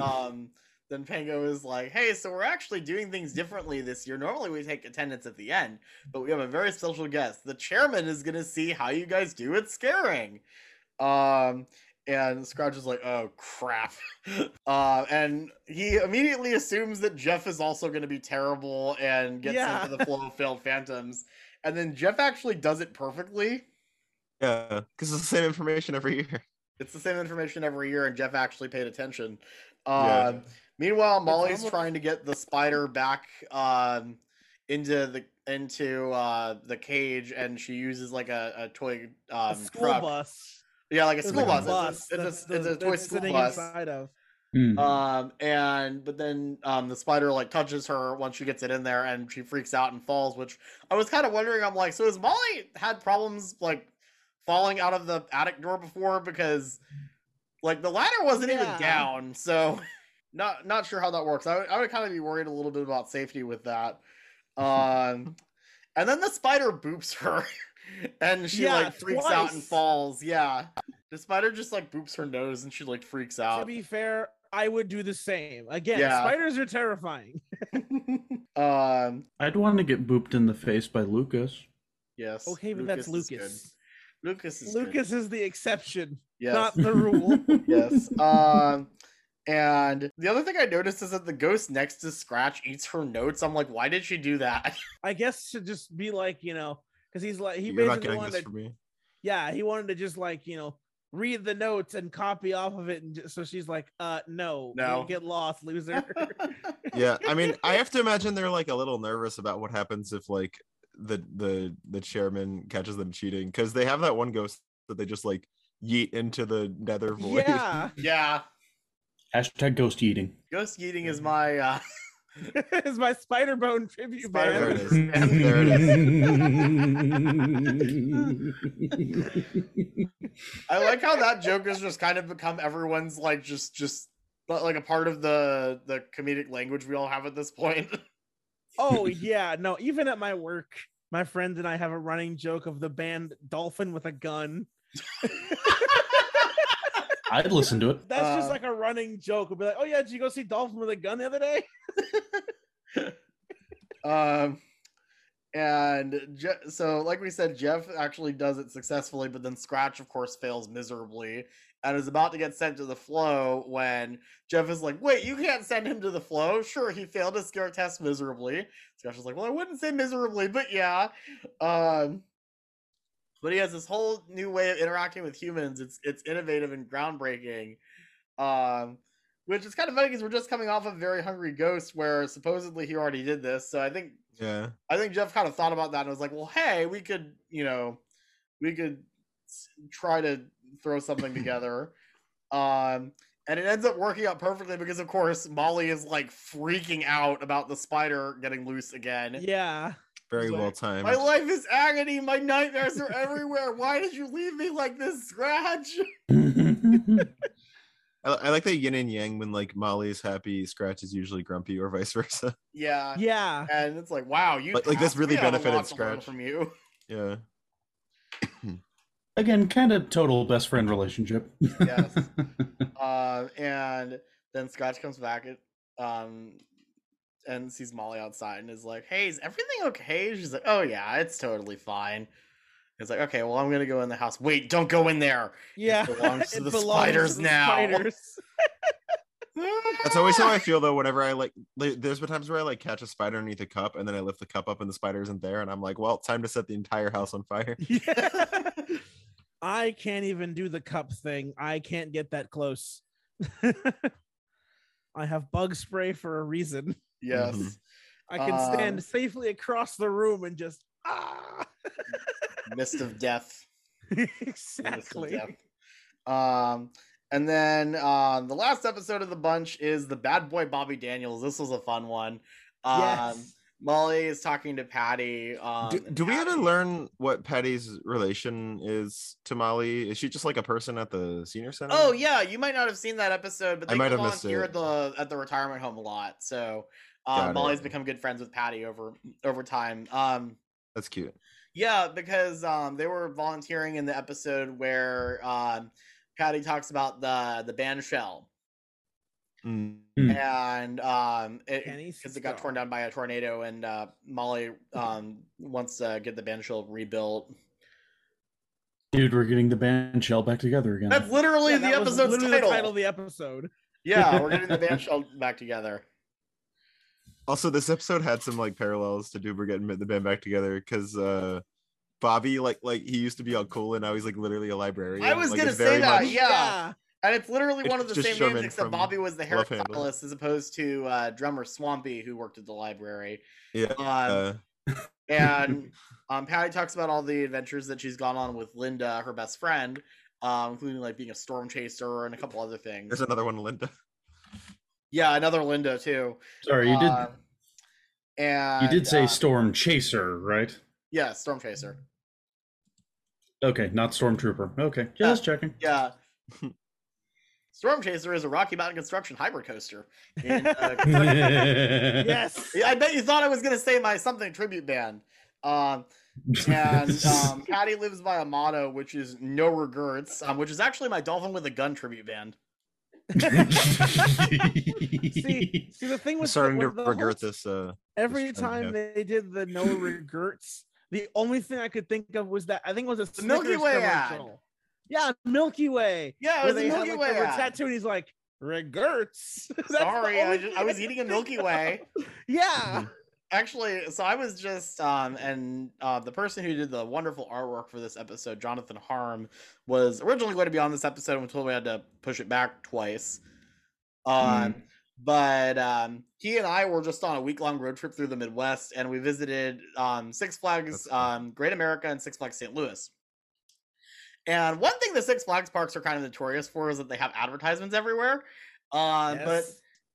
um, *laughs* then Pango is like, "Hey, so we're actually doing things differently this year. Normally, we take attendance at the end, but we have a very special guest. The chairman is gonna see how you guys do at scaring." Um, and Scrooge is like, "Oh crap!" *laughs* uh, and he immediately assumes that Jeff is also gonna be terrible and gets Yeah. into the flow of failed phantoms. And then Jeff actually does it perfectly. Yeah, because it's the same information every year. It's the same information every year, and Jeff actually paid attention. Yeah. Meanwhile, Molly's almost- trying to get the spider back um, into the into uh, the cage, and she uses like a, a toy um, a school truck. bus. Yeah, like a There's school like bus. a It's a- bus It's, that's a, it's a toy that's school sitting bus. inside of. Hmm. Um, and but then um, the spider like touches her once she gets it in there, and she freaks out and falls. Which I was kind of wondering. I'm like, so has Molly had problems like falling out of the attic door before? Because like the ladder wasn't even down, so *laughs* not not sure how that works. I would, I would kind of be worried a little bit about safety with that. Um, *laughs* and then the spider boops her, *laughs* and she Yeah, like freaks out and falls. Yeah, the spider just like boops her nose, and she like freaks out. To be fair, I would do the same. Again, Yeah. spiders are terrifying. *laughs* um, I'd want to get booped in the face by Lucas. yes. Okay, but that's is Lucas. good. Lucas is good. Lucas is the exception, Yes. not the rule. yes. Um, and the other thing I noticed is that the ghost next to Scratch eats her notes. I'm like, why did she do that? *laughs* I guess to just be like, you know, because he's like he You're basically getting wanted this to, for me. yeah, he wanted to just like you know read the notes and copy off of it, and just, so she's like, uh, no, No. get lost, loser. *laughs* Yeah, I mean, I have to imagine they're like a little nervous about what happens if like the the the chairman catches them cheating because they have that one ghost that they just like yeet into the nether void. yeah, *laughs* yeah. Hashtag ghost eating. Ghost eating is my uh *laughs* it's my spider bone tribute Spider There band. it is. *laughs* there it is. *laughs* I like how that joke has just kind of become everyone's like just just but like a part of the the comedic language we all have at this point. Oh yeah, no. Even at my work, my friend and I have a running joke of the band Dolphin with a gun. I'd listen to it. That's just Uh, like a running joke. We'll be like, "Oh yeah, did you go see Dolphin with a gun the other day?" *laughs* Um, and Je- so, like we said, Jeff actually does it successfully, but then Scratch, of course, fails miserably and is about to get sent to the flow when Jeff is like, "Wait, you can't send him to the flow." Sure, he failed his scare test miserably. Scratch is like, "Well, I wouldn't say miserably, but yeah." Um, but he has this whole new way of interacting with humans. It's it's innovative and groundbreaking. Um, which is kind of funny because we're just coming off of Very Hungry Ghost, where supposedly he already did this. So I think yeah. I think Jeff kind of thought about that and was like, well, hey, we could, you know, we could try to throw something *laughs* together. Um, and it ends up working out perfectly because, of course, Molly is like freaking out about the spider getting loose again. Yeah. Very Like, well timed. My life is agony. My nightmares are everywhere. Why did you leave me like this, Scratch? *laughs* *laughs* I, I like the yin and yang when like Molly's happy, Scratch is usually grumpy, or vice *laughs* versa. Yeah. Yeah. And it's like, wow, you Like- like this really We have a benefited lot to learn Scratch. from you. *laughs* Yeah. *clears throat* Again, kind of total best friend relationship. Yes. *laughs* uh, and then Scratch comes back at, um, and sees Molly outside and is like, "Hey, is everything okay?" She's like, "Oh yeah, it's totally fine." It's like, "Okay, well, I'm gonna go in the house." Wait, don't go in there. Yeah. belongs to *laughs* It the belongs spiders the now. spiders. *laughs* That's always how I feel though. Whenever I like, li- there's been times where I like catch a spider underneath a cup, and then I lift the cup up, and the spider isn't there, and I'm like, well, time to set the entire house on fire. *laughs* Yeah. I can't even do the cup thing. I can't get that close. I have bug spray for a reason. Yes. Mhm. I can Um, stand safely across the room and just ah. Mist of death. *laughs* Mist of exactly. death. Um, and then uh, the last episode of the bunch is the bad boy Bobby Daniels. This was a fun one. Um, Yes. Molly is talking to Patty. Um, do, and do we ever Patty- learn what Patty's relation is to Molly? Is she just like a person at the senior center? Oh yeah, you might not have seen that episode, but I they might come have on missed here it. at the at the retirement home a lot. So Got um, it. Molly's become good friends with Patty over over time. Um, That's cute. Yeah, because um, they were volunteering in the episode where um, Patty talks about the the band shell Mm. Hmm. and um, because it got torn down by a tornado, and uh, Molly um wants to get the band shell rebuilt. Dude, we're getting the band shell back together again. That's literally Yeah, the that episode's literally title. the title of the episode. Yeah, we're *laughs* getting the band shell back together. Also, this episode had some like parallels to Duber getting the band back together because uh Bobby, like, like he used to be all cool and now he's like literally a librarian. I was Like, gonna say that, much- yeah. And it's literally It's one of the same Sherman names, except Bobby was the Love Händel. hairstylist as opposed to uh, drummer Swampy, who worked at the library. Yeah. Um, uh, and *laughs* um, Patty talks about all the adventures that she's gone on with Linda, her best friend, um, including like being a storm chaser and a couple other things. there's another one, Linda. Yeah, another Linda too. Sorry, you did. Um, and you did say uh, Storm Chaser, right? yeah, storm chaser. Okay, not Stormtrooper. Okay, Yeah. just checking. Yeah. *laughs* Storm Chaser is a Rocky Mountain Construction hybrid coaster. in, uh, *laughs* yes. *laughs* I bet you thought I was gonna say my something tribute band. Um, and um, Patty lives by a motto, which is no regrets, um, which is actually my Dolphin with a Gun tribute band. See, see the thing I'm with starting to with the whole regret this. Uh, Every this trend, time yeah. they did the no *laughs* regrets, the only thing I could think of was that I think it was a The Milky Way ad. commercial. Yeah, Milky Way. Yeah, it where was a they had, Milky like, Way the ad. tattoo, and he's like regrets. *laughs* Sorry, I, just, I was eating a Milky. Way. *laughs* Yeah. Actually, so I was just um and uh the person who did the wonderful artwork for this episode, Jonathan Harm, was originally going to be on this episode until we had to push it back twice. Um but um he and I were just on a week long road trip through the Midwest and we visited um Six Flags cool. um Great America and Six Flags St. Louis. And one thing the Six Flags parks are kind of notorious for is that they have advertisements everywhere. Um but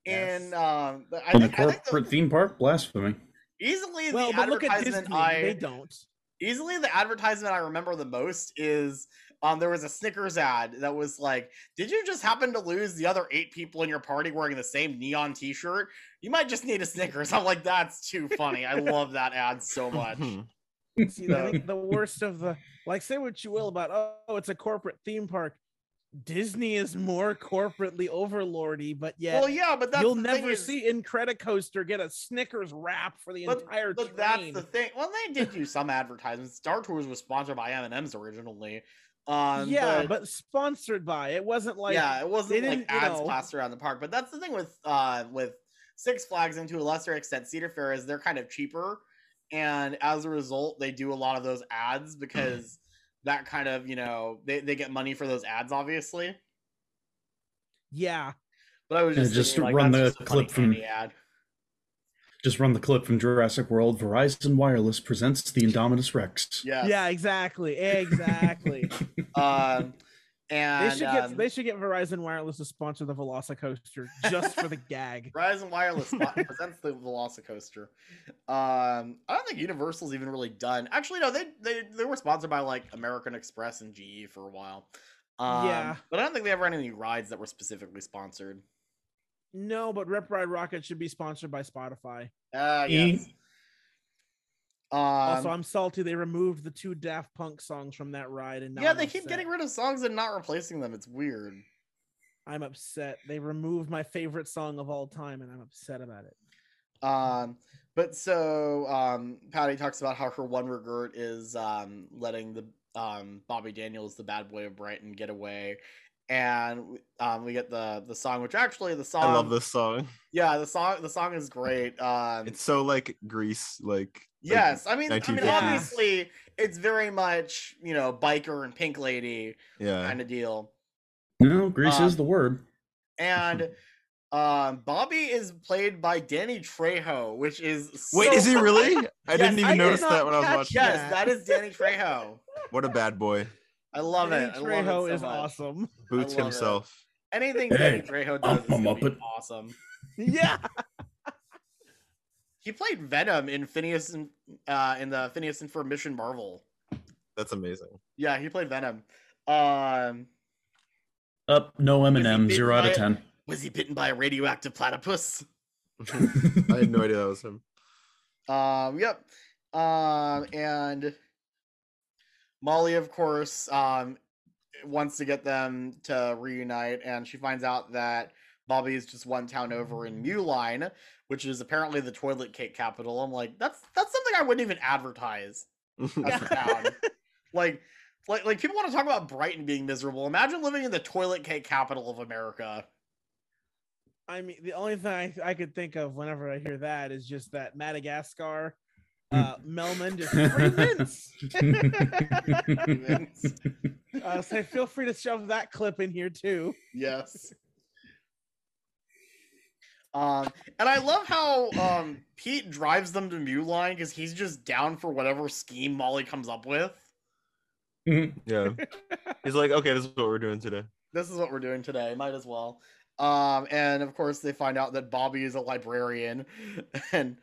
Yes. in Yes. um I On the think, I think the- corporate theme park, blasphemy. easily Well, the but look at advertisement Disney. I They don't. easily the advertisement I remember the most is um there was a Snickers ad that was like, "Did you just happen to lose the other eight people in your party wearing the same neon T-shirt? You might just need a Snickers." *laughs* I'm like, "That's too funny. I *laughs* love that ad so much." See, I think the worst of the like, say what you will about oh, it's a corporate theme park. Disney is more corporately overlordy, but yet well, yeah, but that's you'll the thing never is- see Incredicoaster get a Snickers wrap for the But, entire but train. that's the thing. Well, they did do some advertisements. Star Tours was sponsored by M&M's originally. Um, yeah, but, but sponsored by it wasn't like yeah, it wasn't like didn't, you ads know- plastered around the park. But that's the thing with uh with Six Flags and to a lesser extent Cedar Fair is they're kind of cheaper, and as a result, they do a lot of those ads *clears throat* because that kind of you know they they get money for those ads, obviously. yeah. But I was Yeah, just just thinking, like, run that's the just clip from- the ad. Just run the clip from Jurassic World. Verizon Wireless presents the Indominus Rex. Yes. Yeah, exactly. Exactly. *laughs* Um, and they should get um, they should get Verizon Wireless to sponsor the Velocicoaster just for the *laughs* gag. Verizon Wireless *laughs* spot presents the Velocicoaster. Um, I don't think Universal's even really done. Actually, no, they they they were sponsored by like American Express and GE for a while. Um, Yeah. but I don't think they ever had any rides that were specifically sponsored. No, but Rip Ride Rockit should be sponsored by Spotify. Uh, E- yes. Um, also, I'm salty they removed the two Daft Punk songs from that ride, and now yeah, I'm they keep upset. getting rid of songs and not replacing them. It's weird. I'm upset. They removed my favorite song of all time, and I'm upset about it. Um, but so um, Patty talks about how her one regret is um, letting the um, Bobby Daniels, the bad boy of Brighton, get away, and um, we get the the song, which actually the song I love this song. Yeah, the song the song is great. Um, It's so like Grease, like like yes, I mean, I mean, 1950s. obviously, it's very much you know biker and pink lady yeah. kind of deal, No, Grease Um, is the word. and. *laughs* Um, Bobby is played by Danny Trejo, which is wait, is he really? I Yes, didn't even I notice not that when I was catch watching. Yes, Yeah. that is Danny Trejo. *laughs* What a bad boy. I love Danny it. I love Trejo it so is much. awesome. Boots love it. himself. Anything Hey, Danny Trejo does I'm is a be awesome. *laughs* Yeah. He played Venom in Phineas and uh, in the Phineas and Ferb Mission Marvel. That's amazing. Yeah, he played Venom. Um, Up, no Eminem, bitten zero out of it? ten. was he bitten by a radioactive platypus? *laughs* I had no idea that was him. Um, yep. Um, and Molly, of course, um, wants to get them to reunite, and she finds out that Bobby is just one town over in Muline, which is apparently the toilet cake capital. I'm like, that's that's something I wouldn't even advertise *laughs* as a town. *laughs* Like, like, like people want to talk about Brighton being miserable. Imagine living in the toilet cake capital of America. I mean, the only thing I, I could think of whenever I hear that is just that Madagascar Uh, *laughs* Mel Mendes, free mints. uh, so feel free to shove that clip in here too. Yes. Um, and I love how um Pete drives them to Muline because he's just down for whatever scheme Molly comes up with. Yeah. *laughs* He's like, okay, this is what we're doing today. This is what we're doing today. Might as well. Um, and of course they find out that Bobby is a librarian, *laughs* and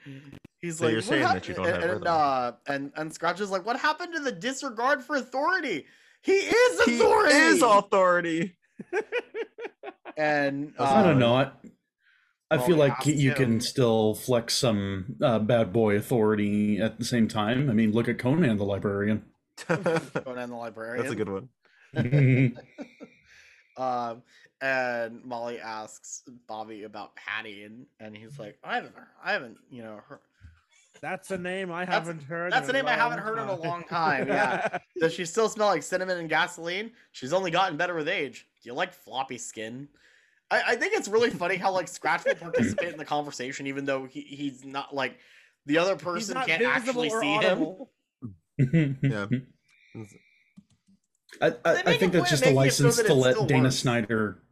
he's So like, you're saying hap-" that you don't and, have and, uh, and and Scratch is like, what happened to the disregard for authority? He is authority. He authority. is authority. and I don't uh, know. I, I feel like you him. can still flex some uh, bad boy authority at the same time. I mean, look at Conan the Librarian. *laughs* Conan the librarian. That's a good one. *laughs* Um, and Molly asks Bobby about Patty, and and he's like, I haven't, I haven't, you know, heard. *laughs* That's a name I haven't heard. That's a in a name I haven't long heard in a long time. Yeah. Does she still smell like cinnamon and gasoline? She's only gotten better with age. Do you like floppy skin? I, I think it's really funny how like Scratch will participate in the conversation, even though he, he's not like the other person can't actually or see him. Yeah. I, I, I think that's just a making it so license that to let Dana works. Snyder.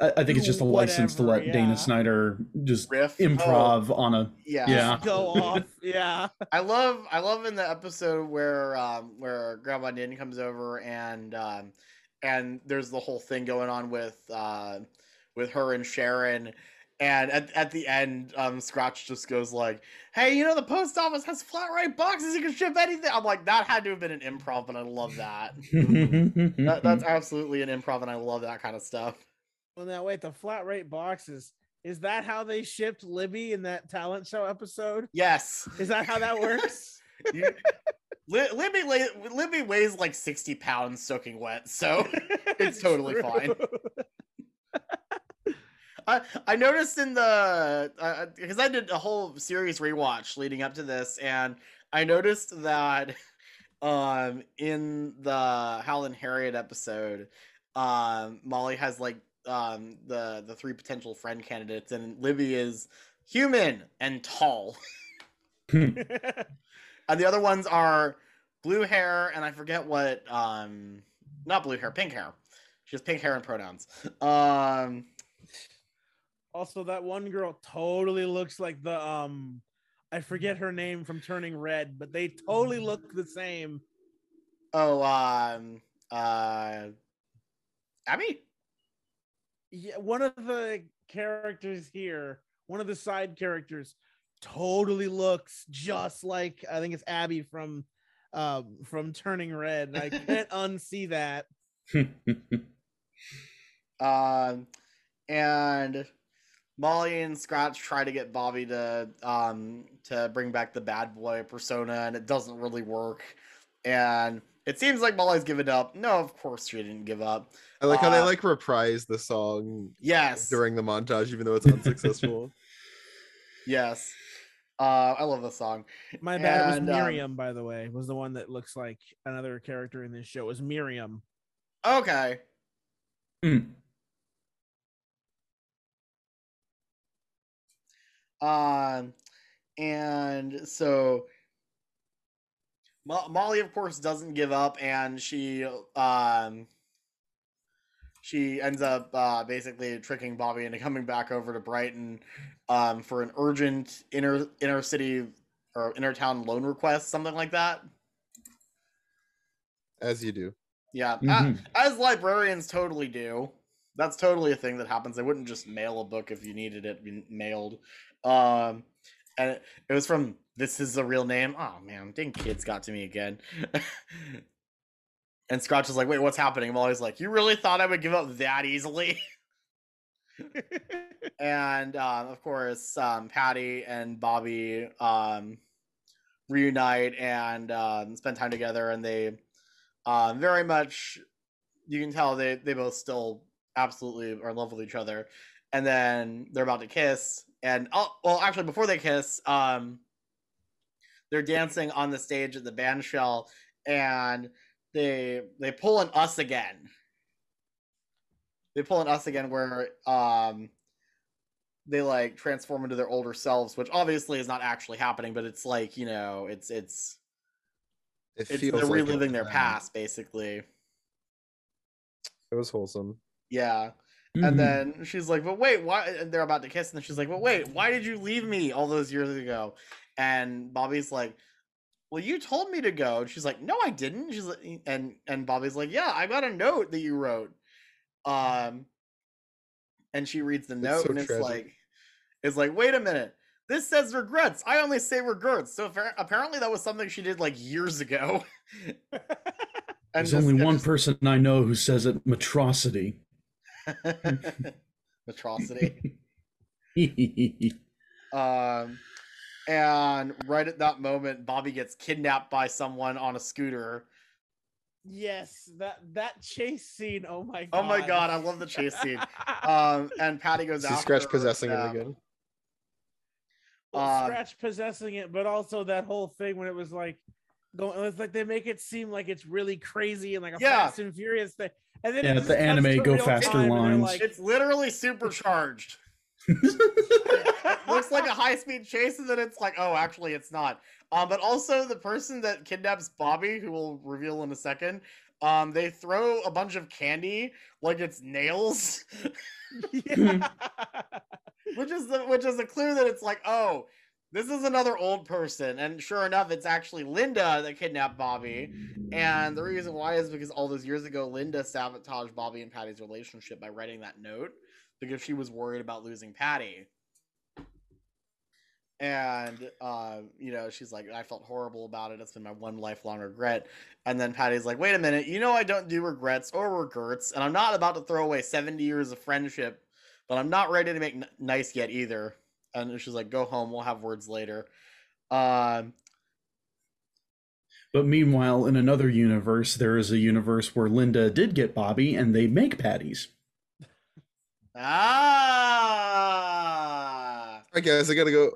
I, I think it's just a Do license to whatever, let Dana. Snyder just Riff. improv on a Yeah. yeah. Go off. Yeah. I love I love in the episode where um where Grandma Nin comes over and um and there's the whole thing going on with uh with her and Sharon and at, at the end um Scratch just goes like, Hey, you know the post office has flat rate boxes, you can ship anything. I'm like, that had to have been an improv, but I love that. *laughs* that that's absolutely an improv and I love that kind of stuff. Well, now wait. The flat rate boxes. Is that how they shipped Libby in that talent show episode? Yes. Is that how that works? *laughs* You- Li- Libby, Libby weighs like 60 pounds soaking wet, so *laughs* It's totally fine. *laughs* I, I noticed in the because I did a whole series rewatch leading up to this, and I noticed that um in the Hal and Harriet episode, um Molly has like um the the three potential friend candidates, and Libby is human and tall, *laughs* and the other ones are blue hair, and I forget what um not blue hair, pink hair. She has pink hair and pronouns. Um. Also, that one girl totally looks like the um I forget her name from Turning Red, but they totally look the same. Oh. Um. Uh. Abby. Yeah, one of the characters here, one of the side characters, totally looks just like I think it's Abby from um from Turning Red. and I can't *laughs* unsee that. *laughs* Um. And Molly and Scratch try to get Bobby to um to bring back the bad boy persona, and it doesn't really work. And it seems like Molly's given up. No, of course she didn't give up. I like how they Uh, like reprise the song Yes. during the montage, even though it's unsuccessful. *laughs* Yes. Uh, I love the song. My bad. It And, was um, Miriam, by the way, was the one that looks like another character in this show. It was Miriam. Okay. Mm. Um, and so Mo- Molly, of course, doesn't give up, and she um she ends up uh, basically tricking Bobby into coming back over to Brighton um, for an urgent inner inner city or inner town loan request, something like that. As you do. Yeah, a- Mhm. as librarians totally do. That's totally a thing that happens. They wouldn't just mail a book if you needed it mailed. Um, and it, it was from "This Is the Real Name." Oh man, dang kids got to me again. *laughs* and Scratch is like, "Wait, what's happening?" Molly's like, "You really thought I would give up that easily?" *laughs* *laughs* and um, of course, um, Patty and Bobby um, reunite and um, spend time together, and they um, very much you can tell they they both still absolutely are in love with each other, and then they're about to kiss, and oh well, actually before they kiss, um, they're dancing on the stage at the band shell, and they they pull an us again. They pull an us again where um they like transform into their older selves, which obviously is not actually happening, but it's like you know, it's it's It it's they're like it. reliving their Um, past basically. It was wholesome. Yeah. Mhm. And then she's like, "But wait, why?" And they're about to kiss, and then she's like, "But wait, why did you leave me all those years ago?" And Bobby's like, "Well, you told me to go." And she's like, "No, I didn't." She's like, and and Bobby's like, "Yeah, I got a note that you wrote." Um, and she reads the note, so and it's tragic. like, it's like, wait a minute. This says regrets. I only say regrets. So apparently that was something she did like years ago. *laughs* and There's just- only one just- person I know who says it matrosity. atrocity. *laughs* *laughs* Um, and right at that moment, Bobby gets kidnapped by someone on a scooter. Yes, that that chase scene. Oh my god. Oh my god, I love the chase scene. Um, *laughs* and Patty goes See after Scratch possessing yeah. it again. Well, um, Scratch possessing it, but also that whole thing when it was like going it's like they make it seem like it's really crazy and like a Yeah. fast and furious thing. And then Yeah, just the anime go faster time lines. like, It's literally supercharged. It *laughs* looks like a *laughs* high speed chase, and then it's like, oh, actually, it's not. Um, but also the person that kidnaps Bobby, who we'll reveal in a second, um, they throw a bunch of candy like it's nails, yeah. *laughs* which is the which is a clue that it's like, oh, this is another old person. And sure enough, it's actually Linda that kidnapped Bobby. And the reason why is because all those years ago, Linda sabotaged Bobby and Patty's relationship by writing that note because she was worried about losing Patty. And uh, you know, she's like, I felt horrible about it. It's been my one lifelong regret. And then Patty's like, wait a minute, you know I don't do regrets or regrets, and I'm not about to throw away 70 years of friendship, but I'm not ready to make n- nice yet either. And she's like, go home, we'll have words later. Um, But meanwhile, in another universe, there is a universe where Linda did get Bobby and they make patties. Ah. I guess I gotta go.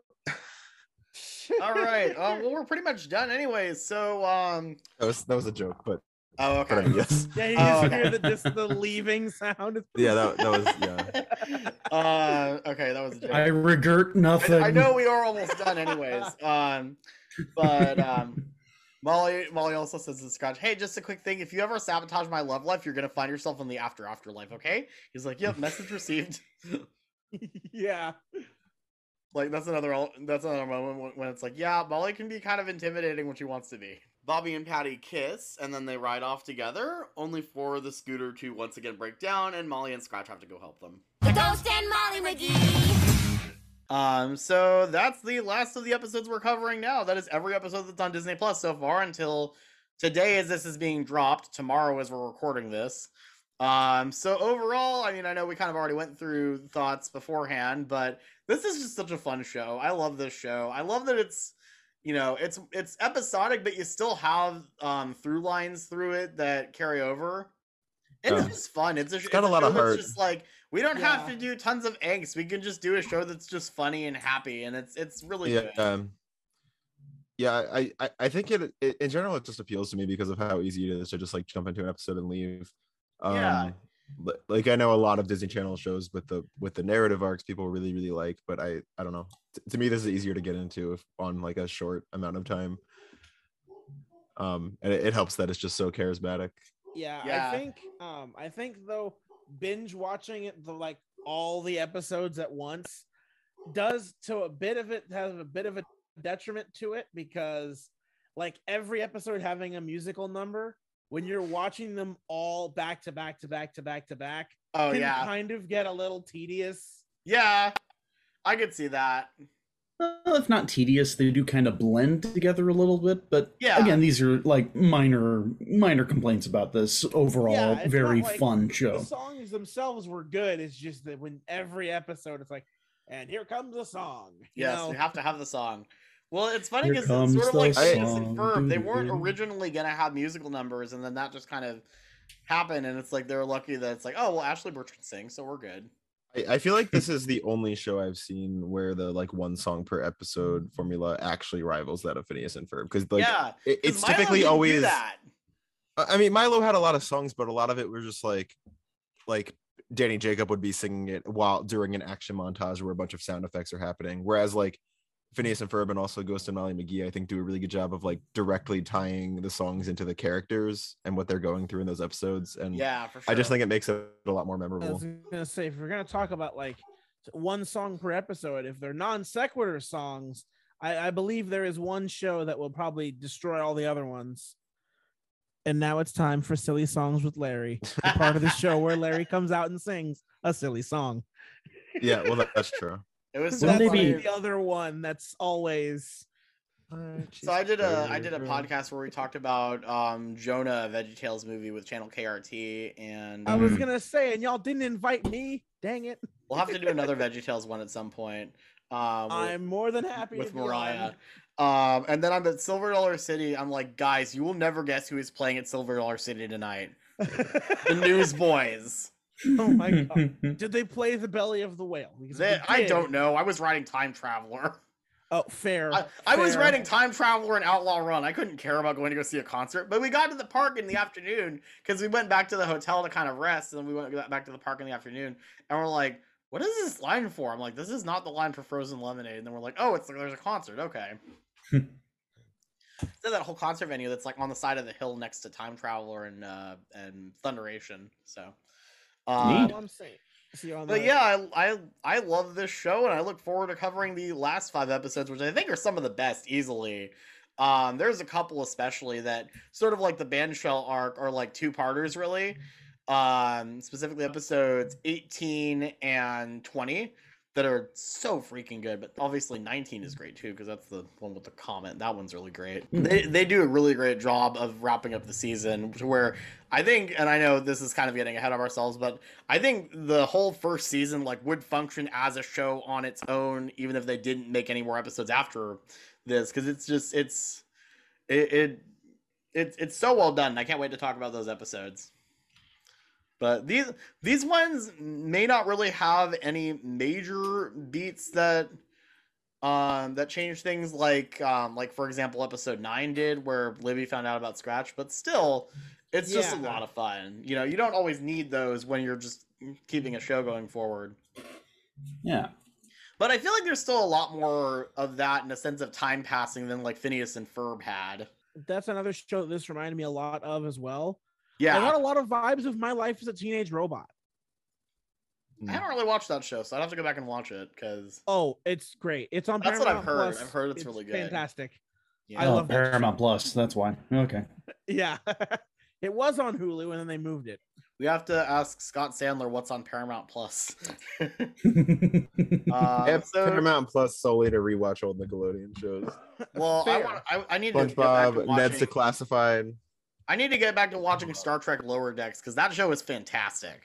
All right. Um, *laughs* well, we're pretty much done, anyways. So, um, That was that was a joke, but oh, but I okay. mean, yes. Yeah, you Oh, okay. hear the just the leaving sound. Yeah, that, that was *laughs* yeah. uh, okay, that was a joke. I regret nothing. I, I know we are almost done, anyways. Um, but um, Molly Molly also says to Scratch, "Hey, just a quick thing. If you ever sabotage my love life, you're gonna find yourself in the after afterlife. Okay?" He's like, "Yep, message *laughs* received." yeah. like that's another that's another moment when, when it's like, yeah, Molly can be kind of intimidating when she wants to be. Bobby and Patty kiss, and then they ride off together, only for the scooter to once again break down, and Molly and Scratch have to go help them. The Ghost and Molly McGee. Um, so that's the last of the episodes we're covering now. That is every episode that's on Disney Plus so far until today, as this is being dropped. Tomorrow, as we're recording this. Um, so overall, I mean, I know we kind of already went through thoughts beforehand, but this is just such a fun show. I love this show. I love that it's, you know, it's it's episodic, but you still have um through lines through it that carry over. And Yeah. it's just fun. It's, a, It's got a lot of heart. Just like we don't have to do tons of angst. We can just do a show that's just funny and happy, and it's it's really yeah good. um yeah I, I i think it, it in general it just appeals to me because of how easy it is to just like jump into an episode and leave um Yeah. like i know a lot of disney channel shows with the with the narrative arcs people really really like but i i don't know T- to me this is easier to get into if on like a short amount of time um and it, it helps that it's just so charismatic Yeah, Yeah. I think um I think though binge watching it the like all the episodes at once does to a bit of it has a bit of a detriment to it because like every episode having a musical number when you're watching them all back to back to back to back to back oh can yeah, kind of get a little tedious. yeah, I could see that. Well, if not tedious, they do kind of blend together a little bit. But Yeah. again, these are like minor minor complaints about this overall Yeah, it's very not like fun show. The songs themselves were good. It's just that when every episode it's like, and here comes a song. *laughs* You Yes, know? we have to have the song. Well, it's funny because it's sort of like Phineas song, and Ferb. They weren't originally gonna have musical numbers, and then that just kind of happened. And it's like they're lucky that it's like, oh well, Ashley Bertrand sings, so we're good. I, I feel like this is *laughs* the only show I've seen where the like one song per episode formula actually rivals that of Phineas and Ferb because like yeah, it- it's Milo typically always I mean, Milo had a lot of songs, but a lot of it was just like, like Danny Jacob would be singing it while during an action montage where a bunch of sound effects are happening. Whereas like Phineas and Ferb and also Ghost and Molly McGee, I think do a really good job of like directly tying the songs into the characters and what they're going through in those episodes. And Yeah, for I just think it makes it a lot more memorable. I memorable. was gonna say if we're gonna talk about like one song per episode, if they're non sequitur songs, I, I believe there is one show that will probably destroy all the other ones. And now it's time for silly songs with Larry, the part of the show where Larry comes out and sings a silly song. *laughs* Yeah, well, that- that's true. It was so That's funny. the other one that's always. So I did a I did a podcast where we talked about um Jonah VeggieTales movie with Channel KRT and I was gonna say, and y'all didn't invite me. Dang it! we'll have to do another VeggieTales one at some point. Um with- I'm more than happy with to be on. Mariah. Um and then I'm at Silver Dollar City. I'm like, guys, you will never guess who is playing at Silver Dollar City tonight. *laughs* the Newsboys. *laughs* Oh my god! *laughs* Did they play the belly of the whale? They, I don't know. I was riding Time Traveler. Oh, fair. I, I was writing Time Traveler and Outlaw Run. I couldn't care about going to go see a concert, but we got to the park in the afternoon because we went back to the hotel to kind of rest, and then we went back to the park in the afternoon, and we're like, "What is this line for?" I'm like, "This is not the line for Frozen Lemonade," and then we're like, "Oh, it's there's a concert. Okay." *laughs* so that whole concert venue that's like on the side of the hill next to Time Traveler and uh and Thunderation. So, uh, That's I'm saying. See you on but yeah, I, I I love this show, and I look forward to covering the last five episodes, which I think are some of the best easily. Um, there's a couple especially that sort of like the band shell arc are like two parters really. Um, specifically episodes 18 and 20 that are so freaking good. But obviously 19 is great too because that's the one with the comment. That one's really great. They they do a really great job of wrapping up the season to where I think, and I know this is kind of getting ahead of ourselves, but I think the whole first season like would function as a show on its own, even if they didn't make any more episodes after this, because it's just it's it, it it's it's so well done. I can't wait to talk about those episodes. But these these ones may not really have any major beats that um that change things like um like for example episode 9 did where Libby found out about Scratch, but still it's just a lot of fun. You know, you don't always need those when you're just keeping a show going forward. Yeah. But I feel like there's still a lot more of that in a sense of time passing than like Phineas and Ferb had. that's another show that this reminded me a lot of as well. Yeah. I got a lot of vibes of my life as a teenage robot. I haven't really watched that show, so I'd have to go back and watch it because Oh, it's great. It's on That's what I've heard. Plus. I've heard it's really good. Fantastic. Yeah. I oh, love that Paramount Plus. That's why. Okay. *laughs* Yeah. *laughs* it was on Hulu and then they moved it. we have to ask Scott Sandler what's on Paramount Plus. *laughs* Uh, I have so, Paramount Plus solely to rewatch old Nickelodeon shows. well, I, want, I, I need to get back to SpongeBob, Ned's watching. Declassified. I need to get back to watching Star Trek Lower Decks because that show is fantastic.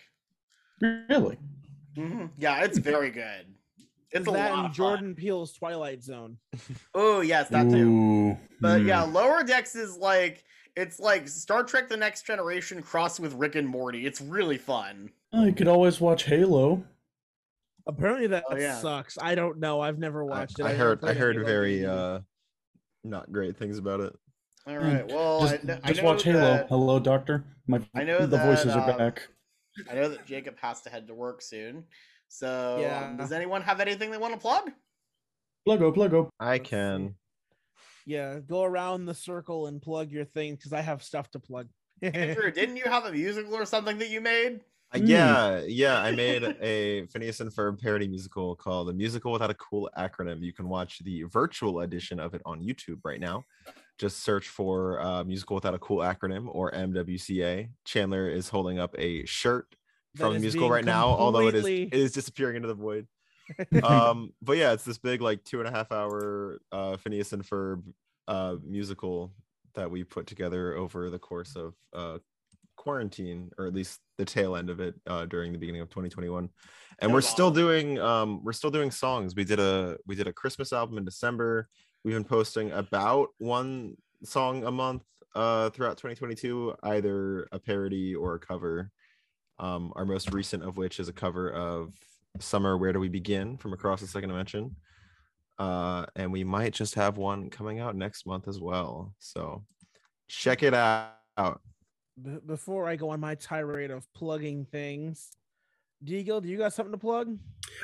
really? hmm Yeah, it's very good. It's Is a that lot in of Jordan Peele's Twilight Zone? *laughs* Oh yes, that too. Ooh, But hmm. yeah, Lower Decks is like it's like Star Trek: The Next Generation crossed with Rick and Morty. It's really fun. Oh, you could always watch Halo. Apparently that Oh, yeah. sucks. I don't know. I've never I, watched it. I I've heard I heard any very uh not great things about it. All right. Well, just I, kn- I just know watch Halo. that- Hello, Doctor. My I know the that, voices are um, back. I know that Jacob has to head to work soon. So, Yeah. um, does anyone have anything they want to plug? Pluggo, pluggo. I can. Yeah, go around the circle and plug your thing because I have stuff to plug. Andrew, *laughs* didn't you have a musical or something that you made? Uh, Hmm. Yeah, yeah. I made a Phineas and Ferb parody musical called "A Musical Without a Cool Acronym." You can watch the virtual edition of it on YouTube right now. Just search for uh, "Musical Without a Cool Acronym" or MWCA. Chandler is holding up a shirt from the musical right now, although it is it is disappearing into the void. *laughs* um, but yeah, it's this big like two and a half hour uh, Phineas and Ferb uh, musical that we put together over the course of uh, quarantine, or at least the tail end of it uh, during the beginning of 2021. And we're still doing um, we're still doing songs. We did a we did a Christmas album in December. We've been posting about one song a month uh, throughout 2022, either a parody or a cover. Um, our most recent of which is a cover of Summer Where Do We Begin from Across the Second Dimension. Uh, and we might just have one coming out next month as well. So check it out. Before I go on my tirade of plugging things, DGil, do you got something to plug?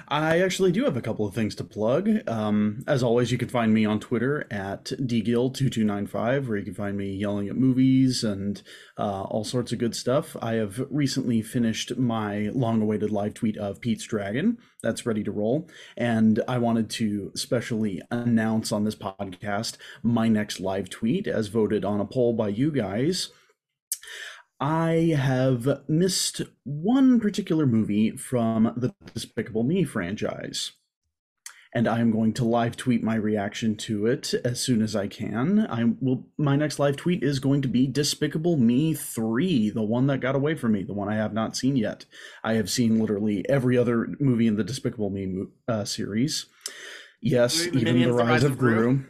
I actually do have a couple of things to plug. Um, as always, you can find me on Twitter at dgill2295, where you can find me yelling at movies and uh, all sorts of good stuff. I have recently finished my long awaited live tweet of Pete's Dragon. That's ready to roll. And I wanted to specially announce on this podcast my next live tweet as voted on a poll by you guys. I have missed one particular movie from the Despicable Me franchise. And I am going to live tweet my reaction to it as soon as I can. I will my next live tweet is going to be Despicable Me 3, the one that got away from me, the one I have not seen yet. I have seen literally every other movie in the Despicable Me uh, series. Yes, Even even Minions, The Rise of Gru.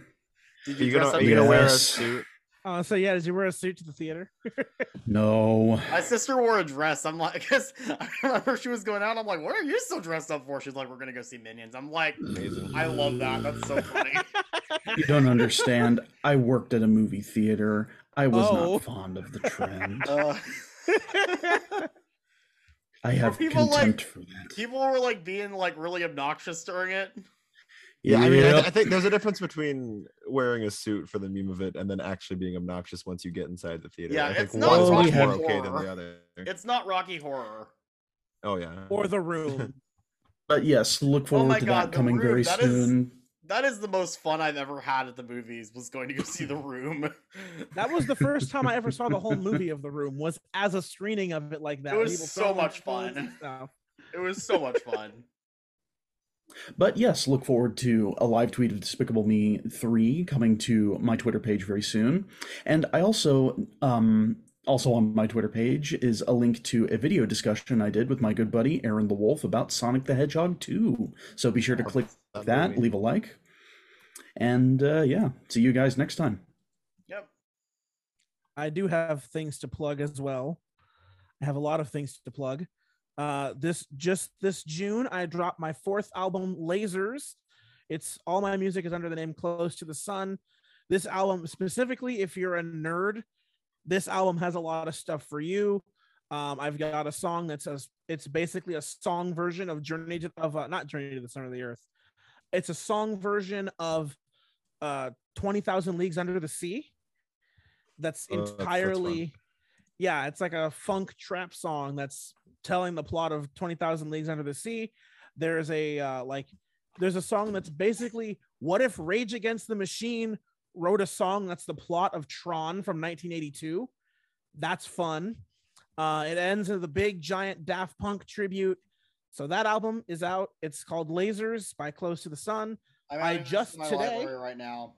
Did Are you you dress gonna, up are you gonna wear a suit? Oh, so yeah, did you wear a suit to the theater? *laughs* No. My sister wore a dress. I'm like, *laughs* because I remember she was going out. I'm like, what are you so dressed up for? She's like, we're gonna go see Minions. I'm like, Amazing. I love that. That's so funny. *laughs* You don't understand. I worked at a movie theater. I was Oh. not fond of the trend. Uh, I have people, like- contempt for that. people were like being like really obnoxious during it. Yeah, I mean, I, Yep. I think there's a difference between wearing a suit for the meme of it and then actually being obnoxious once you get inside the theater. Yeah, I think it's not one's much Rocky more Horror. okay than the other. It's not Rocky Horror. Oh yeah. or the room? *laughs* But yes, look oh forward Oh to God, that coming Room, very that is- soon. That is the most fun I've ever had at the movies. Was going to go see The Room. *laughs* That was the first time I ever saw the whole movie of the room. Was as a screening of it like that. It was so much fun. It was so much fun. But yes, look forward to a live tweet of Despicable Me 3 coming to my Twitter page very soon. And I also um also on my Twitter page is a link to a video discussion I did with my good buddy Aaron the Wolf about Sonic the Hedgehog 2. So be sure to click that that, movie. leave a like. And uh yeah, see you guys next time. Yep. I do have things to plug as well. I have a lot of things to plug. Uh, this just this June, I dropped my fourth album, Lasers. It's all my music is under the name Close to the Sun. This album, specifically, if you're a nerd, this album has a lot of stuff for you. Um, I've got a song that says it's basically a song version of Journey to of uh, not Journey to the Center of the Earth. It's a song version of uh, Twenty Thousand Leagues Under the Sea. That's Oh, that's- that's entirely, yeah, it's like a funk trap song that's telling the plot of 20,000 Leagues Under the Sea. There's a uh, like there's a song that's basically what if Rage Against the Machine wrote a song that's the plot of Tron from 1982. That's fun. Uh, it ends with a big giant Daft Punk tribute. So that album is out. It's called Lasers by Close to the Sun. I just today- right now.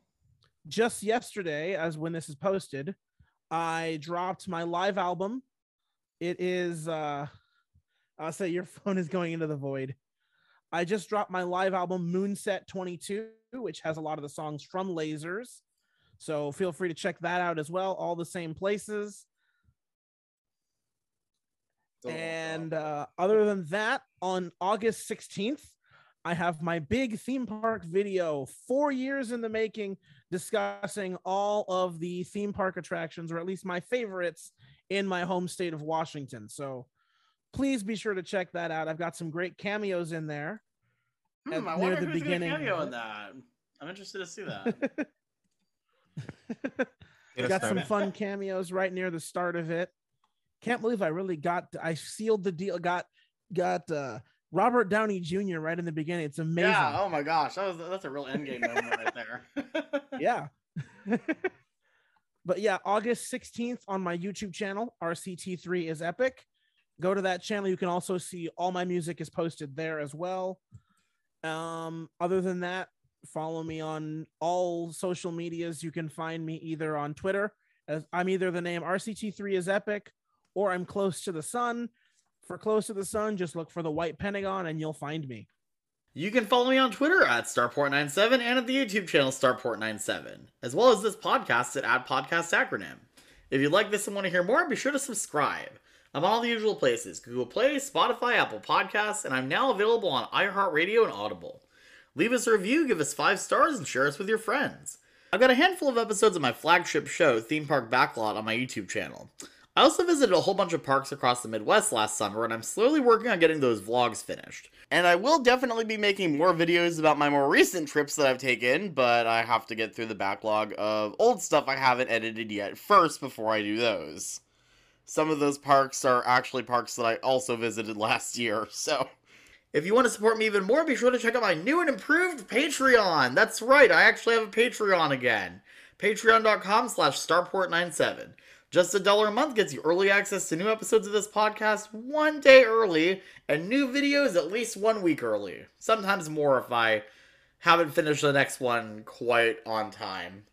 Just yesterday, as when this is posted, I dropped my live album. It is uh I'll say your *laughs* phone is going into the void. I just dropped my live album Moonset 22, which has a lot of the songs from Lasers. So feel free to check that out as well. All the same places. And uh, other than that, on August 16th, I have my big theme park video, four years in the making, discussing all of the theme park attractions, or at least my favorites in my home state of Washington. So please be sure to check that out. I've got some great cameos in there. Hmm, at- I near wonder the who's gonna beginning cameo of in it. that. I'm interested to see that. *laughs* Yeah, got Snyder. some fun cameos right near the start of it. Can't believe I really got I sealed the deal. Got got uh Robert Downey Jr. right in the beginning. It's amazing. Yeah. Oh my gosh, that was that's a real endgame moment right there. *laughs* *laughs* yeah. but yeah, August 16th on my YouTube channel, RCT3 is epic. Go to that channel. You can also see all my music is posted there as well. Um, other than that, follow me on all social medias. You can find me either on Twitter as I'm either the name RCT3 is epic or I'm close to the sun. For close to the sun, just look for the white pentagon and you'll find me. You can follow me on Twitter at Starport97 and at the YouTube channel Starport97, as well as this podcast at Ad Podcast Acronym. If you like this and want to hear more, be sure to subscribe. I'm on all the usual places Google Play, Spotify, Apple Podcasts, and I'm now available on iHeartRadio and Audible. Leave us a review, give us five stars, and share us with your friends. I've got a handful of episodes of my flagship show, Theme Park Backlot, on my YouTube channel. I also visited a whole bunch of parks across the Midwest last summer, and I'm slowly working on getting those vlogs finished. And I will definitely be making more videos about my more recent trips that I've taken, but I have to get through the backlog of old stuff I haven't edited yet first before I do those. Some of those parks are actually parks that I also visited *laughs* last year, so. If you want to support me even more, be sure to check out my new and improved Patreon. That's right, I actually have a Patreon again. Patreon.com slash Starport97. Just a dollar a month gets you early access to new episodes of this podcast one day early, and new videos at least one week early. Sometimes more if I haven't finished the next one quite on time.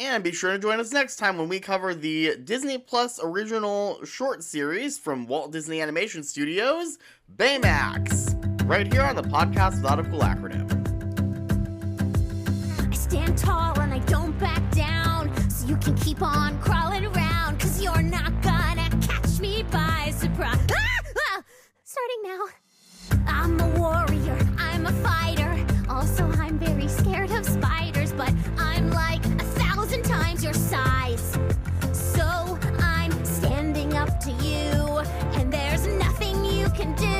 And be sure to join us next time when we cover the Disney Plus original short series from Walt Disney Animation Studios, Baymax, right here on the podcast without a cool acronym. I stand tall and I don't back down, so you can keep on crawling around, cause you're not gonna catch me by surprise. Ah! Ah! Starting now. I'm a warrior, I'm a fighter, also, I'm very scared. to you, and there's nothing you can do.